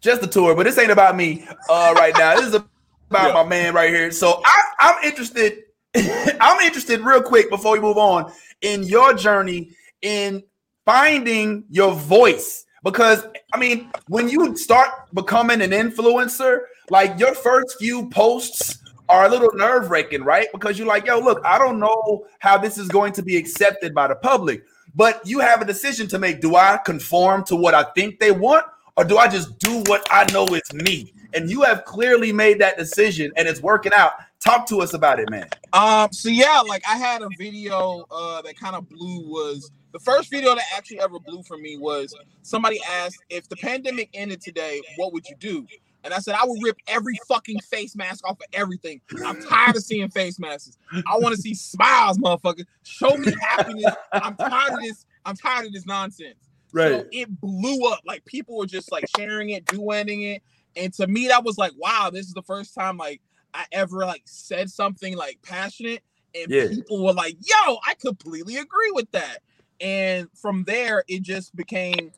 Speaker 4: just the tour, but this ain't about me uh, right now. This is about
Speaker 9: Yeah.
Speaker 4: my man right here. So I, I'm interested. I'm interested, real quick, before we move on, in your journey in finding your voice. Because I mean, when you start becoming an influencer, like your first few posts are a little nerve wracking, right? Because you're like, yo, look, I don't know how this is going to be accepted by the public, but you have a decision to make. Do I conform to what I think they want, or do I just do what I know is me? And you have clearly made that decision, and it's working out. Talk to us about it, man.
Speaker 9: Um, so yeah, like I had a video uh that kind of blew was The first video that actually ever blew for me was somebody asked if the pandemic ended today, what would you do? And I said I would rip every fucking face mask off of everything. I'm tired of seeing face masks. I want to see smiles, motherfucker. Show me happiness. I'm tired of this. I'm tired of this nonsense. Right. So it blew up. Like people were just like sharing it, doing it. And to me, that was like, wow, this is the first time like I ever like said something like passionate. And
Speaker 4: Yeah.
Speaker 9: people were like, yo, I completely agree with that. And from there, it just became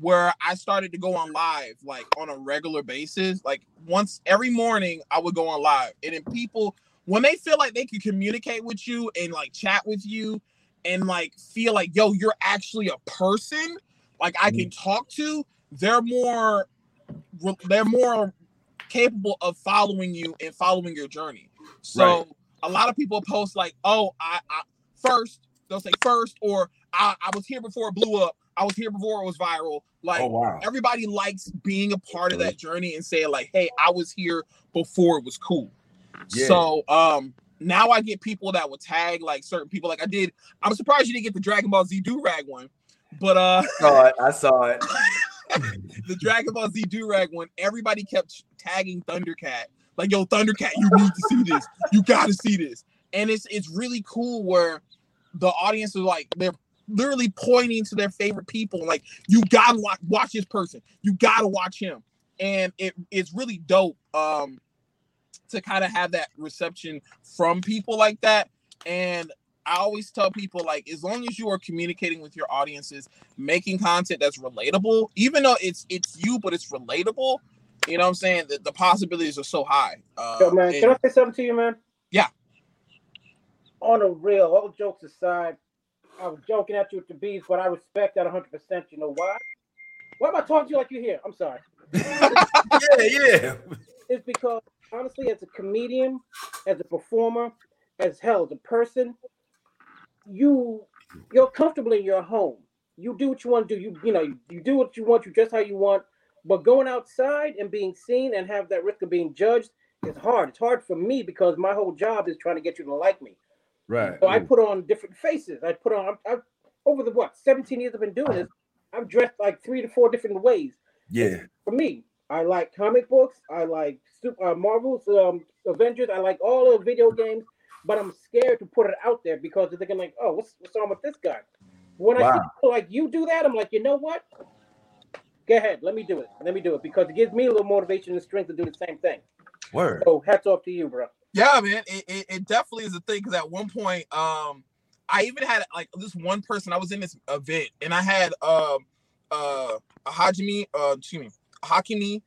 Speaker 9: where I started to go on live like on a regular basis. Like once every morning, I would go on live. And then people, when they feel like they can communicate with you and like chat with you and like feel like, yo, you're actually a person, like I can mm-hmm. talk to, they're more they're more capable of following you and following your journey. So
Speaker 4: Right.
Speaker 9: a lot of people post like, "Oh, I, I first they'll say first or I, I was here before it blew up. I was here before it was viral." Like
Speaker 4: Oh wow.
Speaker 9: everybody likes being a part of that journey and saying like, "Hey, I was here before it was cool."
Speaker 4: Yeah.
Speaker 9: So um now I get people that will tag like certain people. Like I did. I'm surprised you didn't get the Dragon Ball Z do rag one, but uh
Speaker 4: I saw it. I saw it.
Speaker 9: the Dragon Ball Z do rag one, everybody kept tagging Thundercat. Like, yo, Thundercat, you need to see this. You gotta see this. And it's it's really cool where the audience is like they're literally pointing to their favorite people. Like, you gotta watch watch this person. You gotta watch him. And it it's really dope um to kind of have that reception from people like that. And I always tell people like as long as you are communicating with your audiences, making content that's relatable, even though it's it's you, but it's relatable. You know what I'm saying? The, the possibilities are so high. Uh,
Speaker 8: Yo, man,
Speaker 9: and-
Speaker 8: can I say something to you, man?
Speaker 9: Yeah.
Speaker 8: On a real, all jokes aside, I was joking at you with the bees, but I respect that 100%. You know why? Why am I talking to you like you're here? I'm sorry.
Speaker 4: Yeah, yeah.
Speaker 8: It's because, honestly, as a comedian, as a performer, as hell, as a person, you you're comfortable in your home. You do what you want to do. You you know you, you do what you want. You dress how you want. But going outside and being seen and have that risk of being judged is hard. It's hard for me because my whole job is trying to get you to like me.
Speaker 4: Right.
Speaker 8: So I put on different faces. I put on I've, over the what 17 years I've been doing this. I've dressed like three to four different ways.
Speaker 4: Yeah.
Speaker 8: For me, I like comic books. I like super, uh, Marvel's um, Avengers. I like all the video games. But I'm scared to put it out there because they're thinking like, oh, what's what's wrong with this guy? When I see people like you do that, I'm like, you know what? Go ahead, let me do it. Let me do it because it gives me a little motivation and strength to do the same thing.
Speaker 4: Word.
Speaker 8: So hats off to you, bro.
Speaker 9: Yeah, man, it, it, it definitely is a thing. Because at one point, um, I even had like this one person. I was in this event, and I had um uh a hajime, uh, excuse me, a hakimi,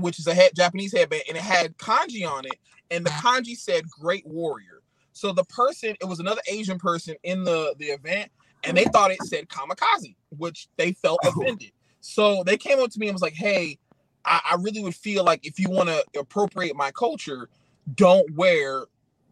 Speaker 9: which is a head Japanese headband, and it had kanji on it, and the kanji said "Great Warrior." So the person, it was another Asian person in the the event, and they thought it said kamikaze, which they felt
Speaker 4: Oh.
Speaker 9: offended. So they came up to me and was like, "Hey, I, I really would feel like if you want to appropriate my culture." Don't wear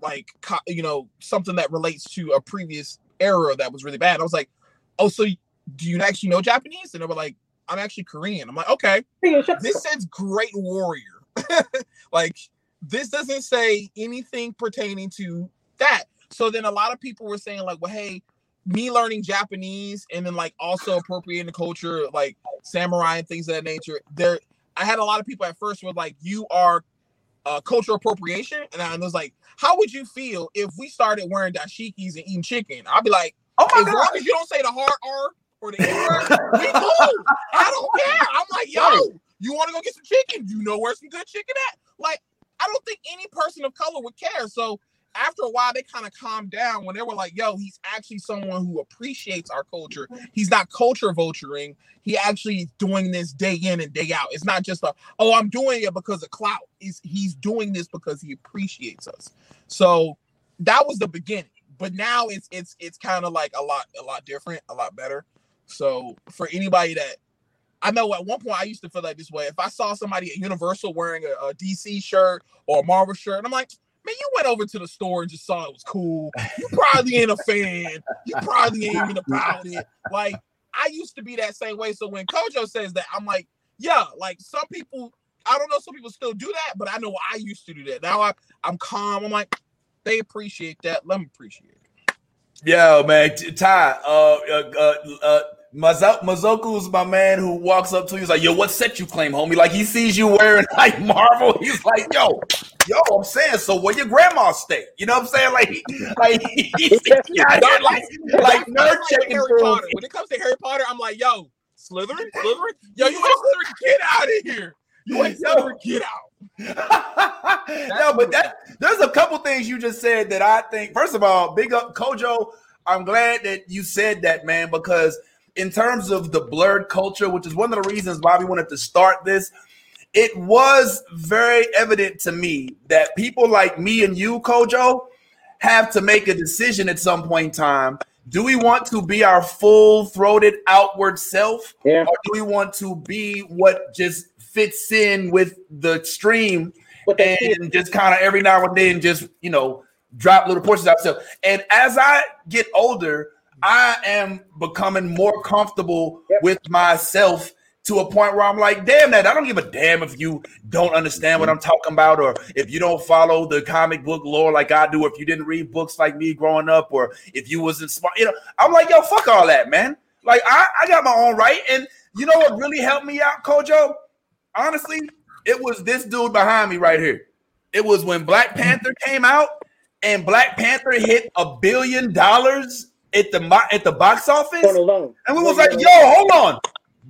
Speaker 9: like you know something that relates to a previous era that was really bad. I was like, oh, so do you actually know Japanese? And they were like, I'm actually Korean. I'm like, okay, this says Great Warrior. like this doesn't say anything pertaining to that. So then a lot of people were saying like, well, hey, me learning Japanese and then like also appropriating the culture, like samurai and things of that nature. There, I had a lot of people at first were like, you are uh, cultural appropriation, and I was like, how would you feel if we started wearing dashikis and eating chicken? I'd be like,
Speaker 4: Oh my
Speaker 9: as long
Speaker 4: god.
Speaker 9: as you don't say the hard R or the N word, we cool. I don't care. I'm like, yo, you want to go get some chicken? You know where some good chicken at? Like, I don't think any person of color would care. So after a while, they kind of calmed down when they were like, yo, he's actually someone who appreciates our culture. Mm-hmm. He's not culture vulturing. He actually is doing this day in and day out. It's not just a, oh, I'm doing it because of clout. He's he's doing this because he appreciates us. So that was the beginning. But now it's it's it's kind of like a lot a lot different, a lot better. So for anybody that I know at one point I used to feel like this way. If I saw somebody at Universal wearing a, a DC shirt or a Marvel shirt, and I'm like, man, you went over to the store and just saw it was cool. You probably ain't a fan. You probably ain't even about it. Like I used to be that same way. So when Kojo says that, I'm like, yeah, like some people, I don't know, some people still do that, but I know I used to do that. Now I, I'm calm. I'm like, they appreciate that. Let me appreciate it.
Speaker 4: Yo, man, Ty, uh, uh, uh, uh Mazo- Mazoku's my man who walks up to you. He's like, "Yo, what set you claim, homie?" Like he sees you wearing like Marvel. He's like, "Yo, yo, I'm saying, so where your grandma stay?" You know what I'm saying? Like, like he's here, like, like nerd
Speaker 9: Like
Speaker 4: checking
Speaker 9: Harry Potter. When it comes to Harry Potter, I'm like, yo, Slytherin, Slytherin, yo, you ain't Slytherin, get out of here. You ain't. Slytherin, get out.
Speaker 4: no, but that there's a couple things you just said that I think. First of all, big up Kojo. I'm glad that you said that, man, because in terms of the blerd culture, which is one of the reasons why we wanted to start this, it was very evident to me that people like me and you, Kojo, have to make a decision at some point in time. Do we want to be our full-throated outward self,
Speaker 8: Yeah.
Speaker 4: or do we want to be what just fits in with the stream and just kind of every now and then just you know drop little portions of stuff. And as I get older, I am becoming more comfortable
Speaker 8: Yep.
Speaker 4: with myself to a point where I'm like, damn that I don't give a damn if you don't understand what mm-hmm. I'm talking about, or if you don't follow the comic book lore like I do, or if you didn't read books like me growing up, or if you wasn't smart, you know, I'm like, yo, fuck all that, man. Like I, I got my own right. And you know what really helped me out, Kojo? Honestly, it was this dude behind me right here. It was when Black Panther came out and Black Panther hit a billion dollars at the at the box office, and we was like, "Yo, hold on!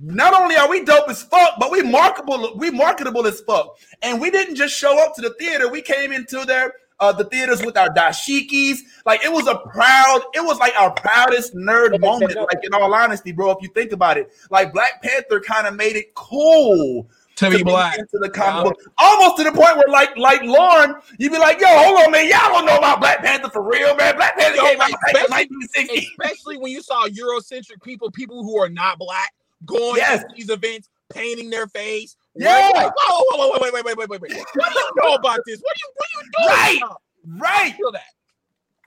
Speaker 4: Not only are we dope as fuck, but we marketable, we marketable as fuck." And we didn't just show up to the theater; we came into their uh, the theaters with our dashikis. Like it was a proud, it was like our proudest nerd moment. Like in all honesty, bro, if you think about it, like Black Panther kind of made it cool
Speaker 9: To be black.
Speaker 4: into the comic book, almost to the point where, like, like Lauren, you'd be like, "Yo, hold on, man, y'all don't know about Black Panther for real, man. Black Panther
Speaker 9: Yo,
Speaker 4: came out
Speaker 9: like,
Speaker 4: in
Speaker 9: especially-
Speaker 4: 1960."
Speaker 9: Especially when you saw Eurocentric people, people who are not black, going
Speaker 4: Yes.
Speaker 9: to these events, painting their face.
Speaker 4: Yeah.
Speaker 9: Like, whoa, whoa, whoa, wait, wait, wait, wait, wait, wait. What do you know about this? What are you, what are you doing?
Speaker 4: Right.
Speaker 9: now?
Speaker 4: Right?
Speaker 9: Feel that.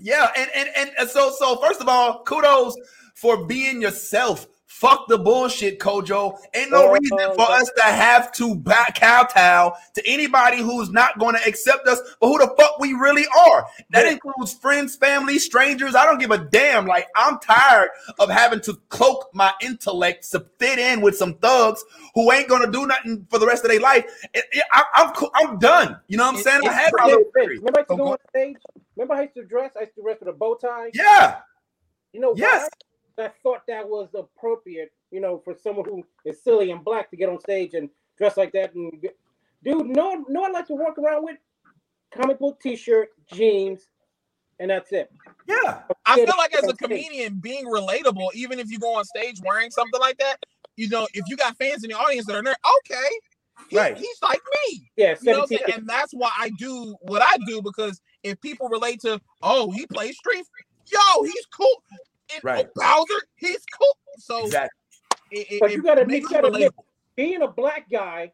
Speaker 4: Yeah, and and and so so first of all, kudos for being yourself. Fuck the bullshit, Kojo. Ain't no
Speaker 8: Oh,
Speaker 4: reason oh, for oh. us to have to back kowtow to anybody who's not going to accept us for who the fuck we really are. That includes friends, family, strangers. I don't give a damn. Like I'm tired of having to cloak my intellect to fit in with some thugs who ain't gonna do nothing for the rest of their life. I, am. I'm done. You know what I'm saying? I had my little
Speaker 8: Remember I used to
Speaker 9: Oh,
Speaker 8: go
Speaker 9: go-
Speaker 8: on stage? Remember I used to dress? I used to dress with a bow tie.
Speaker 4: Yeah.
Speaker 8: You know
Speaker 4: Yes.
Speaker 8: Why? I thought that was appropriate, you know, for someone who is silly and black to get on stage and dress like that. And dude, no, no, I like to walk around with comic book T-shirt, jeans, and that's it.
Speaker 4: Yeah.
Speaker 9: I feel like as a
Speaker 8: that's the thing.
Speaker 9: comedian, being relatable, even if you go on stage wearing something like that, you know, if you got fans in the audience that are nerd, okay, he-
Speaker 4: Right.
Speaker 9: he's like me.
Speaker 8: Yeah,
Speaker 9: You know what I'm
Speaker 8: 17.
Speaker 9: saying? And that's why I do what I do because if people relate to, oh, he plays Street, yo, he's cool. And,
Speaker 4: Right.
Speaker 9: oh, Bowser, he's cool. So
Speaker 4: Exactly.
Speaker 9: it, it,
Speaker 8: But you gotta-
Speaker 9: makes
Speaker 8: you
Speaker 9: it
Speaker 8: gotta admit- being a black guy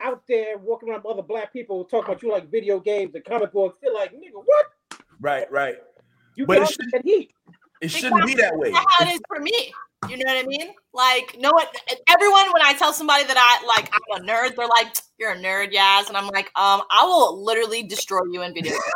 Speaker 8: out there walking around with other black people talking about you like video games and comic books, they're like, nigga, what?
Speaker 4: Right. Right.
Speaker 8: You
Speaker 4: But it
Speaker 8: got
Speaker 4: should-
Speaker 8: that heat.
Speaker 4: It shouldn't be that way.
Speaker 3: That's how it is for me. You know what I mean? Like, no one, everyone, when I tell somebody that I like, I'm a nerd, they're like, "You're a nerd, Yas," and I'm like, um, I will literally destroy you in video.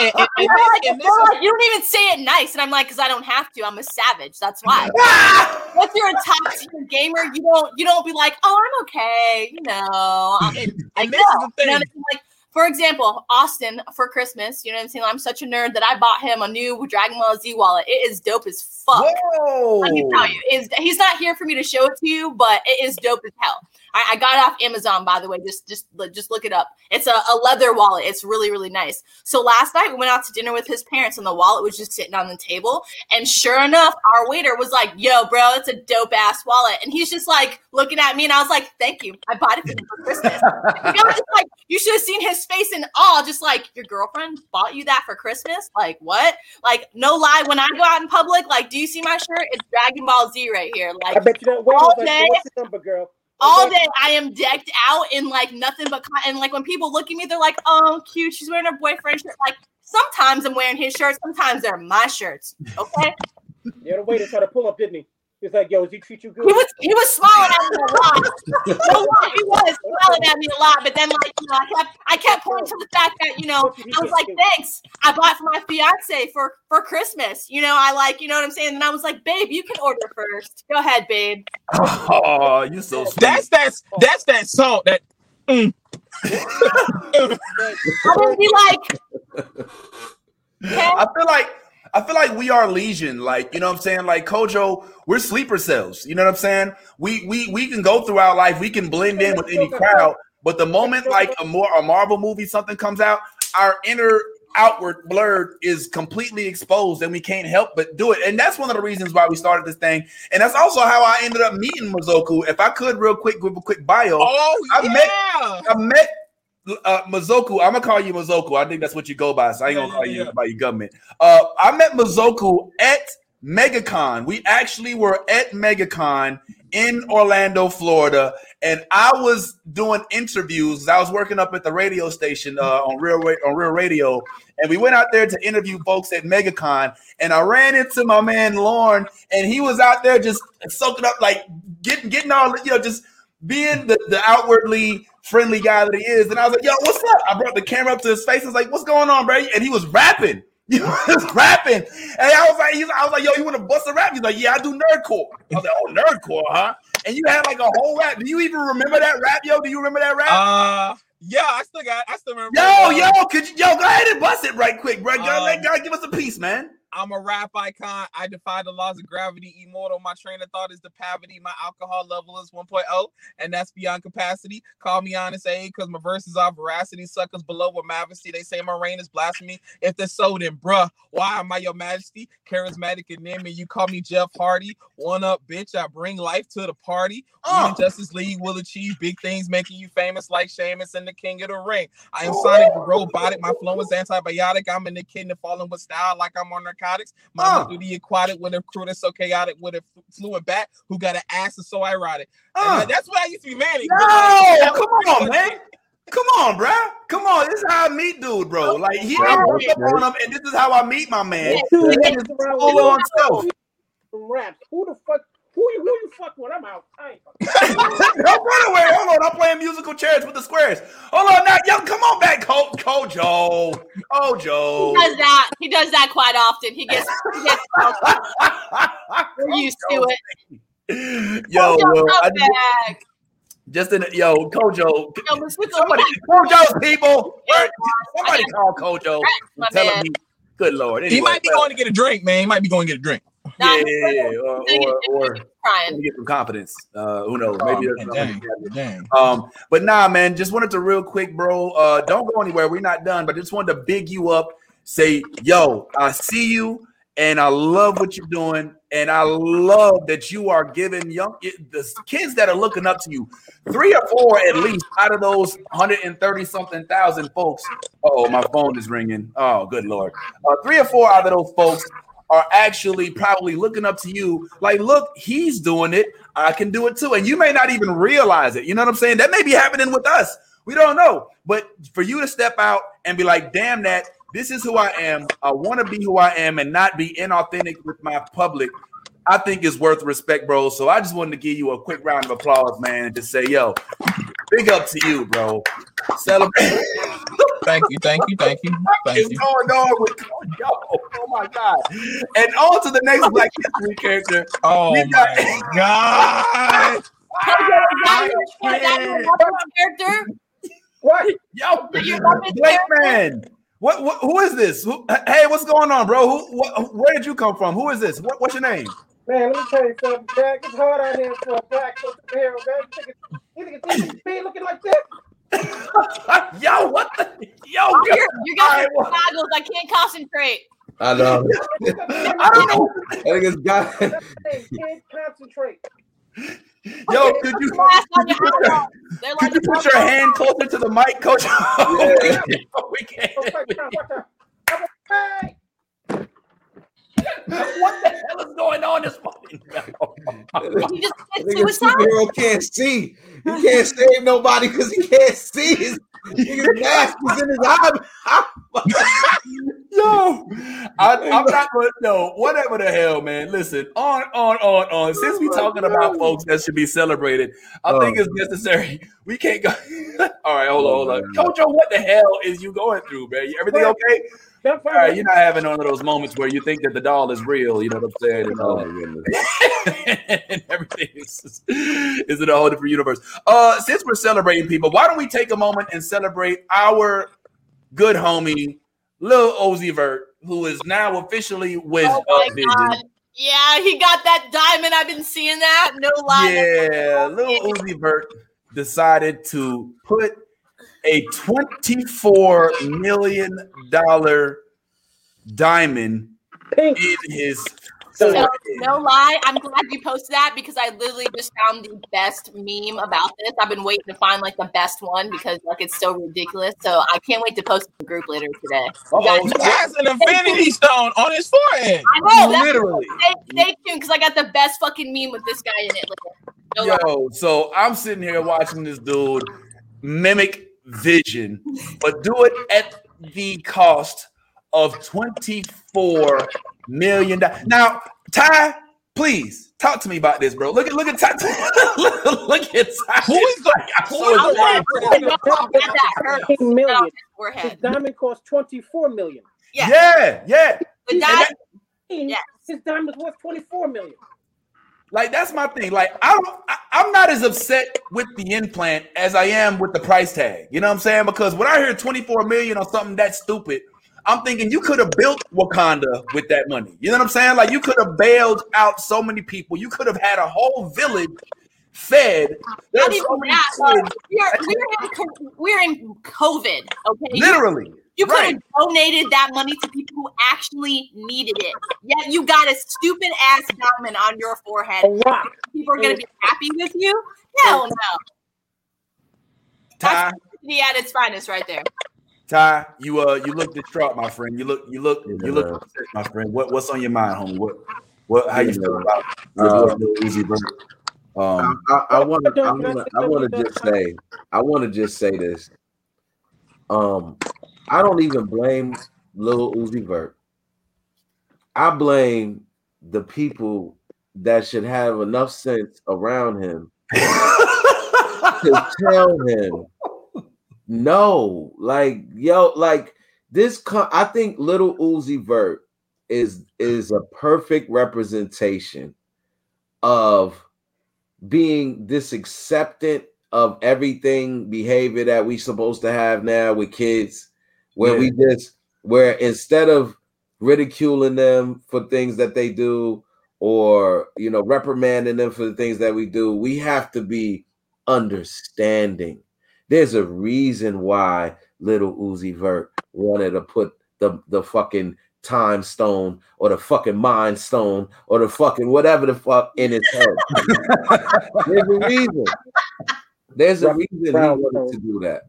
Speaker 9: And, and- and
Speaker 3: like,
Speaker 9: and this
Speaker 3: like, you don't even say it nice, and I'm like, because I don't have to. I'm a savage. That's why. If you're a top tier gamer, you don't you don't be like, oh, I'm okay, you know. I'm
Speaker 9: and,
Speaker 3: like,
Speaker 9: this
Speaker 3: no.
Speaker 9: is the
Speaker 3: You know I mean? Like, for example, Austin for Christmas, you know what I'm saying? I'm such a nerd that I bought him a new Dragon Ball Z wallet. It is dope as fuck.
Speaker 4: Whoa.
Speaker 3: Let me tell you, is he's not here for me to show it to you, but it is dope as hell. I, I got it off Amazon, by the way. Just just just look it up. It's a, a leather wallet. It's really really nice. So last night we went out to dinner with his parents, and the wallet was just sitting on the table. And sure enough, our waiter was like, "Yo, bro, it's a dope ass wallet." And he's just like looking at me, and I was like, "Thank you. I bought it for Christmas." I was just like, you should have seen his face in awe, just like your girlfriend bought you that for Christmas. Like what? Like no lie, when I go out in public, like, do you see my shirt? It's Dragon Ball Z right here. Like
Speaker 8: I bet you that wait
Speaker 3: all
Speaker 8: was like,
Speaker 3: day-
Speaker 8: what's the number, girl?
Speaker 3: All day I am decked out in like nothing but con- and like when people look at me, they're like, "Oh, cute, she's wearing her boyfriend shirt." Like sometimes I'm wearing his shirts, sometimes they're my shirts. Okay,
Speaker 8: Yeah, the waiter tried to try to pull up, didn't he? He's like, yo, does he treat you good?
Speaker 3: He was he was smiling at me a lot. You know what? He was smiling at me a lot, but then like you know, I kept I kept pointing to the fact that you know I was like, thanks. I bought for my fiance for for Christmas. You know, I like you know what I'm saying. And I was like, babe, you can order first. Go ahead, babe.
Speaker 4: Oh, you so sweet.
Speaker 9: That's that's that's that salt that. mm.
Speaker 3: I would be like, okay,
Speaker 4: I feel like I feel like we are legion. Like, you know what I'm saying? Like Kojo, we're sleeper cells. You know what I'm saying? We we we can go through our life, we can blend in with any crowd, but the moment like a more a Marvel movie, something comes out, our inner outward blerd is completely exposed and we can't help but do it. And that's one of the reasons why we started this thing. And that's also how I ended up meeting Mazoku. If I could real quick give a quick bio.
Speaker 9: Oh
Speaker 4: I
Speaker 9: yeah.
Speaker 4: met- I met uh, Mazoku. I'm gonna call you Mazoku. I think that's what you go by. So I ain't gonna call you by your government. Uh, I met Mazoku at MegaCon. We actually were at MegaCon in Orlando, Florida, and I was doing interviews. I was working up at the radio station uh, on Real Ra- on Real Radio, and we went out there to interview folks at MegaCon. And I ran into my man Lauren, and he was out there just soaking up, like getting getting all you know, just being the, the outwardly friendly guy that he is. And I was like, yo, what's up? I brought the camera up to his face. I was like, what's going on, bro? And he was rapping. He was rapping. And I was like, I was like, yo, you want to bust a rap? He's like, yeah, I do nerdcore. I was like, oh, nerdcore, huh? And you had like a whole rap. Do you even remember that rap, yo? Do you remember that rap?
Speaker 9: Uh, yeah, I still got. I still remember.
Speaker 4: yo,
Speaker 9: uh,
Speaker 4: yo, could you, yo, go ahead and bust it right quick, bro. Go,
Speaker 9: Um,
Speaker 4: let God give us a piece, man.
Speaker 9: I'm a rap icon. I defy the laws of gravity. Immortal. My train of thought is depravity. My alcohol level is 1.0, and that's beyond capacity. Call me honest, A, because my verses are veracity. Suckers below with majesty. They say my reign is blasphemy. If they're so, then bruh, why am I your majesty? Charismatic and name you call me Jeff Hardy. One up, bitch. I bring life to the party. We
Speaker 4: oh.
Speaker 9: in Justice League will achieve big things, making you famous like Sheamus and the King of the Ring. I am Sonic the Robotic. My flow is antibiotic. I'm in the kidney falling with style like I'm on narcotics. Mama
Speaker 4: Uh.
Speaker 9: through the aquatic with a crew that's so chaotic when with a fluent bat who got an ass that's so ironic. And
Speaker 4: Uh.
Speaker 9: that- that's what I used to be manning.
Speaker 4: No, come on, man. Come on, bro. Come on. This is how I meet dude, bro. Like he I up on him, and this is how I meet my man.
Speaker 8: Dude,
Speaker 4: He
Speaker 8: that's
Speaker 4: is
Speaker 8: around
Speaker 4: full
Speaker 8: with
Speaker 4: on
Speaker 8: you.
Speaker 4: self.
Speaker 8: Some raps. Who the fuck? Who you? Who you fuck with? I'm out. I ain't
Speaker 4: Don't run away. Hold on. I'm playing musical chairs with the squares. Hold on now. Yo, come on back, Co- Kojo.
Speaker 3: he does that. He does that quite often. He gets, he gets we're used to it.
Speaker 4: Yo,
Speaker 3: Kojo, uh,
Speaker 4: well, I just,
Speaker 3: back.
Speaker 4: just in yo, Kojo.
Speaker 3: Yo, Mazoku,
Speaker 4: Somebody, Kojo's people. Somebody call Kojo. Tell him he. Good lord.
Speaker 9: He might be going to get a drink, man. He might be going to get a drink.
Speaker 3: Nah,
Speaker 4: Yeah, yeah, yeah, or,
Speaker 3: gonna get-
Speaker 4: or, or
Speaker 3: he's crying.
Speaker 4: to get some confidence. Uh, who knows? Maybe
Speaker 9: Oh,
Speaker 4: that's
Speaker 9: dang,
Speaker 4: something.
Speaker 9: dang.
Speaker 4: Um, but nah, man, just wanted to real quick, bro. Uh, don't go anywhere. We're not done, but just wanted to big you up. Say, yo, I see you, and I love what you're doing, and I love that you are giving young the kids that are looking up to you, three or four at least out of those 130 something thousand folks. Oh, my phone is ringing. Oh, good lord. Uh, three or four out of those folks are actually probably looking up to you. Like look he's doing it. I can do it too. And you may not even realize it. You know what i'm saying? That may be happening with us. We don't know. But for you to step out and be like damn that this is who i am. I want to be who i am and not be inauthentic with my public i think is worth respect bro. So i just wanted to give you a quick round of applause man and just say yo big up to you bro. Celebrate
Speaker 9: Thank you, thank you, thank you, thank
Speaker 4: is
Speaker 9: you.
Speaker 4: going on with yo oh my god and on to the next black history character
Speaker 9: Oh
Speaker 4: We got-
Speaker 9: my god!
Speaker 3: Kojo, is that your- is that your Muppets character?
Speaker 8: What?
Speaker 4: Yo,
Speaker 3: Is that your Muppets
Speaker 4: Blake man. What, what? Who is this? Who, hey, what's going on, bro? Who? What, where did you come from? Who is this? What, what's your name?
Speaker 8: Man, let me tell you something, Jack. It's hard out here for a black superhero, man. You think it's- you think it's me looking like this?
Speaker 4: Yo, what the? Yo,
Speaker 3: Oh, you're, you got
Speaker 4: All right,
Speaker 3: your
Speaker 4: well,
Speaker 3: goggles. I can't concentrate.
Speaker 2: I know.
Speaker 4: I don't know.
Speaker 2: I think it's got.
Speaker 8: Hey, kid, concentrate.
Speaker 4: Yo, could you could you put your, could
Speaker 3: like,
Speaker 4: you put your hand closer to the mic, coach? we can't.
Speaker 8: Oh, watch out, watch out. Hey!
Speaker 4: What the hell is going on this morning?
Speaker 3: he just
Speaker 2: I
Speaker 3: did
Speaker 2: think
Speaker 3: suicide.
Speaker 2: superhero can't see. He can't save nobody because he can't see. His, his mask is in his eye.
Speaker 4: Yo, I, I'm not going to know whatever the hell, man. Listen, on, on, on, on. Since we oh talking about folks that should be celebrated, I think
Speaker 2: Oh.
Speaker 4: it's necessary. We can't go. All right, hold on, oh hold on. Jojo, what the hell is you going through, man? Everything okay?
Speaker 8: I'm
Speaker 4: All
Speaker 8: fine.
Speaker 4: right, you're not having one of those moments where you think that the doll is real. You know what I'm saying? And,
Speaker 2: Oh,
Speaker 4: uh,
Speaker 2: my
Speaker 4: and everything is, is in a whole different universe. Uh, since we're celebrating people, why don't we take a moment and celebrate our good homie, Lil Uzi Vert, who is now officially with
Speaker 3: Oh my
Speaker 4: Up Vision.
Speaker 3: god. Yeah, he got that diamond. I've been seeing that. No lie.
Speaker 4: Yeah, Lil Uzi Vert decided to put a twenty-four million dollar diamond
Speaker 8: Pink.
Speaker 4: in his.
Speaker 3: So,
Speaker 4: forehead.
Speaker 3: no lie, I'm glad you posted that because I literally just found the best meme about this. I've been waiting to find like the best one because like it's so ridiculous. So I can't wait to post it in the group later today.
Speaker 4: Uh-oh.
Speaker 9: He has an infinity stone on his forehead.
Speaker 3: I know.
Speaker 4: Literally.
Speaker 3: stay, stay tuned because I got the best fucking meme with this guy in it. Later. No lie.
Speaker 4: Yo, so I'm sitting here watching this dude mimic vision, but do it at the cost of 24 million dollars. Now, Ty, please talk to me about this, bro. Look at look at Ty. look at Ty.
Speaker 9: Who is the
Speaker 4: I'm
Speaker 9: who
Speaker 4: so
Speaker 9: is
Speaker 3: I
Speaker 9: the
Speaker 4: excited.
Speaker 3: want to know how bad that hurts.
Speaker 8: 15 million.
Speaker 3: on his
Speaker 8: His diamond cost 24 million.
Speaker 3: Yeah.
Speaker 4: Yeah, yeah.
Speaker 3: The
Speaker 8: He's
Speaker 3: diamond- Yes.
Speaker 8: His diamond's worth 24 million.
Speaker 4: Like that's my thing. Like I don't, I, I'm not as upset with the implant as I am with the price tag. You know what I'm saying? Because when I hear 24 million on something that stupid, I'm thinking you could have built Wakanda with that money. You know what I'm saying? Like you could have bailed out so many people. You could have had a whole village fed.
Speaker 3: Not even
Speaker 4: so
Speaker 3: that. We're, we're, in, we're in COVID. Okay.
Speaker 4: Literally.
Speaker 3: You could have
Speaker 4: Right.
Speaker 3: donated that money to people who actually needed it. Yet you got a stupid ass diamond on your forehead.
Speaker 8: A.
Speaker 3: People are gonna be happy with you? Hell no.
Speaker 4: Ty,
Speaker 3: He at its finest right there.
Speaker 4: Ty, you uh, you look distraught, my friend. You look, you look, you look upset, my friend. What what's on your mind, homie? What what? How you feel about
Speaker 2: Uh,
Speaker 4: with Lil Uzi Vert? Um,
Speaker 2: I, I want to. I want to. I want to just say. I want to just say this. Um, I don't even blame Lil Uzi Vert. I blame the people that should have enough sense around him to tell him no. Like yo, like this. Co- I think Little Uzi Vert is is a perfect representation of being this acceptant of everything behavior that we supposed to have now with kids where we just where instead of ridiculing them for things that they do or you know reprimanding them for the things that we do we have to be understanding there's a reason why little Uzi Vert wanted to put the the fucking time stone or the fucking mind stone or the fucking whatever the fuck in his head. There's a reason. There's a reason he wanted to do that.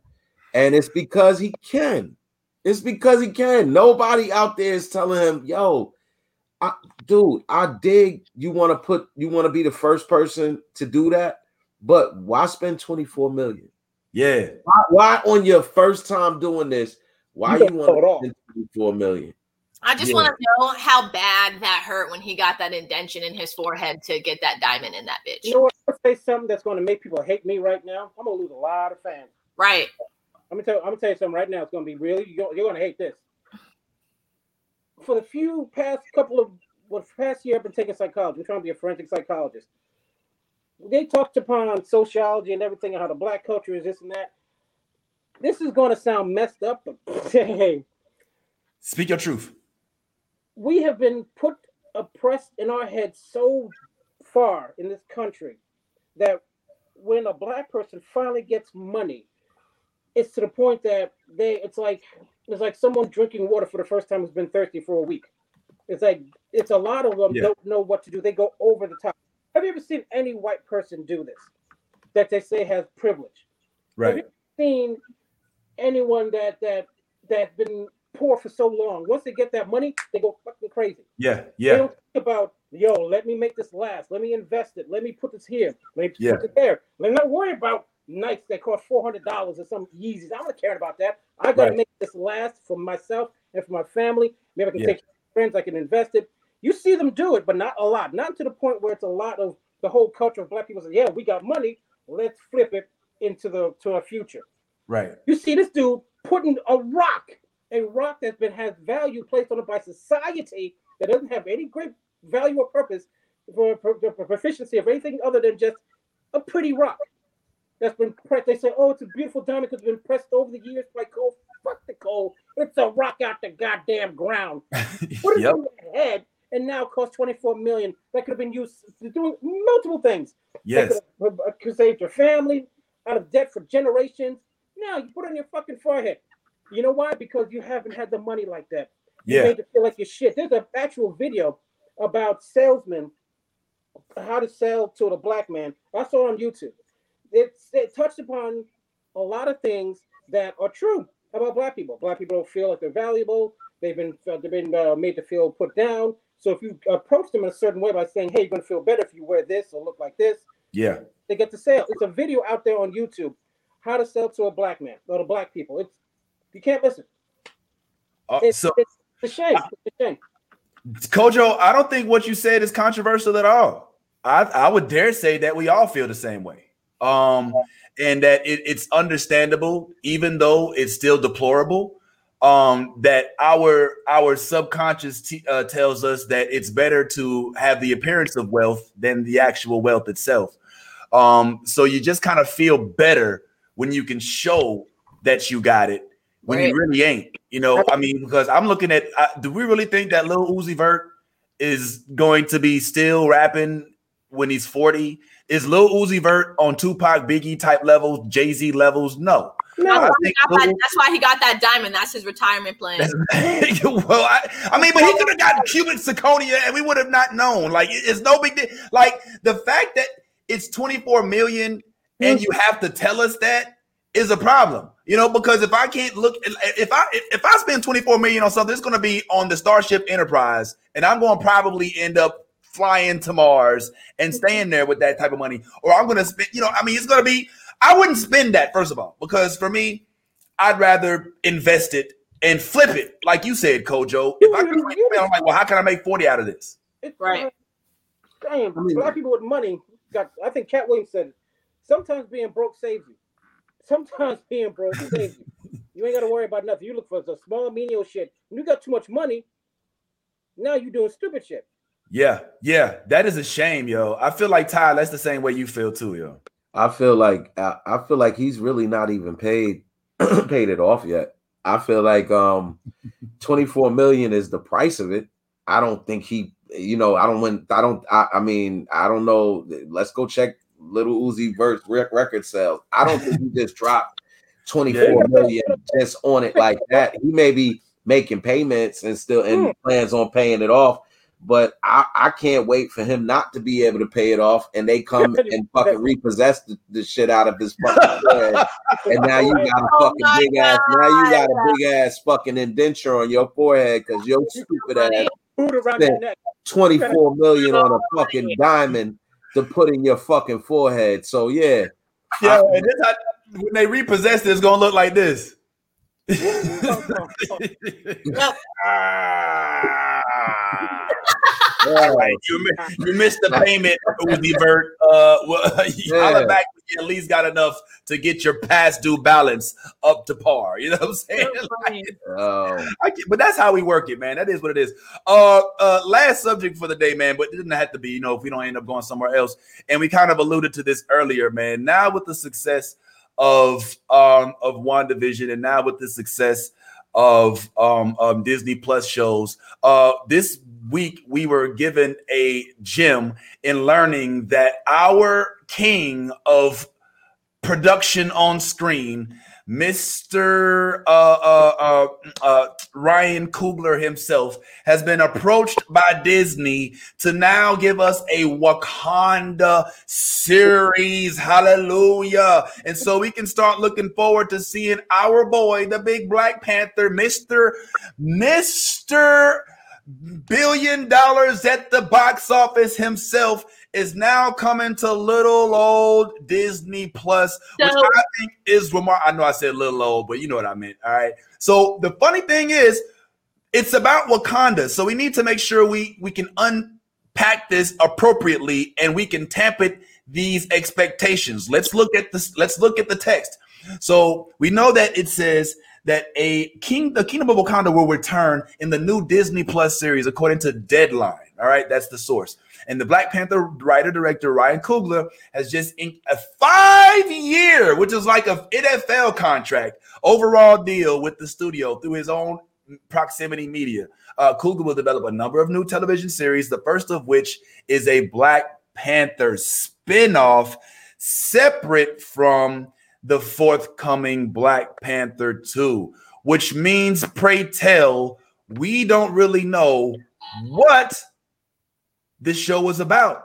Speaker 2: And it's because he can. It's because he can. Nobody out there is telling him, yo, I, dude, I dig you want to put you want to be the first person to do that, but why spend 24 million?
Speaker 4: yeah.
Speaker 2: Why, why on your first time doing this? Why
Speaker 8: You
Speaker 2: you,
Speaker 8: gotta
Speaker 2: want to
Speaker 8: off.
Speaker 2: spend 24 million?
Speaker 3: I just
Speaker 4: Yeah.
Speaker 3: want to know how bad that hurt when he got that indention in his forehead to get that diamond in that bitch.
Speaker 8: You know what? I'm gonna say something that's gonna make people hate me right now. I'm gonna lose a lot of fans.
Speaker 3: Right.
Speaker 8: I'm gonna tell. I'm gonna tell you something right now. It's gonna be really. You're, you're gonna hate this. For the few past couple of what past year I've been taking psychology. I'm trying to be a forensic psychologist. They talked upon sociology and everything, and how the black culture is this and that. This is going to sound messed up, but hey,
Speaker 4: Speak your truth.
Speaker 8: we have been put oppressed in our heads so far in this country that when a black person finally gets money, it's to the point that they it's like it's like someone drinking water for the first time who's been thirsty for a week. It's like it's a lot of them
Speaker 4: Yeah.
Speaker 8: don't know what to do. They go over the top. Have you ever seen any white person do this that they say has privilege?
Speaker 4: Right.
Speaker 8: Seen anyone that that that's been poor for so long? Once they get that money, they go fucking crazy.
Speaker 4: Yeah. yeah.
Speaker 8: They don't think about, yo, let me make this last. Let me invest it. Let me put this here. Let me
Speaker 4: Yeah.
Speaker 8: put it there. Let me not worry about Nikes that cost four hundred dollars or some Yeezys. I'm not caring about that. I gotta
Speaker 4: Right.
Speaker 8: make this last for myself and for my family. Maybe I can
Speaker 4: Yeah.
Speaker 8: take friends, I can invest it. You see them do it, but not a lot. Not to the point where it's a lot of the whole culture of black people say, yeah, we got money, let's flip it into the to our future.
Speaker 4: Right.
Speaker 8: You see this dude putting a rock, a rock that's been has value placed on it by society that doesn't have any great value or purpose for, for the proficiency of anything other than just a pretty rock that's been pressed. They say, oh, it's a beautiful diamond because it's been pressed over the years by coal. Fuck the coal. It's a rock out the goddamn ground. What is
Speaker 4: Yep.
Speaker 8: in your head? And now cost 24 million. That could have been used to doing multiple things.
Speaker 4: Yes.
Speaker 8: That could have uh, uh, saved your family out of debt for generations. Now you put it on your fucking forehead. You know why? Because you haven't had the money like that. You
Speaker 4: Yeah.
Speaker 8: made it feel like your shit. There's an actual video about salesmen, how to sell to the black man. I saw it on YouTube. It, it touched upon a lot of things that are true about black people. Black people don't feel like they're valuable. They've been they've been uh, made to feel put down. So if you approach them in a certain way by saying, "Hey, you're gonna feel better if you wear this or look like this,"
Speaker 4: Yeah.
Speaker 8: they get the sale. It's a video out there on YouTube. How to sell to a black man or to black people. It's you can't listen.
Speaker 4: Uh,
Speaker 8: It's,
Speaker 4: so
Speaker 8: it's a shame. It's a shame.
Speaker 4: Kojo, I don't think what you said is controversial at all. I, I would dare say that we all feel the same way. Um, and that it, it's understandable, even though it's still deplorable. Um, that our our subconscious t- uh, tells us that it's better to have the appearance of wealth than the actual wealth itself. Um, so you just kind of feel better when you can show that you got it when
Speaker 3: Right.
Speaker 4: you really ain't. You know, I mean, because I'm looking at, uh, do we really think that Lil Uzi Vert is going to be still rapping when he's 40? Is Lil Uzi Vert on Tupac, Biggie type levels, Jay Z levels? No.
Speaker 3: That's why, he got that, that's why he got that diamond. That's his retirement plan.
Speaker 4: well, I, I mean, but he could have gotten cubic zirconia and we would have not known. Like, it's no big deal. Like, the fact that it's 24 million and you have to tell us that is a problem. You know, because if I can't look, if I if I spend 24 million on something, it's going to be on the Starship Enterprise, and I'm going to probably end up flying to Mars and mm-hmm. staying there with that type of money, or I'm going to spend. You know, I mean, it's going to be. I wouldn't spend that first of all because for me, I'd rather invest it and flip it, like you said, Kojo. If I can, I'm like, well, how can I make 40 out of this?
Speaker 8: It's
Speaker 3: Right.
Speaker 8: Damn,
Speaker 2: I mean-
Speaker 8: black people with money got. I think Katt Williams said, it. "Sometimes being broke saves you. Sometimes being broke saves you. You ain't got to worry about nothing. You look for the small, menial shit. When you got too much money, now you doing stupid shit.
Speaker 4: Yeah, yeah, that is a shame, yo. I feel like Ty, that's the same way you feel too, yo.
Speaker 2: I feel like I, I feel like he's really not even paid paid it off yet. I feel like um 24 million is the price of it. I don't think he you know, I don't win I don't I, I mean, I don't know. Let's go check little Uzi Vert's rec- record sales. I don't think he just dropped 24 million just on it like that. He may be making payments and still and plans on paying it off. But I, I can't wait for him not to be able to pay it off, and they come and fucking repossess the, the shit out of his fucking head. And now you got a
Speaker 3: Oh
Speaker 2: fucking
Speaker 3: my
Speaker 2: big ass. Now you got a big ass fucking indenture on your forehead because your stupid ass
Speaker 8: Boot around
Speaker 2: Yeah.
Speaker 8: your neck.
Speaker 2: 24 million on a fucking diamond to put in your fucking forehead. So yeah,
Speaker 4: Yeah, and this how, when they repossess it, it's gonna look like this. Ah. All right, you, you missed the payment, Uzi Vert. Uh, well, you holla
Speaker 2: Yeah.
Speaker 4: back you at least got enough to get your past due balance up to par. You know what I'm saying?
Speaker 3: So funny.
Speaker 2: oh,
Speaker 4: I get, but that's how we work it, man. That is what it is. Uh, uh, last subject for the day, man. But it didn't have to be, you know, if we don't end up going somewhere else. And we kind of alluded to this earlier, man. Now with the success of um of WandaVision, and now with the success of um, um Disney Plus shows, uh, this week we were given a gem in learning that our king of production on screen, Mr. Uh, uh, uh, uh, Ryan Coogler himself, has been approached by Disney to now give us a Wakanda series. Hallelujah. And so we can start looking forward to seeing our boy, the big Black Panther, Mr. Mr billion dollars at the box office himself is now coming to little old Disney Plus, which I think is remarkable. I know I said little old, but you know what I meant. All right. So the funny thing is, it's about Wakanda. So we need to make sure we we can unpack this appropriately and we can tamp it these expectations. Let's look at this. Let's look at the text. So we know that it says that a king, the kingdom of Wakanda will return in the new Disney Plus series, according to Deadline. All right, that's the source. And the Black Panther writer director Ryan Coogler has just inked a five year, which is like a NFL contract, overall deal with the studio through his own proximity media. Uh, Coogler will develop a number of new television series, the first of which is a Black Panther spinoff separate from the forthcoming Black Panther 2, which means, pray tell, we don't really know what this show was about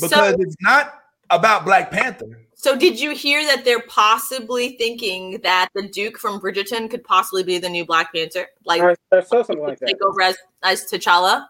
Speaker 4: because
Speaker 3: So-
Speaker 4: it's not about Black Panther.
Speaker 3: So did you hear that they're possibly thinking that the Duke from Bridgerton could possibly be the new Black Panther? Like
Speaker 8: I, I saw something like that.
Speaker 3: take over as, as T'Challa?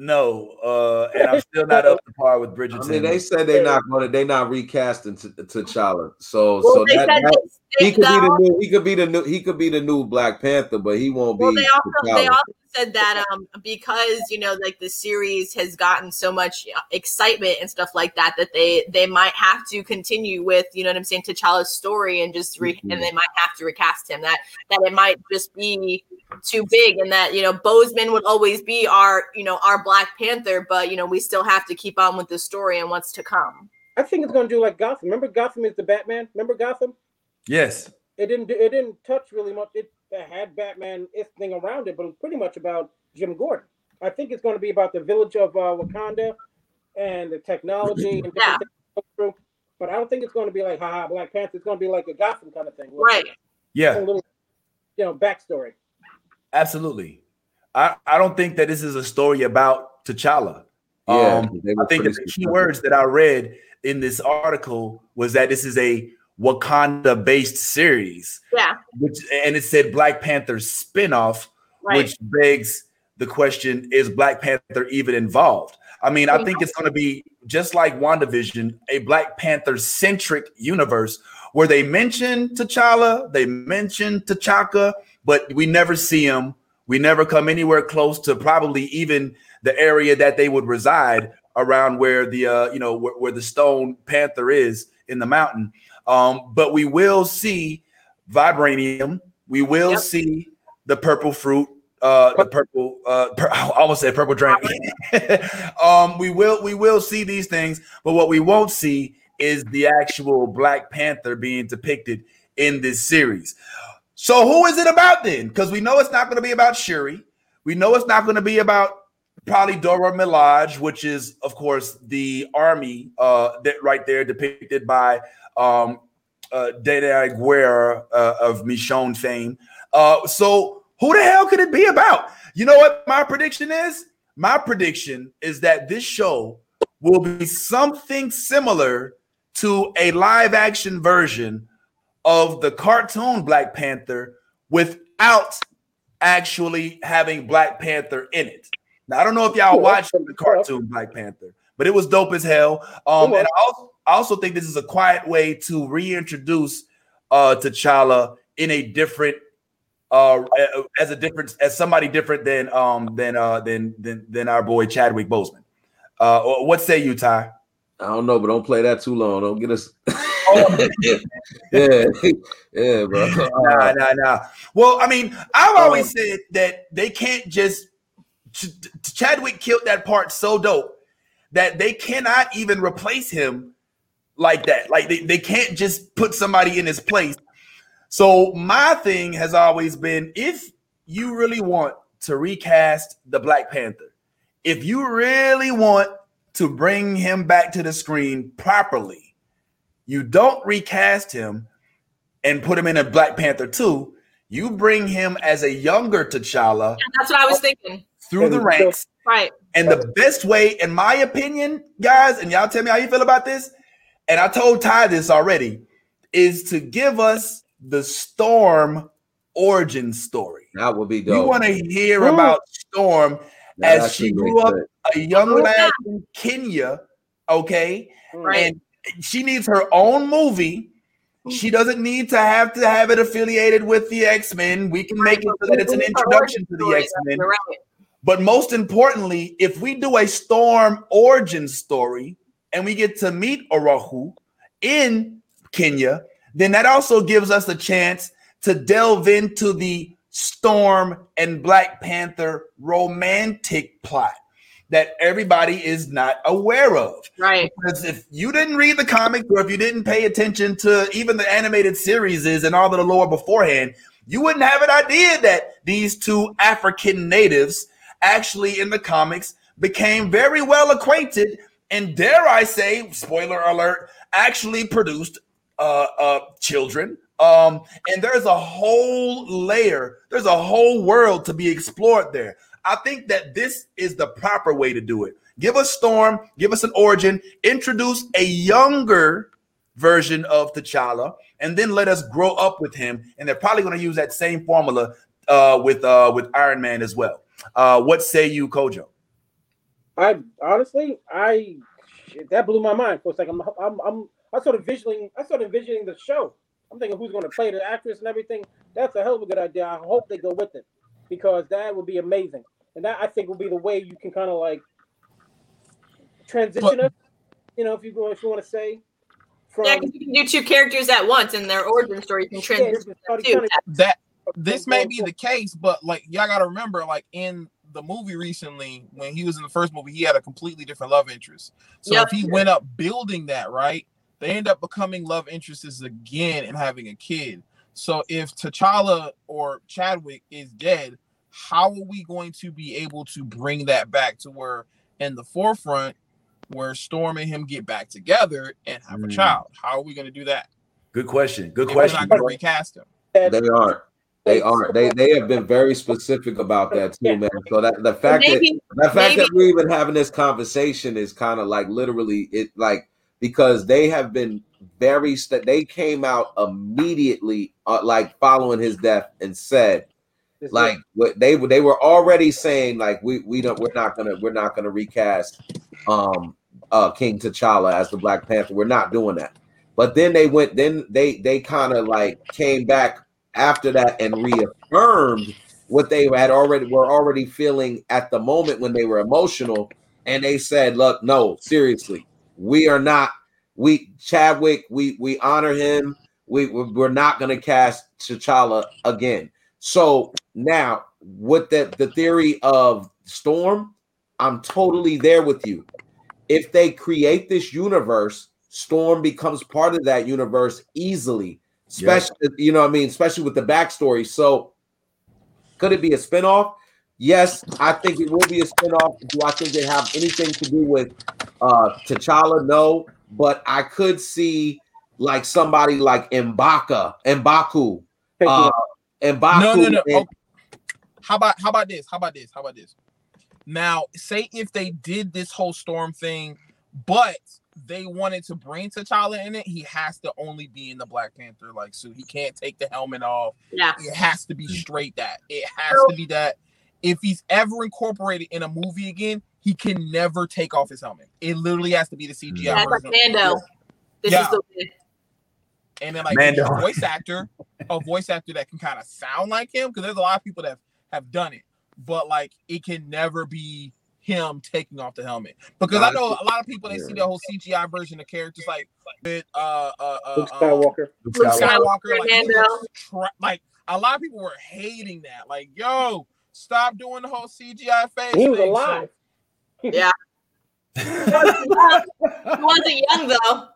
Speaker 4: No, uh, and I'm still not up to par with Bridgerton.
Speaker 2: I mean, they said they're not going to. They're not recasting T- T'Challa. So,
Speaker 3: Well,
Speaker 2: so
Speaker 3: they
Speaker 2: that,
Speaker 3: said
Speaker 2: that-
Speaker 3: they-
Speaker 2: he could be the new. He could be the new. He could be the new Black Panther, but he won't
Speaker 3: Well,
Speaker 2: be.
Speaker 3: they also they also said that um because you know like the series has gotten so much uh, excitement and stuff like that that they they might have to continue with you know what I'm saying T'Challa's story and just re-
Speaker 2: Mhm.
Speaker 3: and they might have to recast him that that it might just be too big and that you know Boseman would always be our you know our Black Panther but you know we still have to keep on with the story and what's to come.
Speaker 8: I think it's going to do like Gotham. Remember, Gotham is the Batman. Remember Gotham?
Speaker 4: Yes,
Speaker 8: It didn't. It didn't touch really much. It had Batman thing around it, but it was pretty much about Jim Gordon. I think it's going to be about the village of uh, Wakanda and the technology and
Speaker 3: Yeah.
Speaker 8: through. But I don't think it's going to be like haha Black Panther. It's going to be like a Gotham kind of thing. with
Speaker 3: Right.
Speaker 8: A
Speaker 4: yeah,
Speaker 8: little, you know, backstory.
Speaker 4: absolutely. I, I don't think that this is a story about T'Challa.
Speaker 2: Yeah,
Speaker 4: Um, I think that the key words that I read in this article was that this is a Wakanda based series,
Speaker 3: Yeah.
Speaker 4: which and it said Black Panther spinoff,
Speaker 3: Right.
Speaker 4: which begs the question: Is Black Panther even involved? I mean, I think it's going to be just like WandaVision, a Black Panther centric universe where they mention T'Challa, they mention T'Chaka, but we never see him. We never come anywhere close to probably even the area that they would reside around where the uh, you know where, where the Stone Panther is in the mountain. Um, but we will see vibranium. We will
Speaker 3: Yep.
Speaker 4: see the purple fruit. Uh, the purple. Uh, pur- I almost said purple drink. um, we will we will see these things, but what we won't see is the actual Black Panther being depicted in this series. So who is it about then? Because we know it's not going to be about Shuri. We know it's not going to be about probably Dora Milaje, which is, of course, the army uh, that right there depicted by um, uh, Danai Gurira uh, of Michonne fame. Uh, so who the hell could it be about? You know what my prediction is? My prediction is that this show will be something similar to a live action version of the cartoon Black Panther without actually having Black Panther in it. Now I don't know if y'all watched the cartoon Black Panther, but it was dope as hell. Um, and I also, I also think this is a quiet way to reintroduce uh T'Challa in a different uh as a different as somebody different than um than uh than than than our boy Chadwick Boseman. Uh what say you, Ty?
Speaker 2: I don't know, but don't play that too long. Don't get us.
Speaker 4: Oh.
Speaker 2: yeah, yeah, bro.
Speaker 4: nah, nah, nah. Well, I mean, I've always said that they can't just Ch- Chadwick killed that part so dope that they cannot even replace him like that. Like they, they can't just put somebody in his place. So my thing has always been if you really want to recast the Black Panther, if you really want to bring him back to the screen properly, you don't recast him and put him in a Black Panther 2. You bring him as a younger T'Challa
Speaker 3: That's what I was thinking.
Speaker 4: through the ranks.
Speaker 3: Right.
Speaker 4: And the best way, in my opinion, guys, and y'all tell me how you feel about this, and I told Ty this already, is to give us the Storm origin story.
Speaker 2: That would be
Speaker 4: We
Speaker 2: You
Speaker 4: want to hear
Speaker 8: Mm.
Speaker 4: about Storm
Speaker 2: That
Speaker 4: as she grew up
Speaker 2: sense.
Speaker 4: a young
Speaker 3: Oh,
Speaker 4: lad
Speaker 3: yeah.
Speaker 4: in Kenya, okay?
Speaker 3: Right.
Speaker 4: And she needs her own movie She doesn't need to have to have it affiliated with the X Men. We can make it so that it's an introduction to the X Men. But most importantly, if we do a Storm origin story and we get to meet Ororo in Kenya, then that also gives us a chance to delve into the Storm and Black Panther romantic plot that everybody is not aware of.
Speaker 3: Right.
Speaker 4: Because if you didn't read the comics or if you didn't pay attention to even the animated series and all the lore beforehand, you wouldn't have an idea that these two African natives actually in the comics became very well acquainted and dare I say, spoiler alert, actually produced uh, uh, children. Um, and there's a whole layer, there's a whole world to be explored there. I think that this is the proper way to do it. Give us Storm, give us an origin, introduce a younger version of T'Challa, and then let us grow up with him. And they're probably going to use that same formula uh, with uh, with Iron Man as well. Uh, what say you, Kojo?
Speaker 8: I honestly, I shit, that blew my mind for a second. I'm, I'm, I'm, I started visualing, I started envisioning the show. I'm thinking who's going to play the actress and everything. That's a hell of a good idea. I hope they go with it because that would be amazing, and that I think will be the way you can kind of like transition
Speaker 9: But-
Speaker 8: us. You know, if you go, if you want to say from
Speaker 3: Yeah, because you can do two characters at once in their origin story. You can transition
Speaker 8: it's
Speaker 3: them
Speaker 8: already
Speaker 3: too.
Speaker 9: that this may be the case, but like y'all gotta remember, like in the movie recently, when he was in the first movie, he had a completely different love interest. So
Speaker 3: Yep.
Speaker 9: if he went up building that, right, they end up becoming love interests again and having a kid. So if T'Challa or Chadwick is dead, how are we going to be able to bring that back to where in the forefront where Storm and him get back together and have a
Speaker 4: Mm.
Speaker 9: child? How are we going to do that?
Speaker 4: Good question. Good
Speaker 9: If we're
Speaker 4: question.
Speaker 9: not going to recast him.
Speaker 2: They aren't. They aren't. They they have been very specific about that too, man. So that the fact that the fact
Speaker 3: maybe-
Speaker 2: that we're even having this conversation is kind of like literally it like because they have been very st- they came out immediately uh, like following his death and said
Speaker 8: this
Speaker 2: like what they were they were already saying like we we don't we're not gonna we're not gonna recast um uh King T'Challa as the Black Panther. We're not doing that. But then they went then they they kind of like came back after that and reaffirmed what they had already were already feeling at the moment when they were emotional. And they said look no seriously we are not we Chadwick we we honor him. We we're not going to cast T'Challa again. So now with the the theory of Storm I'm totally there with you. If they create this universe Storm becomes part of that universe easily especially you know what I mean especially with the backstory so could it be a spinoff? Yes, I think it will be a spinoff. Do I think it have anything to do with uh T'Challa? No, but I could see like somebody like Mbaka, Mbaku, uh, Mbaku.
Speaker 9: No, no, no.
Speaker 2: and-
Speaker 9: Oh, how about how about this? How about this? How about this? Now, say if they did this whole storm thing, but they wanted to bring T'Challa in it, he has to only be in the Black Panther like suit. He can't take the helmet off.
Speaker 3: Yeah.
Speaker 9: It has to be
Speaker 2: Mm.
Speaker 9: straight that. It has to be that. If he's ever incorporated in a movie again, he can never take off his helmet. It literally has to be the CGI
Speaker 3: That's like
Speaker 9: version.
Speaker 3: Mando. This
Speaker 9: Yeah.
Speaker 3: is the way.
Speaker 9: and then like
Speaker 4: Mando.
Speaker 9: a voice actor, a voice actor that can kind of sound like him, because there's a lot of people that have, have done it, but like it can never be him taking off the helmet. Because I know a lot of people they see the whole CGI version of characters like with uh uh uh,
Speaker 8: Luke
Speaker 9: uh
Speaker 8: Skywalker.
Speaker 4: Luke
Speaker 3: Luke
Speaker 4: Skywalker.
Speaker 9: Skywalker, like, he
Speaker 3: Mando.
Speaker 9: looks tra- like a lot of people were hating that. Like, yo, stop doing the whole CGI face.
Speaker 8: He was
Speaker 9: thing.
Speaker 8: alive.
Speaker 3: Yeah. He wasn't young though.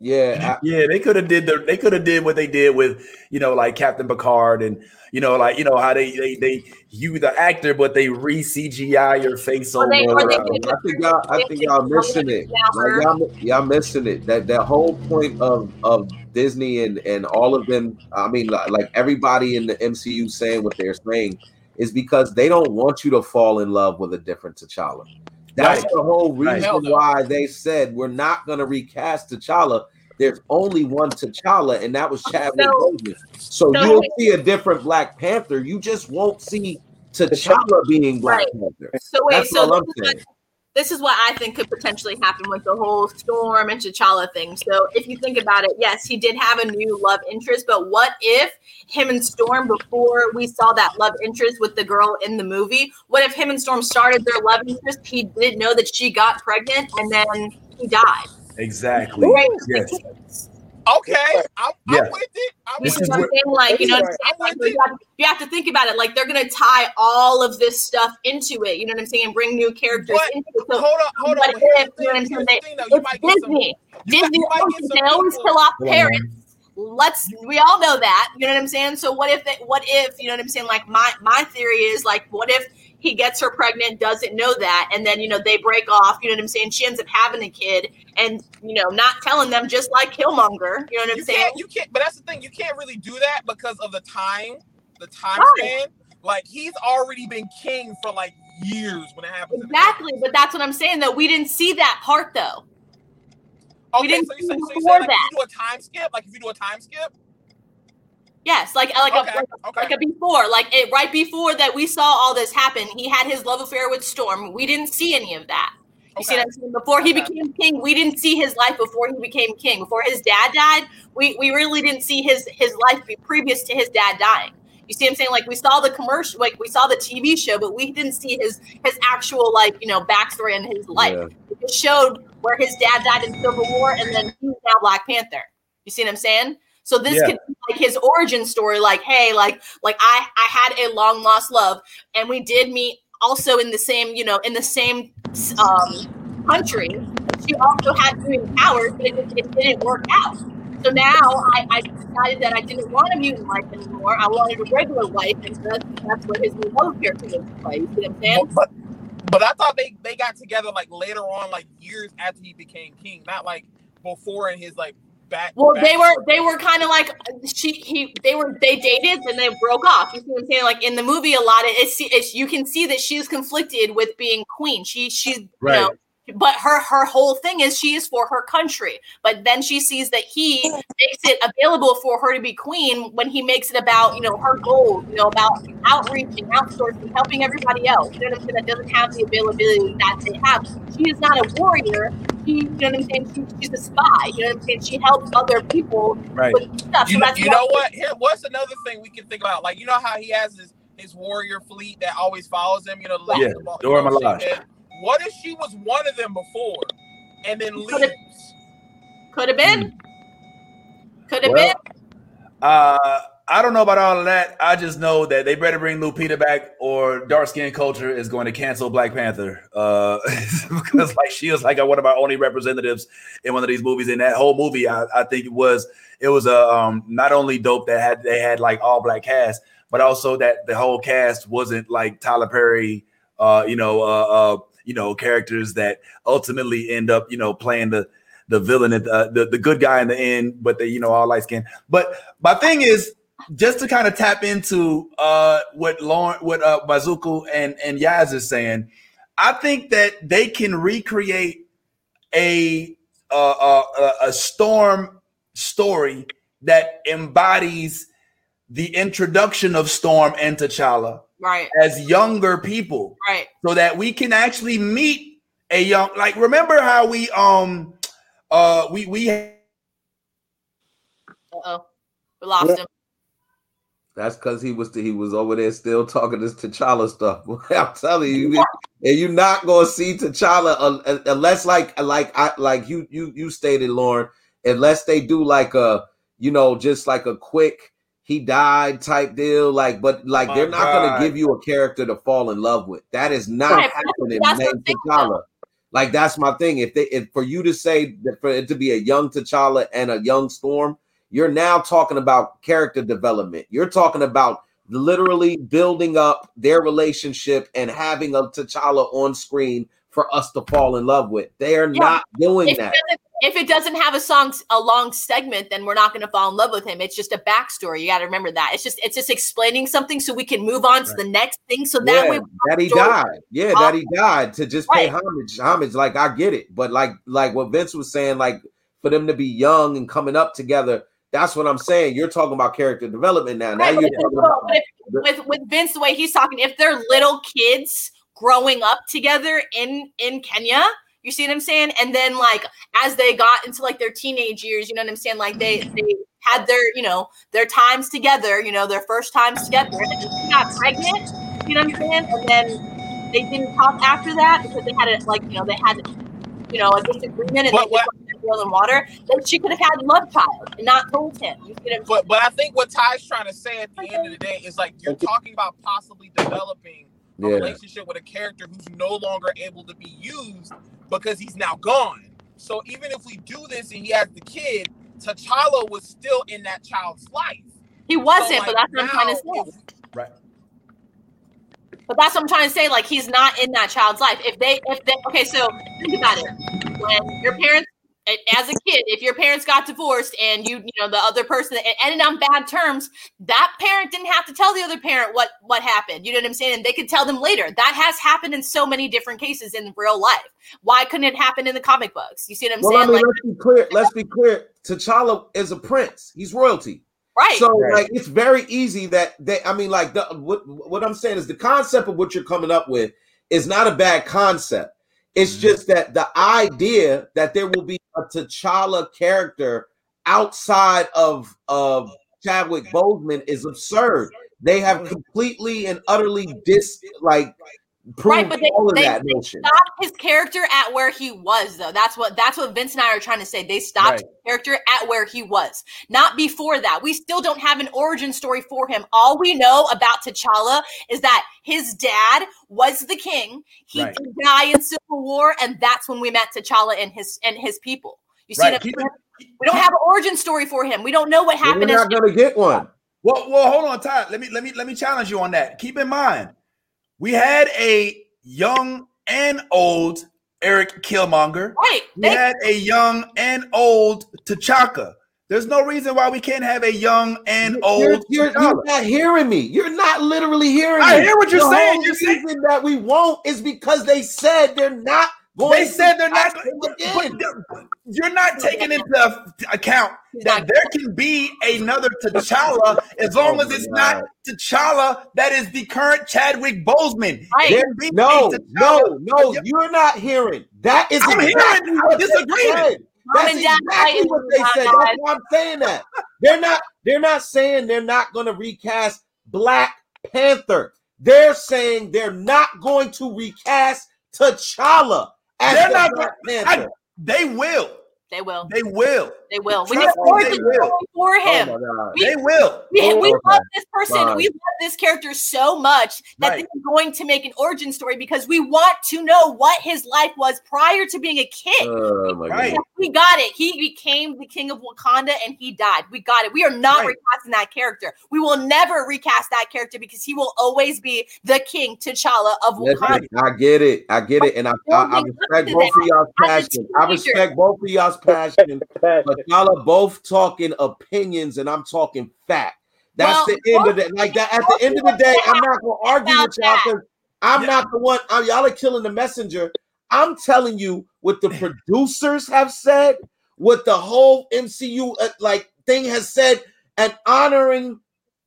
Speaker 2: Yeah,
Speaker 4: Yeah, they could have did the they could have did what they did with you know like Captain Picard and you know like you know how they they they you the actor but they re CGI your face
Speaker 3: Or
Speaker 4: over.
Speaker 3: they- or
Speaker 2: I, uh,
Speaker 3: did-
Speaker 2: I think y'all, I think y'all missing it. Like, y'all, y'all missing it. That that whole point of of Disney and and all of them. I mean, li- like everybody in the MCU saying what they're saying is because they don't want you to fall in love with a different T'Challa. That's
Speaker 4: Right.
Speaker 2: the whole reason
Speaker 9: Hell no.
Speaker 2: why they said we're not going to recast T'Challa. There's only one T'Challa, and that was Chadwick
Speaker 3: So-
Speaker 2: Boseman. So
Speaker 3: so-
Speaker 2: you'll see a different Black Panther. You just won't see T'Challa being Black
Speaker 3: Right.
Speaker 2: Panther.
Speaker 3: So wait,
Speaker 2: That's
Speaker 3: so
Speaker 2: all I'm
Speaker 3: this is
Speaker 2: saying.
Speaker 3: This is what I think could potentially happen with the whole Storm and T'Challa thing. So if you think about it, yes, he did have a new love interest, but what if him and Storm before we saw that love interest with the girl in the movie? What if him and Storm started their love interest? He didn't know that she got pregnant and then he died.
Speaker 4: Exactly.
Speaker 3: Right?
Speaker 4: Yes.
Speaker 9: Okay, I'm,
Speaker 4: Yeah.
Speaker 9: I'm with it. I'm
Speaker 4: This
Speaker 9: with
Speaker 4: is
Speaker 3: You know
Speaker 9: it.
Speaker 3: what I'm saying? Like, you know, like you have, you have to think about it. Like, they're gonna tie all of this stuff into it. You know what I'm saying? And bring new characters
Speaker 9: But-
Speaker 3: into it. So,
Speaker 9: Hold on, hold
Speaker 3: but
Speaker 9: on.
Speaker 3: If, you know what I'm saying?
Speaker 9: thing,
Speaker 3: It's
Speaker 9: might get some.
Speaker 3: Disney.
Speaker 9: you might-
Speaker 3: Disney,
Speaker 9: you might
Speaker 3: they always kill off
Speaker 4: Hold on,
Speaker 3: parents. Let's. We all know that. You know what I'm saying? So what if? They, what if? You know what I'm saying? Like my my theory is like, what if he gets her pregnant, doesn't know that, and then you know they break off. You know what I'm saying? She ends up having a kid, and you know not telling them, just like Killmonger. You know what I'm
Speaker 9: You
Speaker 3: saying?
Speaker 9: can't, you can't, but that's the thing. You can't really do that because of the time, the time
Speaker 3: Right.
Speaker 9: span. Like he's already been king for like years when it happens.
Speaker 3: Exactly, but that's what I'm saying. Though we didn't see that part though.
Speaker 9: Okay,
Speaker 3: We didn't
Speaker 9: so you say, so you
Speaker 3: before
Speaker 9: say like
Speaker 3: that.
Speaker 9: if you do a time skip, like if you do a time skip,
Speaker 3: Yes, like like
Speaker 9: okay,
Speaker 3: a like,
Speaker 9: okay.
Speaker 3: like a before, like it right before that we saw all this happen. He had his love affair with Storm. We didn't see any of that. You see
Speaker 9: Okay.
Speaker 3: what I'm saying? Before he
Speaker 9: Okay.
Speaker 3: became king, we didn't see his life before he became king. Before his dad died, we, we really didn't see his his life be previous to his dad dying. You see what I'm saying? Like we saw the commercial, like we saw the TV show, but we didn't see his his actual like you know backstory in his life.
Speaker 2: Yeah.
Speaker 3: It just showed where his dad died in Civil War, and then he's now Black Panther. You see what I'm saying? So this
Speaker 4: Yeah.
Speaker 3: could be like his origin story, like, hey, like, like I I had a long lost love, and we did meet also in the same, you know, in the same um country. She also had mutant powers, but it, it didn't work out. So now I, I decided that I didn't want a mutant life anymore. I wanted a regular life, and that's, that's where his new love character was play. You see what I'm saying?
Speaker 9: But, but I thought they they got together like later on, like years after he became king, not like before in his like back.
Speaker 3: Well,
Speaker 9: back
Speaker 3: they were they were kind of like she he they were they dated and they broke off. You see what I'm saying? Like in the movie, a lot of it's, it's you can see that she's conflicted with being queen. She she's
Speaker 4: Right.
Speaker 3: you know. But her her whole thing is she is for her country. But then she sees that he makes it available for her to be queen when he makes it about you know her goals, you know about outreaching, outsourcing, helping everybody else. You know what I'm saying? That doesn't have the availability that they have. She is not a warrior. She, you know what I'm saying? She, she's a spy. You know what I'm saying? She helps other people
Speaker 4: Right.
Speaker 3: with stuff.
Speaker 9: You,
Speaker 3: so
Speaker 9: know,
Speaker 3: that's
Speaker 9: you know what? Here, what's another thing we can think about? Like, you know how he has his his warrior fleet that always follows him. You know, the
Speaker 4: Yeah,
Speaker 9: the ball-
Speaker 4: Dora
Speaker 9: you know,
Speaker 4: Milaje.
Speaker 9: shit. What if she was one of them before, and then
Speaker 3: Could've-
Speaker 9: leaves?
Speaker 3: Could have been. Could have
Speaker 4: Well,
Speaker 3: been.
Speaker 4: Uh, I don't know about all of that. I just know that they better bring Lupita back, or dark skin culture is going to cancel Black Panther. Uh, because like she was like one of our only representatives in one of these movies. In that whole movie, I, I think it was it was a um not only dope that had they had like all black cast, but also that the whole cast wasn't like Tyler Perry, uh, you know, uh, uh, you know, characters that ultimately end up, you know, playing the the villain at the, the the good guy in the end, but they, you know, all light skin. But my thing is just to kind of tap into uh what Lauren, what uh Mazoku and and Yaz is saying. I think that they can recreate a uh, uh, a- a storm story that embodies the introduction of Storm and T'Challa
Speaker 3: Right.
Speaker 4: as younger people
Speaker 3: Right.
Speaker 4: so that we can actually meet a young like remember how we um uh we we
Speaker 3: Uh oh. We lost
Speaker 8: Yeah.
Speaker 3: him.
Speaker 2: That's because he was he was over there still talking this T'Challa stuff. I'm telling you, you- and you're not gonna see T'Challa un- un- unless like like I like you you you stated, Lauren, unless they do like a you know just like a quick he died type deal. Like, but like
Speaker 4: My
Speaker 2: they're not
Speaker 4: God.
Speaker 2: gonna give you a character to fall in love with. That is not
Speaker 3: Right,
Speaker 2: happening.
Speaker 3: that's
Speaker 2: named
Speaker 3: the thing,
Speaker 2: T'Challa. Like that's my thing. If they if for you to say that for it to be a young T'Challa and a young Storm, you're now talking about character development. You're talking about literally building up their relationship and having a T'Challa on screen for us to fall in love with. They are
Speaker 3: Yeah.
Speaker 2: not doing
Speaker 3: If
Speaker 2: that.
Speaker 3: If it doesn't have a song, a long segment, then we're not going to fall in love with him. It's just a backstory. You got to remember that. It's just it's just explaining something so we can move on to the next thing. So that
Speaker 2: Yeah,
Speaker 3: way,
Speaker 2: that he died. Yeah, that he died to just pay
Speaker 3: Right.
Speaker 2: homage. Homage, like I get it, but like like what Vince was saying, like for them to be young and coming up together. That's what I'm saying. You're talking about character development now. Now
Speaker 3: Right, but
Speaker 2: you're talking about
Speaker 3: if- with with Vince, the way he's talking, if they're little kids growing up together in in Kenya. You see what I'm saying? And then like as they got into like their teenage years, you know what I'm saying? Like they they had their you know their times together, you know their first times together, and then she got pregnant. You know what I'm saying? And then they didn't talk after that because they had it like you know they had you know a disagreement and
Speaker 9: But
Speaker 3: they
Speaker 9: what-
Speaker 3: just went boil water. Then she could have had love child and not told him. You see what I'm
Speaker 9: But but I think what Ty's trying to say at the end of the day is like you're talking about possibly developing a
Speaker 2: Yeah.
Speaker 9: relationship with a character who's no longer able to be used because he's now gone. So even if we do this and he has the kid, T'Challa was still in that child's life.
Speaker 3: He wasn't,
Speaker 9: So,
Speaker 3: but that's what I'm trying to say.
Speaker 9: if-
Speaker 4: Right.
Speaker 3: But that's what I'm trying to say. Like he's not in that child's life. If they, if they, okay, so think about it. When your parents, as a kid, if your parents got divorced and you, you know, the other person it ended on bad terms, that parent didn't have to tell the other parent what what happened. You know what I'm saying? And they could tell them later. That has happened in so many different cases in real life. Why couldn't it happen in the comic books? You see what I'm
Speaker 2: Well, I
Speaker 3: saying?
Speaker 2: mean,
Speaker 3: like,
Speaker 2: let's be clear. Let's be clear. T'Challa is a prince. He's royalty.
Speaker 3: right?
Speaker 2: So
Speaker 4: Right.
Speaker 2: like it's very easy that they I mean like the what what I'm saying is the concept of what you're coming up with is not a bad concept. It's
Speaker 4: Mhm.
Speaker 2: just that the idea that there will be a T'Challa character outside of of Chadwick Boseman is absurd. They have completely and utterly dis like
Speaker 3: Right, but they-
Speaker 2: all of
Speaker 3: they-
Speaker 2: that
Speaker 3: they
Speaker 2: notion.
Speaker 3: stopped his character at where he was though that's what that's what vince and i are trying to say they stopped
Speaker 4: Right.
Speaker 3: his character at where he was not before that we still don't have an origin story for him all we know about t'challa is that his dad was the king he
Speaker 4: Right.
Speaker 3: did die in civil war and that's when we met t'challa and his and his people you see
Speaker 4: Right.
Speaker 3: what
Speaker 4: Keep
Speaker 3: we don't have an origin story for him we don't know what happened.
Speaker 2: We're
Speaker 3: happened
Speaker 2: not gonna get one.
Speaker 4: Well, well, hold on, Ty. Let me let me let me challenge you on that. Keep in mind, we had a young and old Eric Killmonger.
Speaker 3: right
Speaker 4: We
Speaker 3: they,
Speaker 4: had a young and old T'Chaka. There's no reason why we can't have a young and
Speaker 2: You're,
Speaker 4: old
Speaker 2: you're,
Speaker 4: T'Challa.
Speaker 2: you're not hearing me. You're not literally hearing
Speaker 4: I
Speaker 2: me.
Speaker 4: I hear what you're
Speaker 2: the
Speaker 4: saying.
Speaker 2: Whole
Speaker 4: You're saying-
Speaker 2: that we won't is because they said they're not going.
Speaker 4: They said they're not.
Speaker 2: cast him
Speaker 4: But you're not taking into account that there can be another T'Challa as oh long
Speaker 2: Oh
Speaker 4: as it's
Speaker 2: God.
Speaker 4: not T'Challa that is the current Chadwick Boseman.
Speaker 3: Right.
Speaker 4: It
Speaker 2: There-
Speaker 4: can be
Speaker 2: no, no, no. You're not hearing. That is
Speaker 4: I'm hearing
Speaker 2: exactly
Speaker 4: it.
Speaker 2: what
Speaker 4: I'm disagreeing.
Speaker 2: That's
Speaker 3: and dad
Speaker 2: exactly
Speaker 3: fighting
Speaker 2: what they said. That's why I'm saying that. They're not. They're not saying they're not going to recast Black Panther. They're saying they're not going to recast T'Challa as
Speaker 4: They're
Speaker 2: the
Speaker 4: not
Speaker 2: Black
Speaker 4: I- They will.
Speaker 3: they will
Speaker 4: They will.
Speaker 3: They will we
Speaker 4: Trust
Speaker 3: need
Speaker 4: me,
Speaker 3: origin
Speaker 4: they will.
Speaker 3: Oh for him
Speaker 2: Oh.
Speaker 3: We-
Speaker 4: They will.
Speaker 3: We,
Speaker 2: Oh,
Speaker 3: we
Speaker 2: okay.
Speaker 3: love this person.
Speaker 2: Fine.
Speaker 3: We love this character so much that
Speaker 4: Right.
Speaker 3: they're going to make an origin story because we want to know what his life was prior to being a kid.
Speaker 2: Oh my
Speaker 4: Right.
Speaker 2: God.
Speaker 3: we got it. He became the king of Wakanda and he died. We got it. We are not
Speaker 4: Right.
Speaker 3: recasting that character. We will never recast that character because he will always be the king T'Challa of Wakanda.
Speaker 2: Listen, I get it. I get it. And I, I, I respect both of y'all's passion. I respect both of y'all's passion.
Speaker 8: Passion.
Speaker 2: But y'all are both talking opinions and I'm talking fact. That's
Speaker 3: Well,
Speaker 2: the end of it. Like that at the end of the day, I'm not gonna argue with y'all because I'm
Speaker 4: Yeah.
Speaker 2: not the one. I'm, y'all are killing the messenger. I'm telling you what the producers have said, what the whole MCU uh, like thing has said, and honoring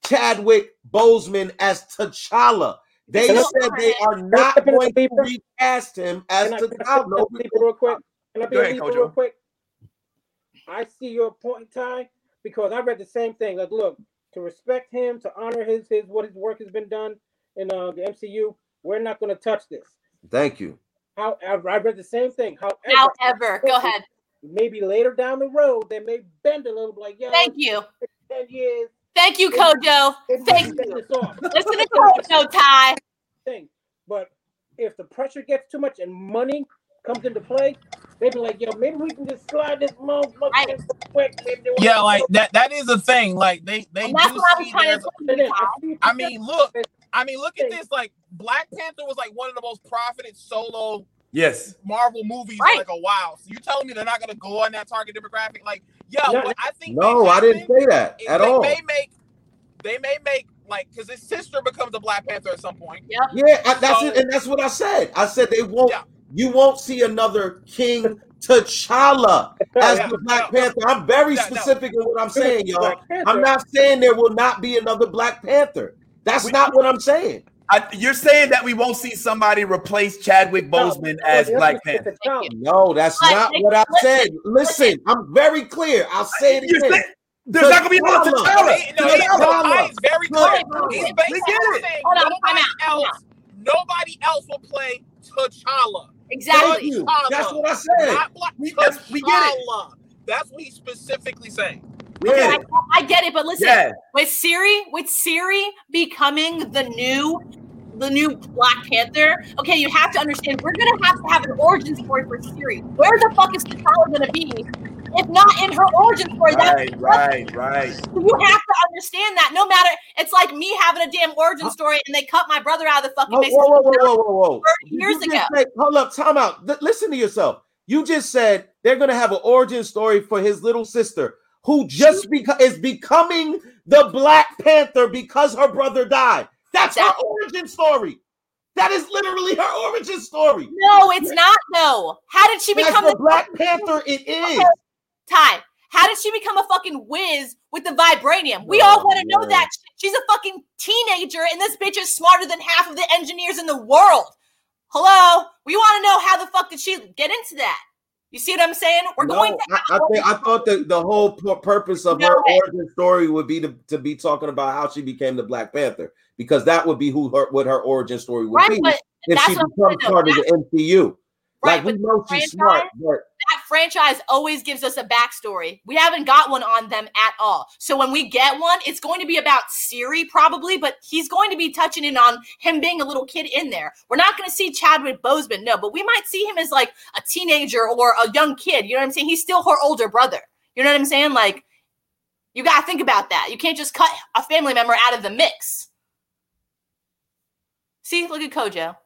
Speaker 2: Chadwick Boseman as T'Challa. They
Speaker 3: Can I-
Speaker 2: said they are not going to recast him as
Speaker 8: Can can I
Speaker 2: T'Challa.
Speaker 8: can I leave real quick? Can I be a
Speaker 4: ahead,
Speaker 8: leaper
Speaker 4: Kojo.
Speaker 8: real quick? I see your point, Ty, because I read the same thing. Like, look, to respect him, to honor his his what his work has been done in uh, the MCU, we're not going to touch this.
Speaker 2: Thank you.
Speaker 8: However, I read the same thing. However,
Speaker 3: However, go ahead.
Speaker 8: maybe later down the road they may bend a little, like, yeah,
Speaker 3: Thank you.
Speaker 8: ten years.
Speaker 3: Thank you, Kojo.
Speaker 8: maybe
Speaker 3: Thank you.
Speaker 8: get this.
Speaker 3: Listen to Kojo, Ty.
Speaker 8: thing. But if the pressure gets too much and money comes into play, they be like, yo, maybe we can just slide this motherfucker
Speaker 3: Right.
Speaker 8: in quick. Maybe
Speaker 9: Yeah, like that. That is a thing. Like they they
Speaker 3: that's
Speaker 9: do
Speaker 3: what I was
Speaker 9: see
Speaker 3: trying to tell you,
Speaker 8: then
Speaker 3: Ty.
Speaker 8: I
Speaker 9: mean, look. I mean, look at this. Like Black Panther was like one of the most profited solo
Speaker 4: Yes.
Speaker 9: Marvel movies
Speaker 3: Right.
Speaker 9: in like a while. So you telling me they're not gonna go on that target demographic? Like, yeah,
Speaker 8: No,
Speaker 9: what I think
Speaker 2: No, I didn't say that at
Speaker 9: they
Speaker 2: all.
Speaker 9: may make they may make like because his sister becomes a Black Panther at some point.
Speaker 2: Yeah, I, that's
Speaker 9: So-
Speaker 2: it, and that's what I said. I said they won't.
Speaker 9: Yeah.
Speaker 2: You won't see another King T'Challa as
Speaker 9: Yeah,
Speaker 2: the Black
Speaker 9: no,
Speaker 2: Panther. I'm very
Speaker 9: no, no.
Speaker 2: specific in what I'm saying, y'all. I'm not saying there will not be another Black Panther. That's
Speaker 4: We-
Speaker 2: not what I'm saying.
Speaker 4: I, you're saying that we won't see somebody replace Chadwick Boseman
Speaker 8: No,
Speaker 4: as Black Panther.
Speaker 2: No, that's
Speaker 3: But
Speaker 2: not what I said. Listen, I'm very clear. I'll say it again.
Speaker 4: saying- there's not gonna be another
Speaker 2: T'Challa.
Speaker 4: T'Challa.
Speaker 9: No, he,
Speaker 2: T'Challa.
Speaker 9: no, he's very clear. He's
Speaker 4: We
Speaker 9: basically saying
Speaker 3: on, time
Speaker 9: nobody else, nobody else will play T'Challa.
Speaker 3: Exactly.
Speaker 2: That's what I said.
Speaker 4: We- that's- we get it.
Speaker 9: That's what he's specifically saying.
Speaker 3: I. I get it, but listen,
Speaker 4: Yeah.
Speaker 3: with Shuri, with Shuri becoming the new the new Black Panther, okay, you have to understand we're gonna have to have an origin story for Siri. Where the fuck is T'Challa gonna be? If not in her origin story, that's
Speaker 4: Right, right, right.
Speaker 3: you have to understand that. No matter, it's like me having a damn origin story and they cut my brother out of the fucking
Speaker 2: Whoa, whoa, whoa, whoa, whoa, whoa, whoa.
Speaker 3: 30 years ago.
Speaker 2: said- hold up, time out. Th- listen to yourself. You just said they're gonna have an origin story for his little sister who just beca- is becoming the Black Panther because her brother died. That's her origin story. That is literally her origin story.
Speaker 3: No, it's not though. How did she
Speaker 2: That's
Speaker 3: become
Speaker 2: the
Speaker 3: the
Speaker 2: Black Panther. It is.
Speaker 3: Ty, how did she become a fucking whiz with the vibranium? We all
Speaker 2: Oh,
Speaker 3: want to know that. She's a fucking teenager, and this bitch is smarter than half of the engineers in the world. Hello? We want to know how the fuck did she get into that? You see what I'm saying? We're
Speaker 2: No,
Speaker 3: going to
Speaker 2: I, I think I thought that the whole pu- purpose of
Speaker 3: No
Speaker 2: her
Speaker 3: way.
Speaker 2: origin story would be to, to be talking about how she became the Black Panther because that would be who her what her origin story would
Speaker 3: right,
Speaker 2: be if she becomes part of the MCU.
Speaker 3: Right,
Speaker 2: like we know she's smart, but
Speaker 3: franchise always gives us a backstory. We haven't got one on them at all. So when we get one, it's going to be about Shuri probably, but he's going to be touching in on him being a little kid in there. We're not going to see Chadwick Boseman, no, but we might see him as like a teenager or a young kid. You know what I'm saying? He's still her older brother. You know what I'm saying? Like, you got to think about that. You can't just cut a family member out of the mix. See, look at Kojo.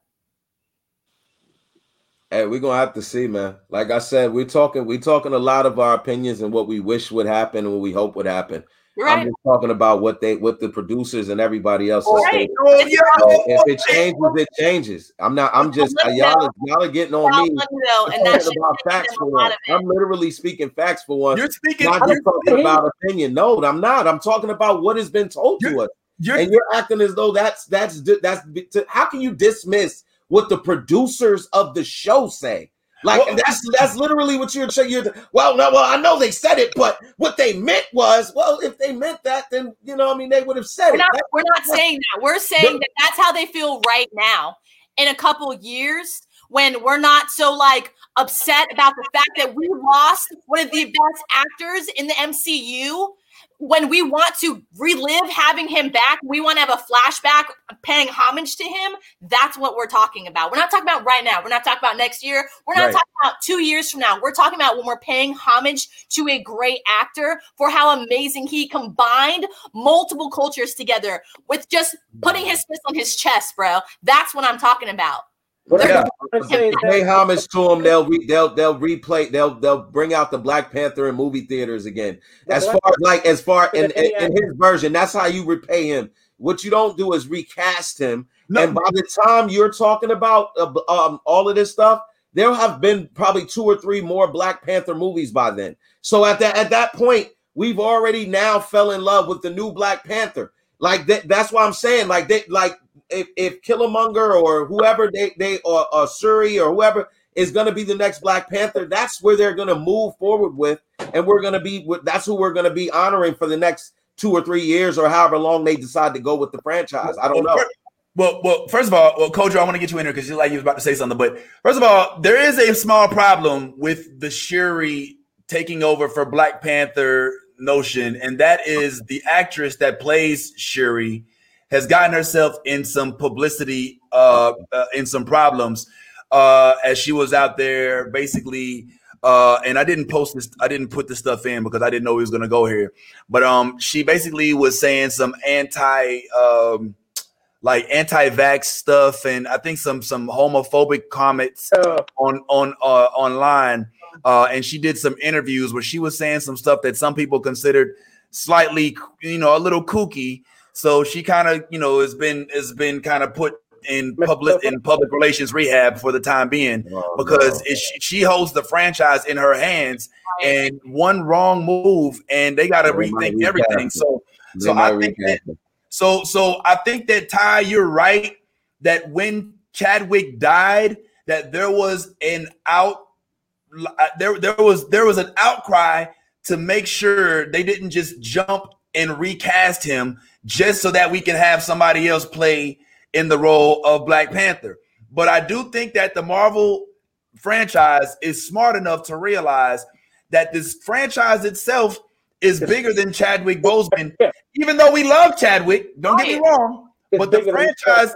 Speaker 2: Hey, we're gonna have to see, man. Like I said, we're talking we're talking a lot of our opinions and what we wish would happen and what we hope would happen.
Speaker 3: You're
Speaker 2: I'm just talking about what they what the producers and everybody else is
Speaker 3: Right.
Speaker 2: saying.
Speaker 4: Oh, yeah.
Speaker 2: So if it changes, it changes. I'm not. I'm just y'all. Are, y'all are getting on me. I'm
Speaker 3: and that
Speaker 2: talking about facts for
Speaker 3: a lot
Speaker 2: once.
Speaker 3: of it.
Speaker 2: I'm literally speaking facts for once.
Speaker 4: You're speaking.
Speaker 2: not just
Speaker 4: You're,
Speaker 2: talking about opinion. No, I'm not. I'm talking about what has been told to us,
Speaker 4: you're,
Speaker 2: and you're acting as though that's that's that's. How can you dismiss what the producers of the show say? Like
Speaker 4: Well-
Speaker 2: that's that's literally what you're saying. You're well, no, well, I know they said it, but what they meant was, well, if they meant that, then you know, I mean, they would have said
Speaker 3: We're
Speaker 2: it.
Speaker 3: not, we're not saying that. We're saying that that's how they feel right now. In a couple years, when we're not so like upset about the fact that we lost one of the best actors in the MCU, when we want to relive having him back, we want to have a flashback paying homage to him. That's what we're talking about. We're not talking about right now. We're not talking about next year. We're not
Speaker 4: Right.
Speaker 3: talking about two years from now. We're talking about when we're paying homage to a great actor for how amazing he combined multiple cultures together with just putting his fist on his chest, bro. That's what I'm talking about.
Speaker 8: What
Speaker 4: Yeah.
Speaker 8: I'm say
Speaker 2: pay
Speaker 8: that
Speaker 2: homage to him. They'll re, they'll they'll replay. They'll they'll bring out the Black Panther in movie theaters again. As
Speaker 8: Black-
Speaker 2: far like as far in, in, in his version, that's how you repay him. What you don't do is recast him.
Speaker 4: No.
Speaker 2: And by the time you're talking about uh, um, all of this stuff, there'll have been probably two or three more Black Panther movies by then. So at that at that point, we've already now fell in love with the new Black Panther. Like that, that's why I'm saying, like they like if, if Killmonger or whoever they they or, or Shuri or whoever is going to be the next Black Panther, that's where they're going to move forward with, and we're going to be. That's who we're going to be honoring for the next two or three years or however long they decide to go with the franchise. I don't know.
Speaker 4: Well, well, first of all, well, Coach, I want to get you in here because you like you was about to say something. But first of all, there is a small problem with the Shuri taking over for Black Panther notion, and that is the actress that plays Shuri has gotten herself in some publicity, uh, uh in some problems, uh, as she was out there basically. Uh, and I didn't post this, I didn't put this stuff in because I didn't know he was gonna go here. But um, she basically was saying some anti um like anti-vax stuff and I think some some homophobic comments on on uh, online. Uh, and she did some interviews where she was saying some stuff that some people considered slightly, you know, a little kooky. So she kind of, you know, has been has been kind of put in public in public relations rehab for the time being
Speaker 2: Oh,
Speaker 4: because
Speaker 2: no.
Speaker 4: it, she, she holds the franchise in her hands and one wrong move and they got to rethink everything. So
Speaker 2: They
Speaker 4: so I think that so so I think that Ty, you're right that when Chadwick died, that there was an out uh, there there was there was an outcry to make sure they didn't just jump and recast him just so that we can have somebody else play in the role of Black Panther. But I do think that the Marvel franchise is smart enough to realize that this franchise itself is bigger than Chadwick Boseman. Even though we love Chadwick, don't get me wrong, but the franchise,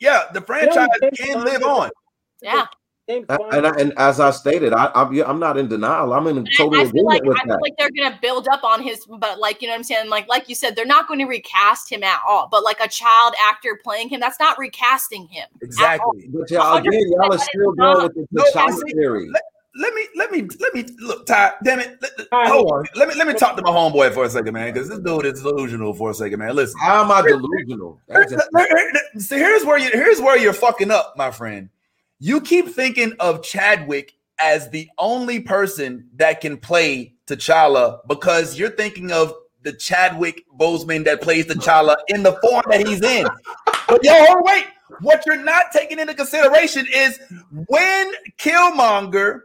Speaker 4: yeah, the franchise can live on.
Speaker 3: Yeah.
Speaker 8: James
Speaker 2: And,
Speaker 8: Bond-
Speaker 2: and, and as I stated, I, I'm I'm not in denial. I'm in total
Speaker 3: I, I feel like
Speaker 2: agreement with
Speaker 3: I feel
Speaker 2: that.
Speaker 3: like they're gonna build up on his, but like you know what I'm saying. Like like you said, they're not going to recast him at all. But like a child actor playing him, that's not recasting him.
Speaker 4: Exactly.
Speaker 2: But y'all, again, y'all are still going with the
Speaker 4: No,
Speaker 2: T'Challa
Speaker 4: see,
Speaker 2: theory.
Speaker 4: Let me let me let me look, Ty. Damn it. Let, let-
Speaker 8: Ty,
Speaker 4: hold
Speaker 8: hold
Speaker 4: on. Let me let me talk to my homeboy for a second, man, because this dude is delusional for a second, man. Listen.
Speaker 2: How am I delusional? That's just-
Speaker 4: See, here's where you here's where you're fucking up, my friend. You keep thinking of Chadwick as the only person that can play T'Challa because you're thinking of the Chadwick Boseman that plays T'Challa in the form that he's in. But yo, hold on, wait. What you're not taking into consideration is when Killmonger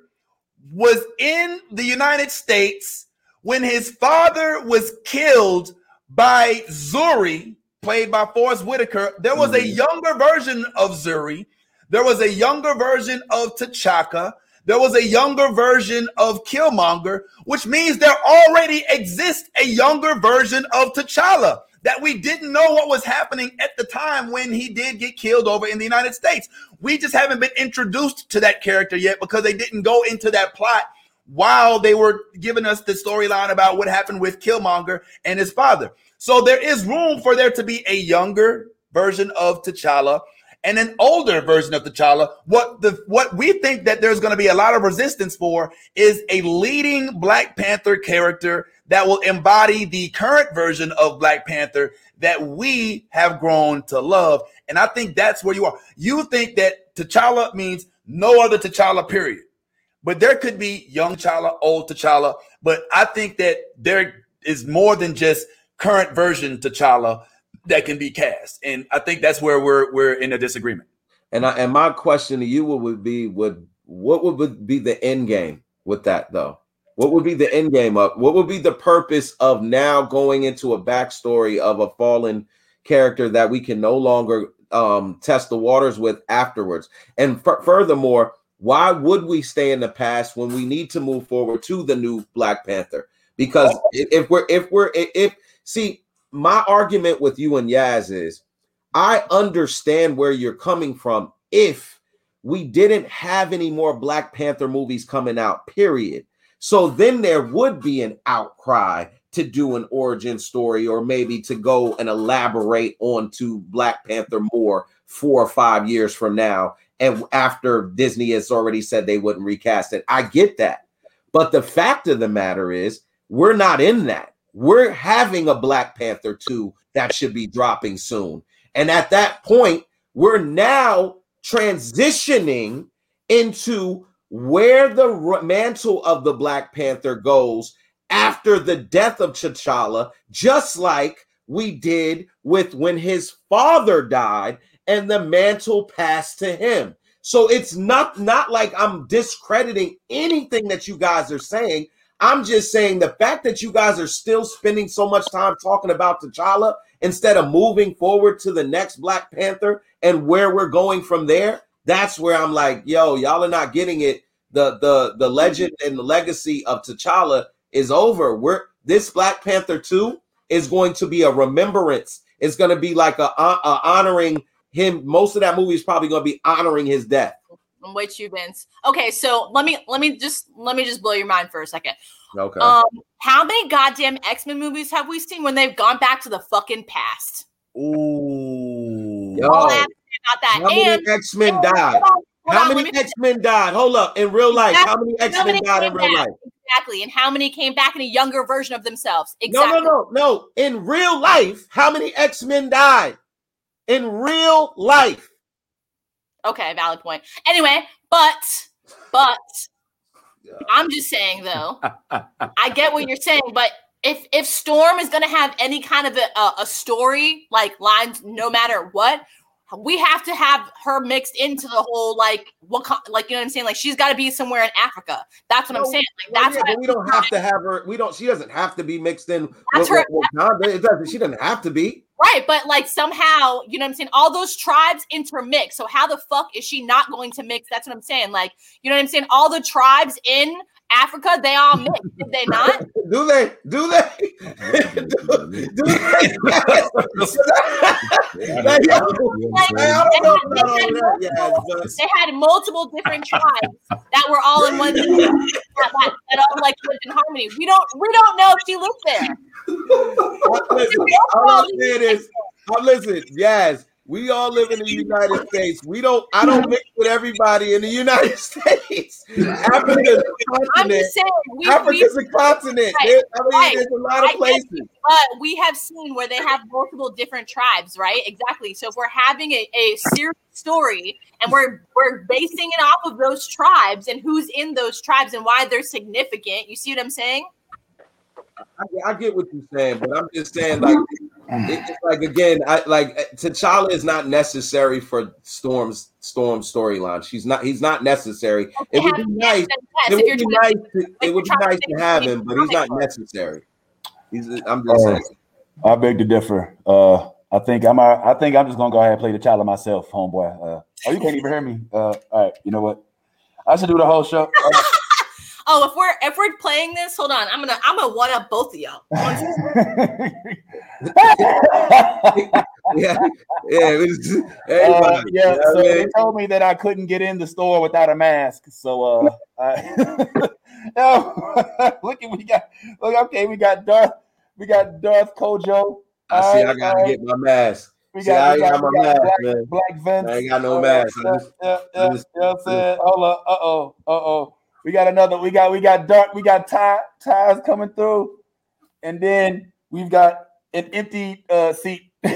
Speaker 4: was in the United States, when his father was killed by Zuri, played by Forest Whitaker, there was a
Speaker 2: Mhm.
Speaker 4: younger version of Zuri. There was a younger version of T'Chaka. There was a younger version of Killmonger, which means there already exists a younger version of T'Challa that we didn't know what was happening at the time when he did get killed over in the United States. We just haven't been introduced to that character yet because they didn't go into that plot while they were giving us the storyline about what happened with Killmonger and his father. So there is room for there to be a younger version of T'Challa and an older version of T'Challa. What the what we think that there's going to be a lot of resistance for is a leading Black Panther character that will embody the current version of Black Panther that we have grown to love. And I think that's where you are. You think that T'Challa means no other T'Challa, period. But there could be young T'Challa, old T'Challa. But I think that there is more than just current version T'Challa that can be cast. And I think that's where we're we're in a disagreement.
Speaker 2: And I, and my question to you would, be would what would be the end game with that though? What would be the end game of what would be the purpose of now going into a backstory of a fallen character that we can no longer um, test the waters with afterwards? And f- furthermore, why would we stay in the past when we need to move forward to the new Black Panther? Because if if we're if we're if see my argument with you and Yaz is I understand where you're coming from if we didn't have any more Black Panther movies coming out, period. So then there would be an outcry to do an origin story or maybe to go and elaborate onto Black Panther more four or five years from now. And after Disney has already said they wouldn't recast it, I get that. But the fact of the matter is, we're not in that. We're having a Black Panther 2 that should be dropping soon. And at that point, we're now transitioning into where the mantle of the Black Panther goes after the death of T'Challa, just like we did with when his father died and the mantle passed to him. So it's not not like I'm discrediting anything that you guys are saying. I'm just saying the fact that you guys are still spending so much time talking about T'Challa instead of moving forward to the next Black Panther and where we're going from there, that's where I'm like, yo, y'all are not getting it. The the the legend and the legacy of T'Challa is over. We're this Black Panther 2 is going to be a remembrance. It's going to be like a, a- honoring him. Most of that movie is probably going to be honoring his death.
Speaker 3: I'm with you, Vince. Okay, so let me let me just let me just blow your mind for a second.
Speaker 2: Okay.
Speaker 3: Um, how many goddamn X Men movies have we seen when they've gone back to the fucking past?
Speaker 4: Ooh.
Speaker 2: Yo,
Speaker 3: All I have to say about that.
Speaker 2: how many
Speaker 3: and
Speaker 2: X Men died?
Speaker 3: hold
Speaker 2: How
Speaker 3: on,
Speaker 2: many X Men died? Hold up, in real life, how many X Men died in real
Speaker 3: back?
Speaker 2: life?
Speaker 3: Exactly, and how many came back in a younger version of themselves?
Speaker 2: No,
Speaker 3: Exactly.
Speaker 2: no, no, no. In real life, how many X Men died? In real life.
Speaker 3: Okay, valid point. Anyway, but but I'm just saying though, I get what you're saying, but if if Storm is gonna have any kind of a, a, a story like lines, no matter what, we have to have her mixed into the whole like what like you know what I'm saying? Like she's got to be somewhere in Africa. That's what I'm saying. Like
Speaker 2: Well,
Speaker 3: that's
Speaker 2: yeah, but we don't have to have her. We don't. She doesn't have to be mixed in.
Speaker 3: That's
Speaker 2: with,
Speaker 3: her-
Speaker 2: with Wakanda. It doesn't. She doesn't have to be.
Speaker 3: Right, but like somehow, you know what I'm saying? All those tribes intermix. So how the fuck is she not going to mix? That's what I'm saying. Like, you know what I'm saying? All the tribes in Africa, they all mix. Did they not?
Speaker 2: Do they? Do they? do, do they? Like, yo,
Speaker 3: Like,
Speaker 2: I don't know
Speaker 3: they had multiple-
Speaker 2: but-
Speaker 3: they had multiple different tribes that were all in one that, that, that all like lived in harmony. We don't we don't know if she lived there.
Speaker 2: Listen, all I'm saying is, I'm listen, yes, we all live in the United States. We don't, I don't mix with everybody in the United States. Africa's a
Speaker 3: I'm
Speaker 2: continent.
Speaker 3: just saying we, we
Speaker 2: a continent.
Speaker 3: Right,
Speaker 2: There- I mean,
Speaker 3: right.
Speaker 2: there's a lot of
Speaker 3: get
Speaker 2: places.
Speaker 3: but we have seen where they have multiple different tribes, right? Exactly. So if we're having a, a serious story and we're we're basing it off of those tribes and who's in those tribes and why they're significant, you see what I'm saying?
Speaker 2: I, I get what you're saying, but I'm just saying, like, it's like again, I like T'Challa is not necessary for Storm's Storm storyline. She's not. He's not necessary. It would be nice. It would be nice. To, it would be nice to have him, but he's not necessary. He's. I'm just
Speaker 4: Oh.
Speaker 2: saying.
Speaker 4: I beg to differ. Uh, I think I'm. uh, I think I'm just gonna go ahead and play the child myself, homeboy. Uh, oh, you can't even hear me. Uh, all right. You know what? I should do the whole show. Uh,
Speaker 3: Oh, if we're if we're playing this, hold on. I'm gonna I'm gonna one up both of y'all.
Speaker 2: Yeah, yeah. Was,
Speaker 4: Uh,
Speaker 2: everybody,
Speaker 4: yeah, so they told me that I couldn't get in the store without a mask. So uh I, Yo, look at we got look okay, we got Darth, we got Darth Kojo.
Speaker 2: I see. I gotta
Speaker 4: alright.
Speaker 2: get my mask.
Speaker 4: We
Speaker 2: See, I
Speaker 4: got, we got,
Speaker 2: got
Speaker 4: we
Speaker 2: my
Speaker 4: got
Speaker 2: mask,
Speaker 4: Black,
Speaker 2: man.
Speaker 4: Black Vince.
Speaker 2: I ain't got no
Speaker 4: Uh,
Speaker 2: mask. I
Speaker 4: Yeah,
Speaker 2: just-
Speaker 4: yeah,
Speaker 2: I
Speaker 4: yeah,
Speaker 2: just-
Speaker 4: you know what I'm saying? Hold up. We got another. We got we got Dark. We got Ty Ty's coming through, and then we've got an empty uh seat. now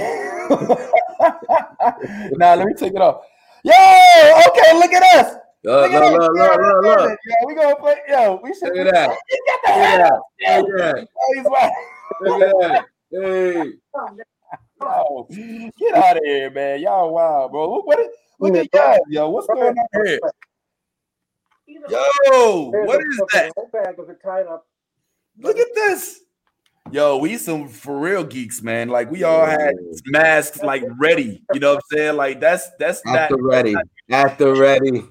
Speaker 4: let me take it off. Yo, okay, look at us.
Speaker 2: Look,
Speaker 4: Look at
Speaker 2: look,
Speaker 4: us.
Speaker 2: look,
Speaker 4: Yeah,
Speaker 2: look, look, look.
Speaker 4: Yo, we gonna play. Yo, we should
Speaker 2: Look at that.
Speaker 4: Get the
Speaker 2: Look
Speaker 4: hell
Speaker 2: at
Speaker 4: out.
Speaker 2: that. Look at that.
Speaker 4: Oh, he's right.
Speaker 2: Look at that. Hey.
Speaker 4: Yo, get out of here, man. Y'all wild, bro. Look, what is, look at y'all, yo. What's going on here? Yo, what is that?
Speaker 8: Whole bag of it tied up.
Speaker 4: Look at this. Yo, we some for real geeks, man. Like we all had masks like ready. You know what I'm saying? Like that's that's
Speaker 2: At
Speaker 4: not
Speaker 2: the ready. At the ready.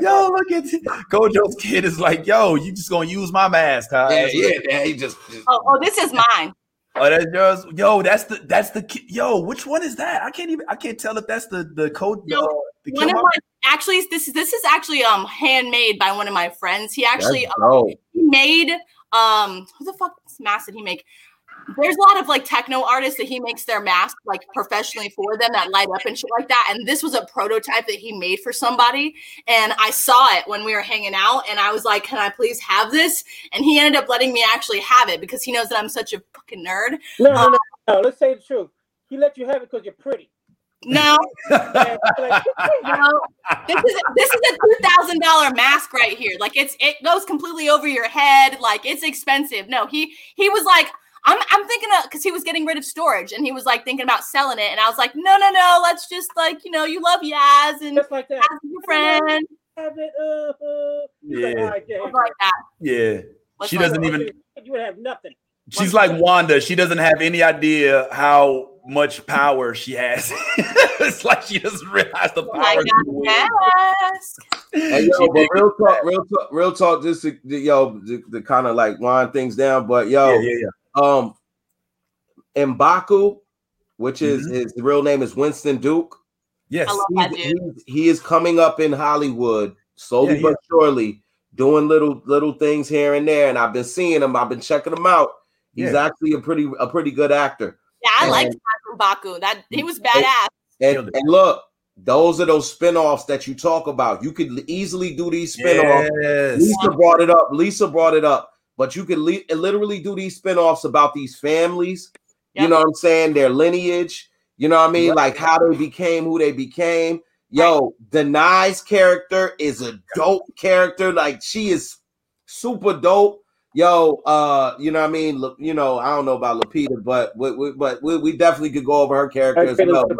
Speaker 4: yo, look at Kojo's kid is like, yo, you just gonna use my mask, huh?
Speaker 2: Yeah, yeah, yeah. He just, just
Speaker 3: Oh, oh, this is mine.
Speaker 4: Oh, that's yours. Yo, that's the that's the yo. Which one is that? I can't even. I can't tell if that's the the code.
Speaker 3: No,
Speaker 4: the, uh, the
Speaker 3: One of my actually this is this is actually um handmade by one of my friends. He actually
Speaker 2: that's
Speaker 3: um, he made um who the fuck this mask did he make? There's a lot of like techno artists that he makes their masks like professionally for them that light up and shit like that. And this was a prototype that he made for somebody. And I saw it when we were hanging out, and I was like, "Can I please have this?" And he ended up letting me actually have it because he knows that I'm such a fucking nerd.
Speaker 8: No, no, no, no. Let's say the truth. He let you have it because you're pretty.
Speaker 3: No, no, this is this is a two thousand dollar mask right here. Like it's it goes completely over your head. Like it's expensive. No, he he was like, I'm I'm thinking of because he was getting rid of storage and he was like thinking about selling it. And I was like, no, no, no, let's just like you know you love Yaz and
Speaker 8: just like that.
Speaker 3: Yaz your friend.
Speaker 8: Have it. Uh, uh. He's like,
Speaker 4: Yeah.
Speaker 8: yeah,
Speaker 3: like that.
Speaker 4: yeah.
Speaker 3: What's
Speaker 4: She doesn't even.
Speaker 8: You would have nothing.
Speaker 4: She's like Wanda. She doesn't have any idea how much power she has. it's like she doesn't realize the
Speaker 3: I
Speaker 4: power.
Speaker 3: got
Speaker 4: she
Speaker 3: a
Speaker 2: Hey, yo, but real talk, real talk, real talk. Just to, to- yo, to, to kind of like wind things down. But yo,
Speaker 4: Yeah, yeah, yeah.
Speaker 2: um, Mbaku, which is
Speaker 4: Mm-hmm.
Speaker 2: his real name is Winston Duke.
Speaker 4: Yes.
Speaker 3: I love that dude.
Speaker 2: he is coming up in Hollywood slowly
Speaker 4: Yeah,
Speaker 2: but surely, doing little little things here and there. And I've been seeing him. I've been checking him out. He's
Speaker 4: Yeah.
Speaker 2: actually a pretty a pretty good actor.
Speaker 3: Yeah, I liked
Speaker 2: And-
Speaker 3: Mac from Baku. That he was badass.
Speaker 2: And,
Speaker 4: Killed
Speaker 2: and look, those are those spin-offs that you talk about. You could easily do these spin-offs.
Speaker 4: Yes.
Speaker 2: Lisa brought it up. Lisa brought it up. But you could li- literally do these spin-offs about these families. You know what I'm saying? Their lineage. You know what I mean?
Speaker 4: Right.
Speaker 2: Like how they became who they became. Yo, Danai's character is a dope character. Like she is super dope. Yo, uh, you know what I mean? Look, you know, I don't know about Lupita, but we, we, but we, we definitely could go over her character as
Speaker 8: Okay,
Speaker 2: well.
Speaker 8: look.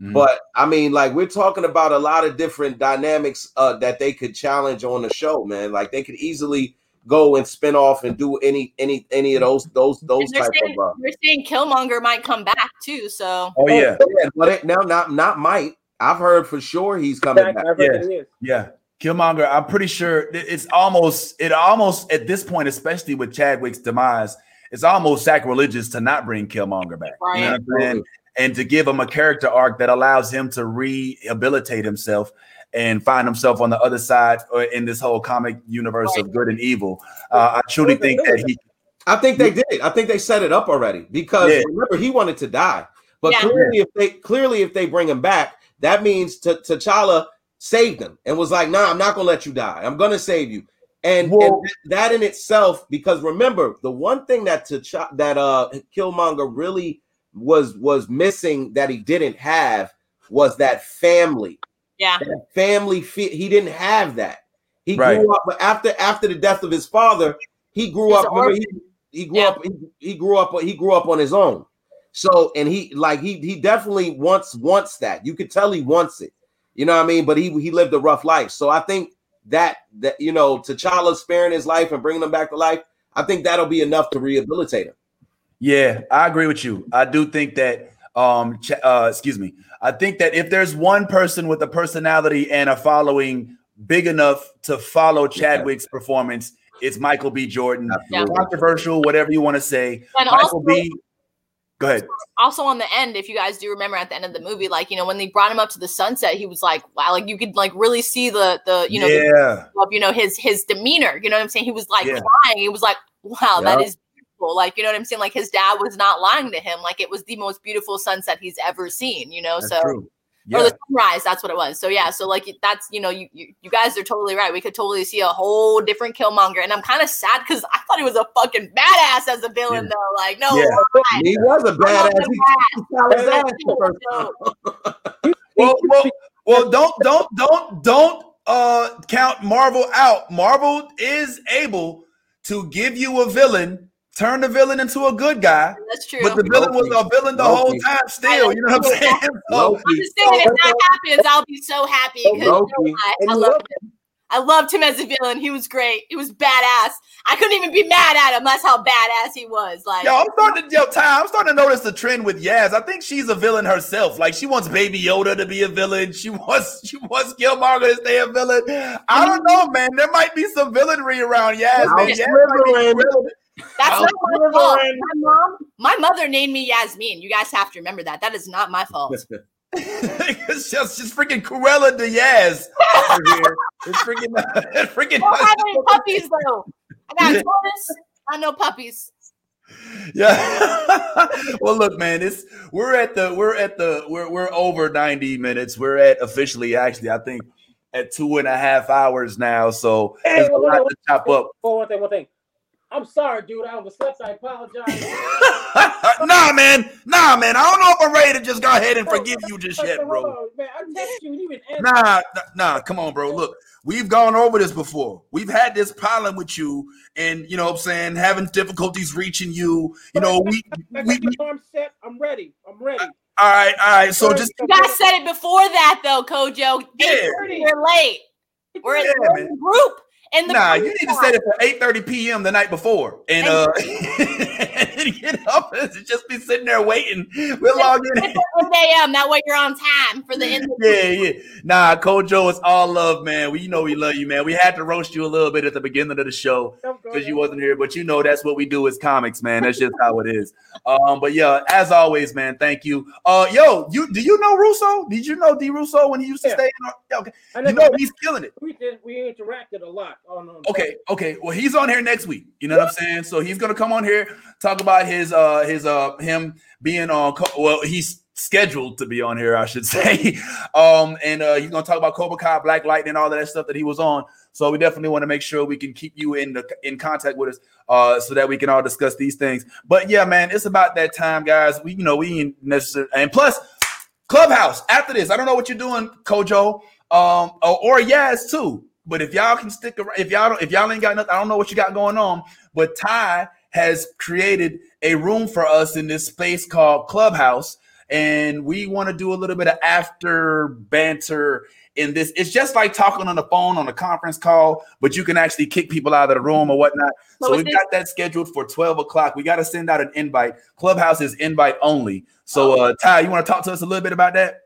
Speaker 4: Mhm.
Speaker 2: But I mean, like we're talking about a lot of different dynamics uh, that they could challenge on the show, man. Like they could easily go and spin off and do any any any of those those those
Speaker 3: And they're
Speaker 2: type
Speaker 3: saying,
Speaker 2: of. Uh,
Speaker 3: they're saying Killmonger might come back too. So
Speaker 4: oh yeah,
Speaker 2: yeah, but it, now not not might. I've heard for sure he's coming
Speaker 8: Back,
Speaker 2: back.
Speaker 4: Yeah. yeah. Killmonger, I'm pretty sure it's almost it almost at this point, especially with Chadwick's demise, it's almost sacrilegious to not bring Killmonger back. You know what I'm saying? And to give him a character arc that allows him to rehabilitate himself and find himself on the other side or in this whole comic universe of good and evil. Uh, I truly think that he
Speaker 2: I think they did. I think they set it up already because
Speaker 4: Yeah.
Speaker 2: remember he wanted to die. But
Speaker 3: Yeah.
Speaker 2: clearly, if they clearly if they bring him back, that means T- T'Challa saved him and was like, "Nah, I'm not gonna let you die. I'm gonna save you." And, and that in itself, because remember, the one thing that T'Challa, that uh Killmonger really was was missing that he didn't have was that family
Speaker 3: yeah,
Speaker 2: that family fe- he didn't have that he
Speaker 4: Right.
Speaker 2: grew up but after after the death of his father he grew
Speaker 3: He's
Speaker 2: up remember, he, he grew
Speaker 3: Yeah.
Speaker 2: up he, he grew up he grew up on his own so and he like he he definitely wants wants that you could tell he wants it you know what i mean but he he lived a rough life so i think that that you know T'Challa sparing his life and bringing him back to life i think that'll be enough to rehabilitate him
Speaker 4: Yeah, I agree with you. I do think that um Ch- uh excuse me. I think that if there's one person with a personality and a following big enough to follow Chadwick's performance, it's Michael B. Jordan.
Speaker 2: Absolutely.
Speaker 4: Controversial, whatever you want to say.
Speaker 3: and
Speaker 4: Michael
Speaker 3: also
Speaker 4: B. Go ahead.
Speaker 3: also on the end, if you guys do remember at the end of the movie, like you know when they brought him up to the sunset, he was like, wow, like you could like really see the the you know
Speaker 4: yeah.
Speaker 3: of you know his his demeanor. You know what I'm saying? He was like
Speaker 4: Yeah.
Speaker 3: crying. He was like, "Wow, that
Speaker 2: Yeah.
Speaker 3: is beautiful." Like you know what I'm saying? Like his dad was not lying to him. Like it was the most beautiful sunset he's ever seen. You know,
Speaker 4: That's
Speaker 3: so
Speaker 4: true.
Speaker 3: Or the sunrise. That's what it was. So yeah, so like that's you know you, you you guys are totally right. We could totally see a whole different Killmonger, and I'm kind of sad because I thought he was a fucking badass as a villain
Speaker 4: Yeah.
Speaker 3: though. Like no,
Speaker 4: Yeah.
Speaker 2: he was a badass
Speaker 3: the
Speaker 2: he
Speaker 3: badass.
Speaker 2: kicked T'Challa's
Speaker 3: That's
Speaker 2: ass the first
Speaker 3: so-
Speaker 4: Well, well, well, don't don't don't don't uh count Marvel out. Marvel is able to give you a villain, turn the villain into a good guy,
Speaker 3: That's true.
Speaker 4: but the villain was a villain the whole time still. You know what I'm saying? So,
Speaker 3: I'm just saying, if that happens, I'll be so happy because
Speaker 2: Loki.
Speaker 3: I, I loved
Speaker 8: love
Speaker 3: him. I loved him as a villain. He was great. He was badass. I couldn't even be mad at him. That's how badass he was. Like,
Speaker 4: Yo, I'm starting to yo, Ty, I'm starting to notice the trend with Yas. I think she's a villain herself. Like she wants Baby Yoda to be a villain. She wants she wants Killmonger to stay a villain. I don't know, man. There might be some villainry around Yas,
Speaker 2: Now
Speaker 4: man. Yas might be villain.
Speaker 3: That's
Speaker 4: I'll
Speaker 3: not my
Speaker 4: never
Speaker 3: fault. My mom, my mother named me Yasmin. You guys have to remember that. That is not my fault.
Speaker 4: it's just just freaking Cruella de Yas over here. It's freaking it's freaking
Speaker 3: I don't have any puppies though. I got Taurus. I know puppies.
Speaker 4: Yeah. well, look, man, it's we're at the we're at the we're we're over 90 minutes. We're at officially actually, I think at two and a half hours now. So
Speaker 8: Hey,
Speaker 4: there's a lot
Speaker 8: wait,
Speaker 4: to chop up.
Speaker 8: One thing, one thing. I'm sorry, dude. I overslept. I apologize.
Speaker 4: nah, man. Nah, man. I don't know if I'm ready to just go ahead and forgive you just yet, bro.
Speaker 8: Man, I you. You even.
Speaker 4: Nah, nah, nah, come on, bro. Look, we've gone over this before. We've had this problem with you, and you know what I'm saying, having difficulties reaching you. You know, we
Speaker 8: I
Speaker 4: we,
Speaker 8: got
Speaker 4: we
Speaker 8: the arm set. I'm ready. I'm ready.
Speaker 4: all right, all right. So just
Speaker 3: You guys said it before that though, Kojo.
Speaker 4: Yeah.
Speaker 3: We're late. We're in
Speaker 4: Yeah,
Speaker 3: we're in
Speaker 4: man.
Speaker 3: the group. In the
Speaker 4: Nah, you need to set it for 8 30 p.m. the night before. And uh and get up and just be sitting there waiting. We'll log in.
Speaker 3: It's at 8 a.m. That way you're on time for the end of the
Speaker 4: Yeah, yeah. Nah, Kojo, it's all love, man. We you know we love you, man. We had to roast you a little bit at the beginning of the show because you wasn't here, but you know that's what we do as comics, man. That's just how it is. Um, but yeah, as always, man, thank you. Uh yo, you do you know Russo? Did you know D Russo when he used to
Speaker 8: Yeah.
Speaker 4: stay in our, yeah, okay.
Speaker 8: I
Speaker 4: You know he's killing it.
Speaker 8: we did. We interacted a lot
Speaker 4: Okay, okay. Well, he's on here next week. You know what I'm saying? So he's gonna come on here talk about his uh his uh him being on. Well, he's scheduled to be on here, I should say. um, and uh, he's gonna talk about Cobra Kai, Black Lightning, all that stuff that he was on. So we definitely want to make sure we can keep you in the in contact with us, uh, so that we can all discuss these things. But yeah, man, it's about that time, guys. We you know we ain't and plus Clubhouse after this. I don't know what you're doing, Kojo, um, or, or Yas too. But if y'all can stick around, if y'all don't, if y'all ain't got nothing, I don't know what you got going on. But Ty has created a room for us in this space called Clubhouse, and we want to do a little bit of after banter in this. It's just like talking on the phone on a conference call, but you can actually kick people out of the room or whatnot.
Speaker 3: So
Speaker 4: So we've
Speaker 3: this-
Speaker 4: got that scheduled for 12 o'clock. We got to send out an invite. Clubhouse is invite only. So, uh, Ty, you want to talk to us a little bit about that?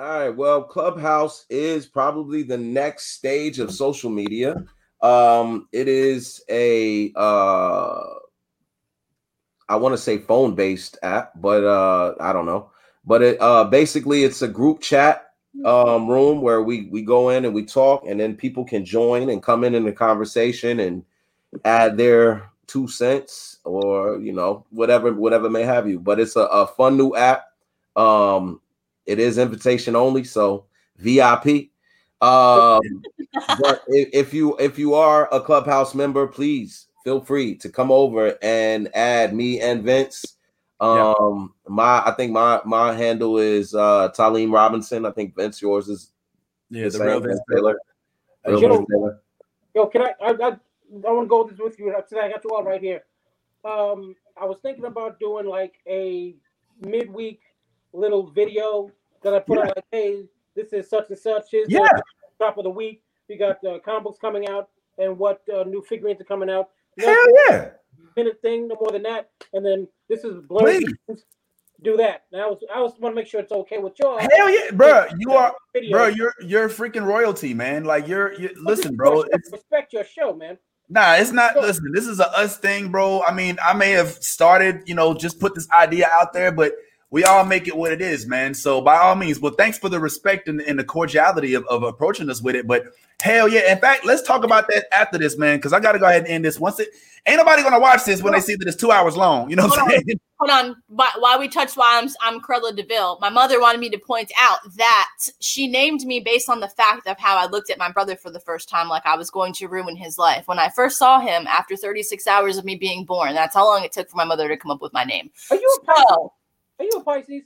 Speaker 2: All right. Well, Clubhouse is probably the next stage of social media. Um, it is a uh I want to say phone based app, but uh I don't know. But it uh basically it's a group chat um room where we we go in and we talk and then people can join and come in in the conversation and add their two cents or you know whatever whatever may have you but it's a, a fun new app um it is invitation only so vip um but if, if you if you are a clubhouse member please feel free to come over and add me and vince
Speaker 4: Yeah.
Speaker 2: um my i think my my handle is uh Talim robinson i think vince yours is
Speaker 4: Yeah,
Speaker 2: the
Speaker 4: the real
Speaker 2: Vince
Speaker 4: Vince
Speaker 2: taylor
Speaker 4: Uh,
Speaker 2: Real
Speaker 8: Joe-
Speaker 2: Vince Taylor.
Speaker 8: Yo, can I? I, I, I want to go this with you today. I got you all right here. Um, I was thinking about doing like a midweek little video that I put
Speaker 4: Yeah.
Speaker 8: on like, hey, this is such and such. Here's
Speaker 4: Yeah.
Speaker 8: top of the week. We got uh, comic books coming out and what uh, new figurines are coming out. No
Speaker 4: Hell yeah.
Speaker 8: minute thing, no more than that. And then this is blurry. Do that. Now I was I was want to make sure it's okay with y'all.
Speaker 4: Hell yeah, bro. You are,
Speaker 8: Video.
Speaker 4: bro. You're you're freaking royalty, man. Like you're. you listen, bro. It's,
Speaker 8: respect your show, man.
Speaker 4: Nah, it's not. Listen, this is a us thing, bro. I mean, I may have started, you know, just put this idea out there, but we all make it what it is, man. So by all means, well, thanks for the respect and, and the cordiality of, of approaching us with it. But hell yeah, in fact, let's talk about that after this, man, because I got to go ahead and end this. Once it ain't nobody gonna watch this when they see that it's two hours long. You know what I'm
Speaker 3: Hold on.
Speaker 4: saying?
Speaker 3: Hold on. Why, why we touch why I'm, I'm Cruella de Vil. My mother wanted me to point out that she named me based on the fact of how I looked at my brother for the first time, like I was going to ruin his life. When I first saw him after 36 hours of me being born, that's how long it took for my mother to come up with my name.
Speaker 8: Are you a Pisces?
Speaker 3: So,
Speaker 8: Are you a Pisces?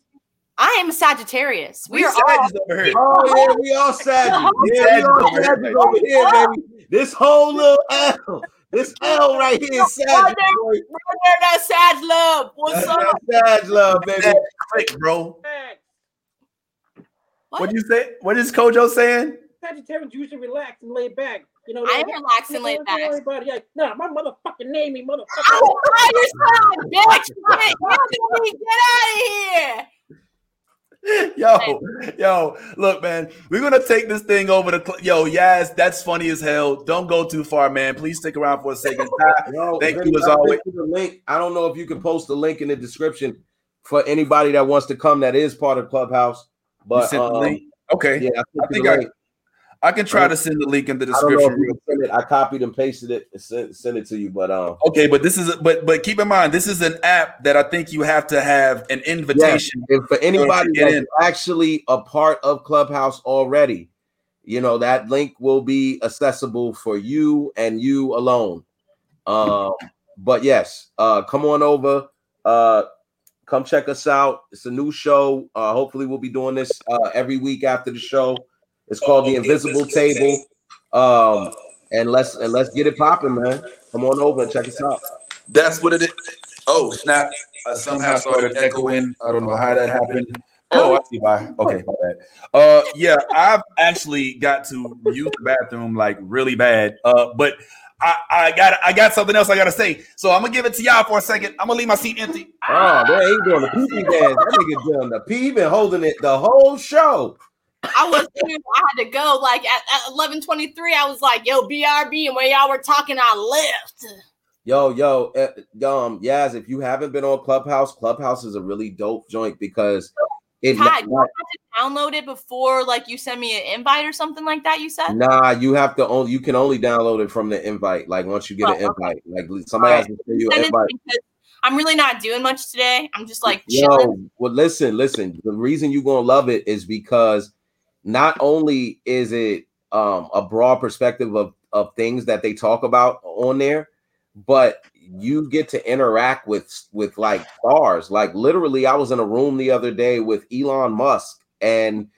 Speaker 3: I am a Sagittarius. We,
Speaker 4: We
Speaker 3: are all.
Speaker 4: Over here.
Speaker 2: Oh yeah, oh, we all Sagittarius.
Speaker 4: We
Speaker 2: Yeah, we all
Speaker 4: Sagittarius over here,
Speaker 2: Sagittarius over here, oh. baby. This whole little L, this L right here is Sagittarius.
Speaker 3: Right there, that Sag love. What's
Speaker 2: That's
Speaker 3: up?
Speaker 2: that Sag love, baby.
Speaker 4: That click, bro.
Speaker 8: Facts.
Speaker 4: What you say? What is Kojo saying?
Speaker 8: Sagittarians usually relax and lay back. You know,
Speaker 3: I am
Speaker 8: they-
Speaker 3: relaxed and
Speaker 8: Don't
Speaker 3: laid
Speaker 8: worry
Speaker 3: back.
Speaker 8: about it. Like, nah, my motherfucking name, me motherfucker.
Speaker 3: Oh, your son, bitch! Get, get out of here!
Speaker 4: Yo, yo, look, man, we're gonna take this thing over to cl- yo, yes, that's funny as hell. Don't go too far, man. Please stick around for a second. Ty,
Speaker 2: Yo,
Speaker 4: Thank you as
Speaker 2: I
Speaker 4: always.
Speaker 2: The link. I don't know if you can post the link in the description for anybody that wants to come that is part of Clubhouse.
Speaker 4: you
Speaker 2: But
Speaker 4: sent the
Speaker 2: um,
Speaker 4: link. Okay,
Speaker 2: yeah, I,
Speaker 4: I think I,
Speaker 2: link.
Speaker 4: I can try to send the link in the
Speaker 2: I don't know if
Speaker 4: description.
Speaker 2: it. I copied and pasted it and sent, sent it to you. But um,
Speaker 4: Okay, but this is but but keep in mind this is an app that I think you have to have an
Speaker 2: invitation.
Speaker 4: invitation.
Speaker 2: if for anybody that's
Speaker 4: in.
Speaker 2: actually a part of Clubhouse already, you know that link will be accessible for you and you alone. Um, but yes, uh, come on over. Uh, come check us out. It's a new show. Uh, hopefully, we'll be doing this uh, every week after the show. It's called the Invisible Table. Um, and let's and let's get it popping, man. Come on over and check us out.
Speaker 4: That's what it is. Oh snap! I somehow started echoing. I don't know how that happened. Oh, I see why. Okay, my bad. Uh, yeah, I've actually got to use the bathroom like really bad. Uh, but I, I got I got something else I gotta say. So I'm gonna give it to y'all for a second. I'm gonna leave my seat empty.
Speaker 2: Oh, they ain't doing the pee pee dance. That nigga doing the pee. He been holding it the whole show.
Speaker 3: I was I had to go like at, at 1123. I was like, yo, BRB, and when y'all were talking, I left.
Speaker 2: Yo, yo, uh, um, Yas, if you haven't been on Clubhouse, Clubhouse is a really dope joint because it
Speaker 3: Ty, have to download it before like you send me an invite or something like that? You said?
Speaker 2: nah, you have to only you can only download it from the invite. Like once you get an
Speaker 3: Oh, okay.
Speaker 2: invite, like somebody has to send you an
Speaker 3: Send it to
Speaker 2: invite.
Speaker 3: I'm really not doing much today. I'm just like chilling.
Speaker 2: Yo, well, listen, listen. The reason you're gonna love it is because not only is it um a broad perspective of of things that they talk about on there, but you get to interact with with like stars. Like literally, I was in a room the other day with Elon Musk, and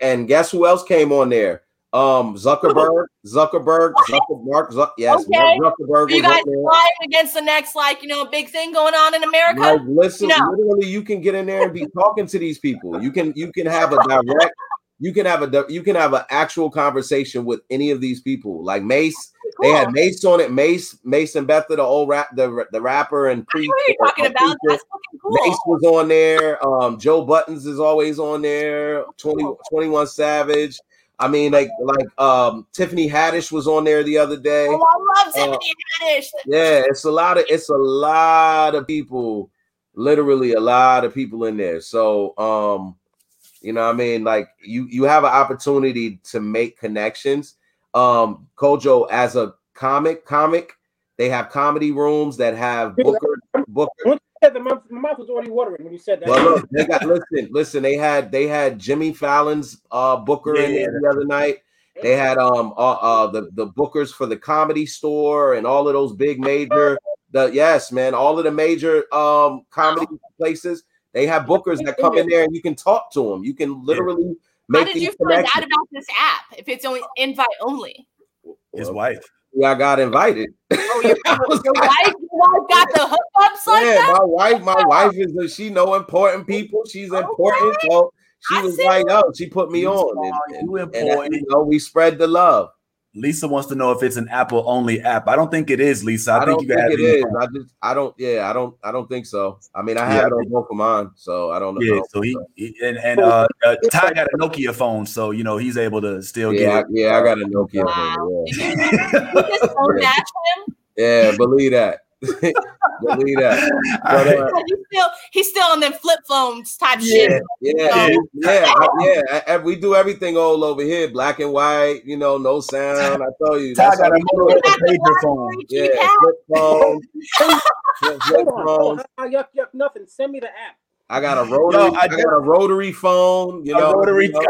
Speaker 2: and guess who else came on there? Um, Zuckerberg, Zuckerberg, Zucker, Mark, Zuck, yes,
Speaker 3: Okay.
Speaker 2: Mark Zuckerberg
Speaker 3: you guys fighting against the next, like, you know, big thing going on in America?
Speaker 2: Like, listen,
Speaker 3: No.
Speaker 2: literally, you can get in there and be talking to these people. You can you can have a direct, you can have a you can have an actual conversation with any of these people. Like Mase, they had
Speaker 3: Cool.
Speaker 2: Mase on it. Mase, Mase and Betha, the old rap, the the rapper and
Speaker 3: I
Speaker 2: priest.
Speaker 3: know you're talking about.
Speaker 2: preacher.
Speaker 3: That's fucking cool.
Speaker 2: Mase was on there. Um, Joe Buttons is always on there. 20, 21 Savage. I mean, like like um Tiffany Haddish was on there the other day.
Speaker 3: Oh, I love
Speaker 2: Uh,
Speaker 3: Tiffany Haddish.
Speaker 2: Yeah, it's a lot of it's a lot of people, literally a lot of people in there. So um, you know, what I mean, like you you have an opportunity to make connections. Um, Kojo as a comic, comic, they have comedy rooms that have Booker Booker.
Speaker 8: When the mouth, my mouth was already watering when you said that.
Speaker 2: Well, look, they got listen, listen. They had they had Jimmy Fallon's uh Booker in
Speaker 4: Yeah.
Speaker 2: there the other night. They had um uh, uh the the bookers for the comedy store and all of those big major the yes man all of the major um comedy places they have bookers that come in there and you can talk to them. You can literally
Speaker 3: How
Speaker 2: make
Speaker 3: How
Speaker 2: did
Speaker 3: you find out about this app if it's only invite only?
Speaker 4: His wife.
Speaker 2: Yeah, I got invited.
Speaker 3: Oh, your, your wife, your wife got the hookups like
Speaker 2: yeah,
Speaker 3: that?
Speaker 2: my wife, my wife is a, she know important oh, people. She's important. So she
Speaker 3: I
Speaker 2: was like, "Oh, she put me on."
Speaker 4: smart,
Speaker 2: And, and, and,
Speaker 4: important.
Speaker 2: you know, we spread the love.
Speaker 4: Lisa wants to know if it's an Apple only app. I don't think it is, Lisa. I,
Speaker 2: I,
Speaker 4: think
Speaker 2: don't
Speaker 4: you got
Speaker 2: think
Speaker 4: to
Speaker 2: it
Speaker 4: have.
Speaker 2: I just, I don't. Yeah, I don't. I don't think so. I mean, I
Speaker 4: Yeah,
Speaker 2: have
Speaker 4: I
Speaker 2: it on both of mine, so I don't know.
Speaker 4: Yeah, so he, he- and and uh, uh Ty got a Nokia phone, so you know he's able to still
Speaker 2: yeah, I,
Speaker 4: get it.
Speaker 2: yeah, I got a Nokia.
Speaker 3: Wow.
Speaker 2: phone,
Speaker 3: Did you, you just phone
Speaker 2: Yeah.
Speaker 3: dash him?
Speaker 2: Yeah, yeah, believe that. Believe that. But, uh,
Speaker 3: he's still he's still on them flip phones type
Speaker 4: Yeah.
Speaker 3: shit.
Speaker 2: Yeah, yeah, yeah. I- I- we do everything all over here, black and white. You know, no sound. I tell you,
Speaker 4: Ty
Speaker 2: that's
Speaker 4: got a
Speaker 2: we do it.
Speaker 4: Motorola pager phone.
Speaker 2: Yeah, flip phone. flip, flip
Speaker 8: Hold on, hold
Speaker 2: phone.
Speaker 8: Yuck, yuck, nothing. Send me the app.
Speaker 2: I got a rotary.
Speaker 4: Yo, I
Speaker 2: I, got a rotary phone. You know,
Speaker 4: rotary.
Speaker 2: you know.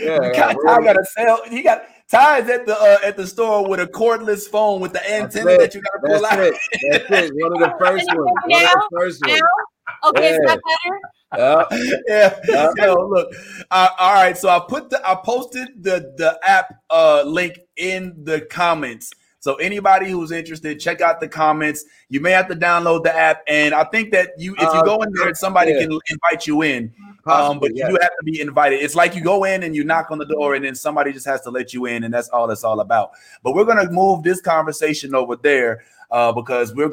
Speaker 2: Yeah, I got
Speaker 4: Ty
Speaker 2: a
Speaker 4: got a cell. He got Ty is at the uh, at the store with a cordless phone with the antenna that you got to pull
Speaker 2: That's
Speaker 4: out.
Speaker 2: it. That's it. One of the first ones. One of the first ones.
Speaker 3: Now? Okay, is that better?
Speaker 2: Yeah.
Speaker 4: yeah.
Speaker 2: Yeah.
Speaker 4: Yo, look. Uh, all right. So I put the I posted the the app uh link in the comments. So anybody who's interested, check out the comments. You may have to download the app, and I think that you if you
Speaker 2: Uh,
Speaker 4: go in there, somebody
Speaker 2: yeah.
Speaker 4: can invite you in. Um, but
Speaker 2: yeah.
Speaker 4: you do have to be invited. It's like you go in and you knock on the door, and then somebody just has to let you in, and that's all it's all about. But we're gonna move this conversation over there uh, because we're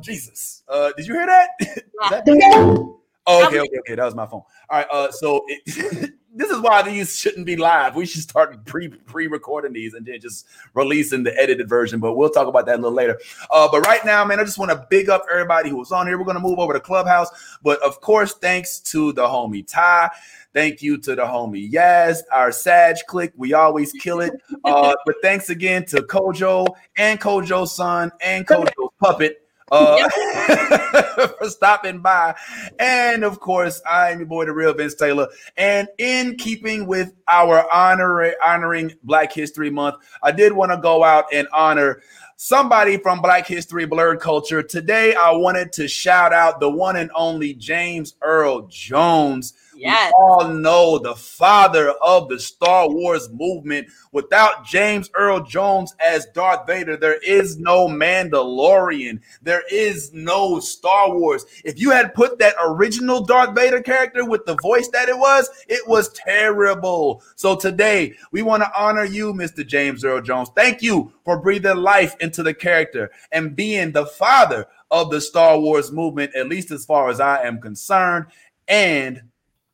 Speaker 4: Jesus. Uh, did you hear that? Is that- Oh, okay, okay, okay. That was my phone. All right. Uh, so it, this is why these shouldn't be live. We should start pre pre recording these and then just releasing the edited version. But we'll talk about that a little later. Uh, but right now, man, I just want to big up everybody who was on here. We're gonna move over to Clubhouse, but of course, thanks to the homie Ty. Thank you to the homie Yas, our Sag click. We always kill it. Uh, but thanks again to Kojo and Kojo's son and Kojo's puppet uh, for stopping by. And of course, I'm your boy, the real Vince Taylor. And in keeping with our honor honoring Black History Month, I did want to go out and honor somebody from Black History Blerd Culture. Today, I wanted to shout out the one and only James Earl Jones.
Speaker 3: Yes.
Speaker 4: We all know the father of the Star Wars movement. Without James Earl Jones as Darth Vader, there is no Mandalorian. There is no Star Wars. If you had put that original Darth Vader character with the voice that it was, it was terrible. So today, we want to honor you, Mr. James Earl Jones. Thank you for breathing life into the character and being the father of the Star Wars movement, at least as far as I am concerned. And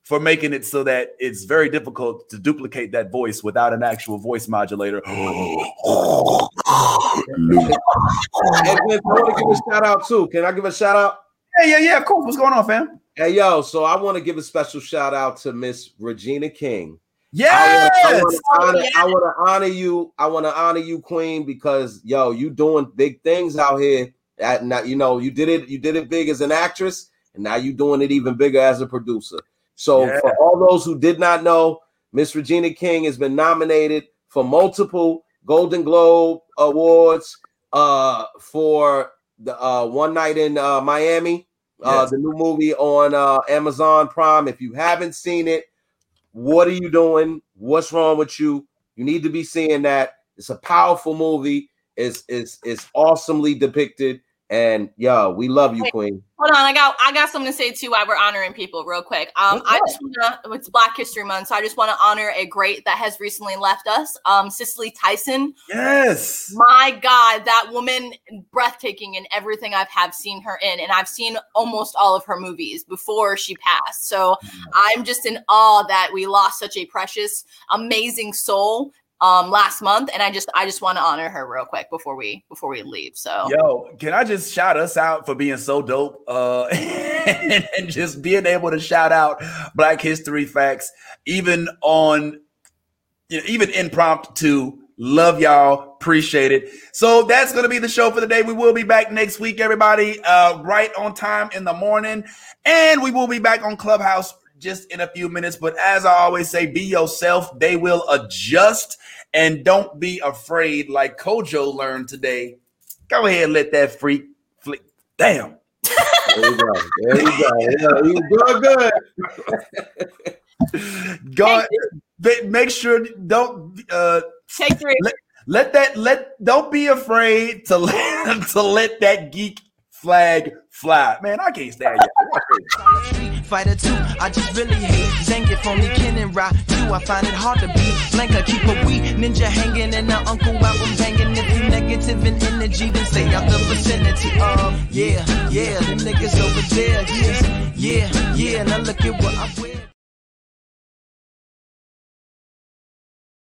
Speaker 4: for making it so that it's very difficult to duplicate that voice without an actual voice modulator.
Speaker 2: Hey, Vince, I want to give a shout out too. Can I give a shout out?
Speaker 4: Yeah, yeah, yeah. Of course. What's going on, fam?
Speaker 2: Hey, yo, so I want to give a special shout out to Miss Regina King.
Speaker 4: Yes.
Speaker 2: I want to oh, honor, I want to honor you. I want to honor you, Queen, because yo, you doing big things out here. At now, you know, you did it. You did it big as an actress, and now you doing it even bigger as a producer. So,
Speaker 4: Yeah.
Speaker 2: for all those who did not know, Miss Regina King has been nominated for multiple Golden Globe awards uh, for the uh, One Night in uh, Miami, uh,
Speaker 4: Yes.
Speaker 2: the new movie on uh, Amazon Prime. If you haven't seen it, what are you doing? What's wrong with you? You need to be seeing that. It's a powerful movie. It's it's it's awesomely depicted. And yo, we love you,
Speaker 3: Wait.
Speaker 2: Queen.
Speaker 3: Hold on, I got I got something to say too while we're honoring people real quick. Um, I just wanna it's Black History Month, so I just want to honor a great that has recently left us. Um, Cicely Tyson.
Speaker 4: Yes.
Speaker 3: My God, that woman breathtaking in everything I've have seen her in, and I've seen almost all of her movies before she passed. So I'm just in awe that we lost such a precious, amazing soul um last month, and I just I just want to honor her real quick before we before we leave. So
Speaker 4: Yo, can I just shout us out for being so dope uh, and, and just being able to shout out Black History facts, even on, you know, even impromptu. Love y'all, appreciate it. So that's gonna be the show for the day. We will be back next week, everybody, uh, right on time in the morning, and we will be back on Clubhouse just in a few minutes. But as I always say, be yourself. They will adjust, and don't be afraid. Like Kojo learned today. Go ahead, and let that freak flick. Damn.
Speaker 2: There you go. There you go. Yeah, you doing good.
Speaker 4: God, make sure don't uh
Speaker 3: take three.
Speaker 4: let that let don't be afraid to let to let that geek flag fly. Man, I can't stand you.
Speaker 10: Fighter 2, I just really hate Zangief, only Ken and Ra. I find it hard to be beat. Blanka, keep a wee ninja hanging and the uncle album banging. If you negative in energy, then stay out the vicinity of. Yeah, yeah, them niggas over there. Yeah, yeah, yeah. Now look at what I wear.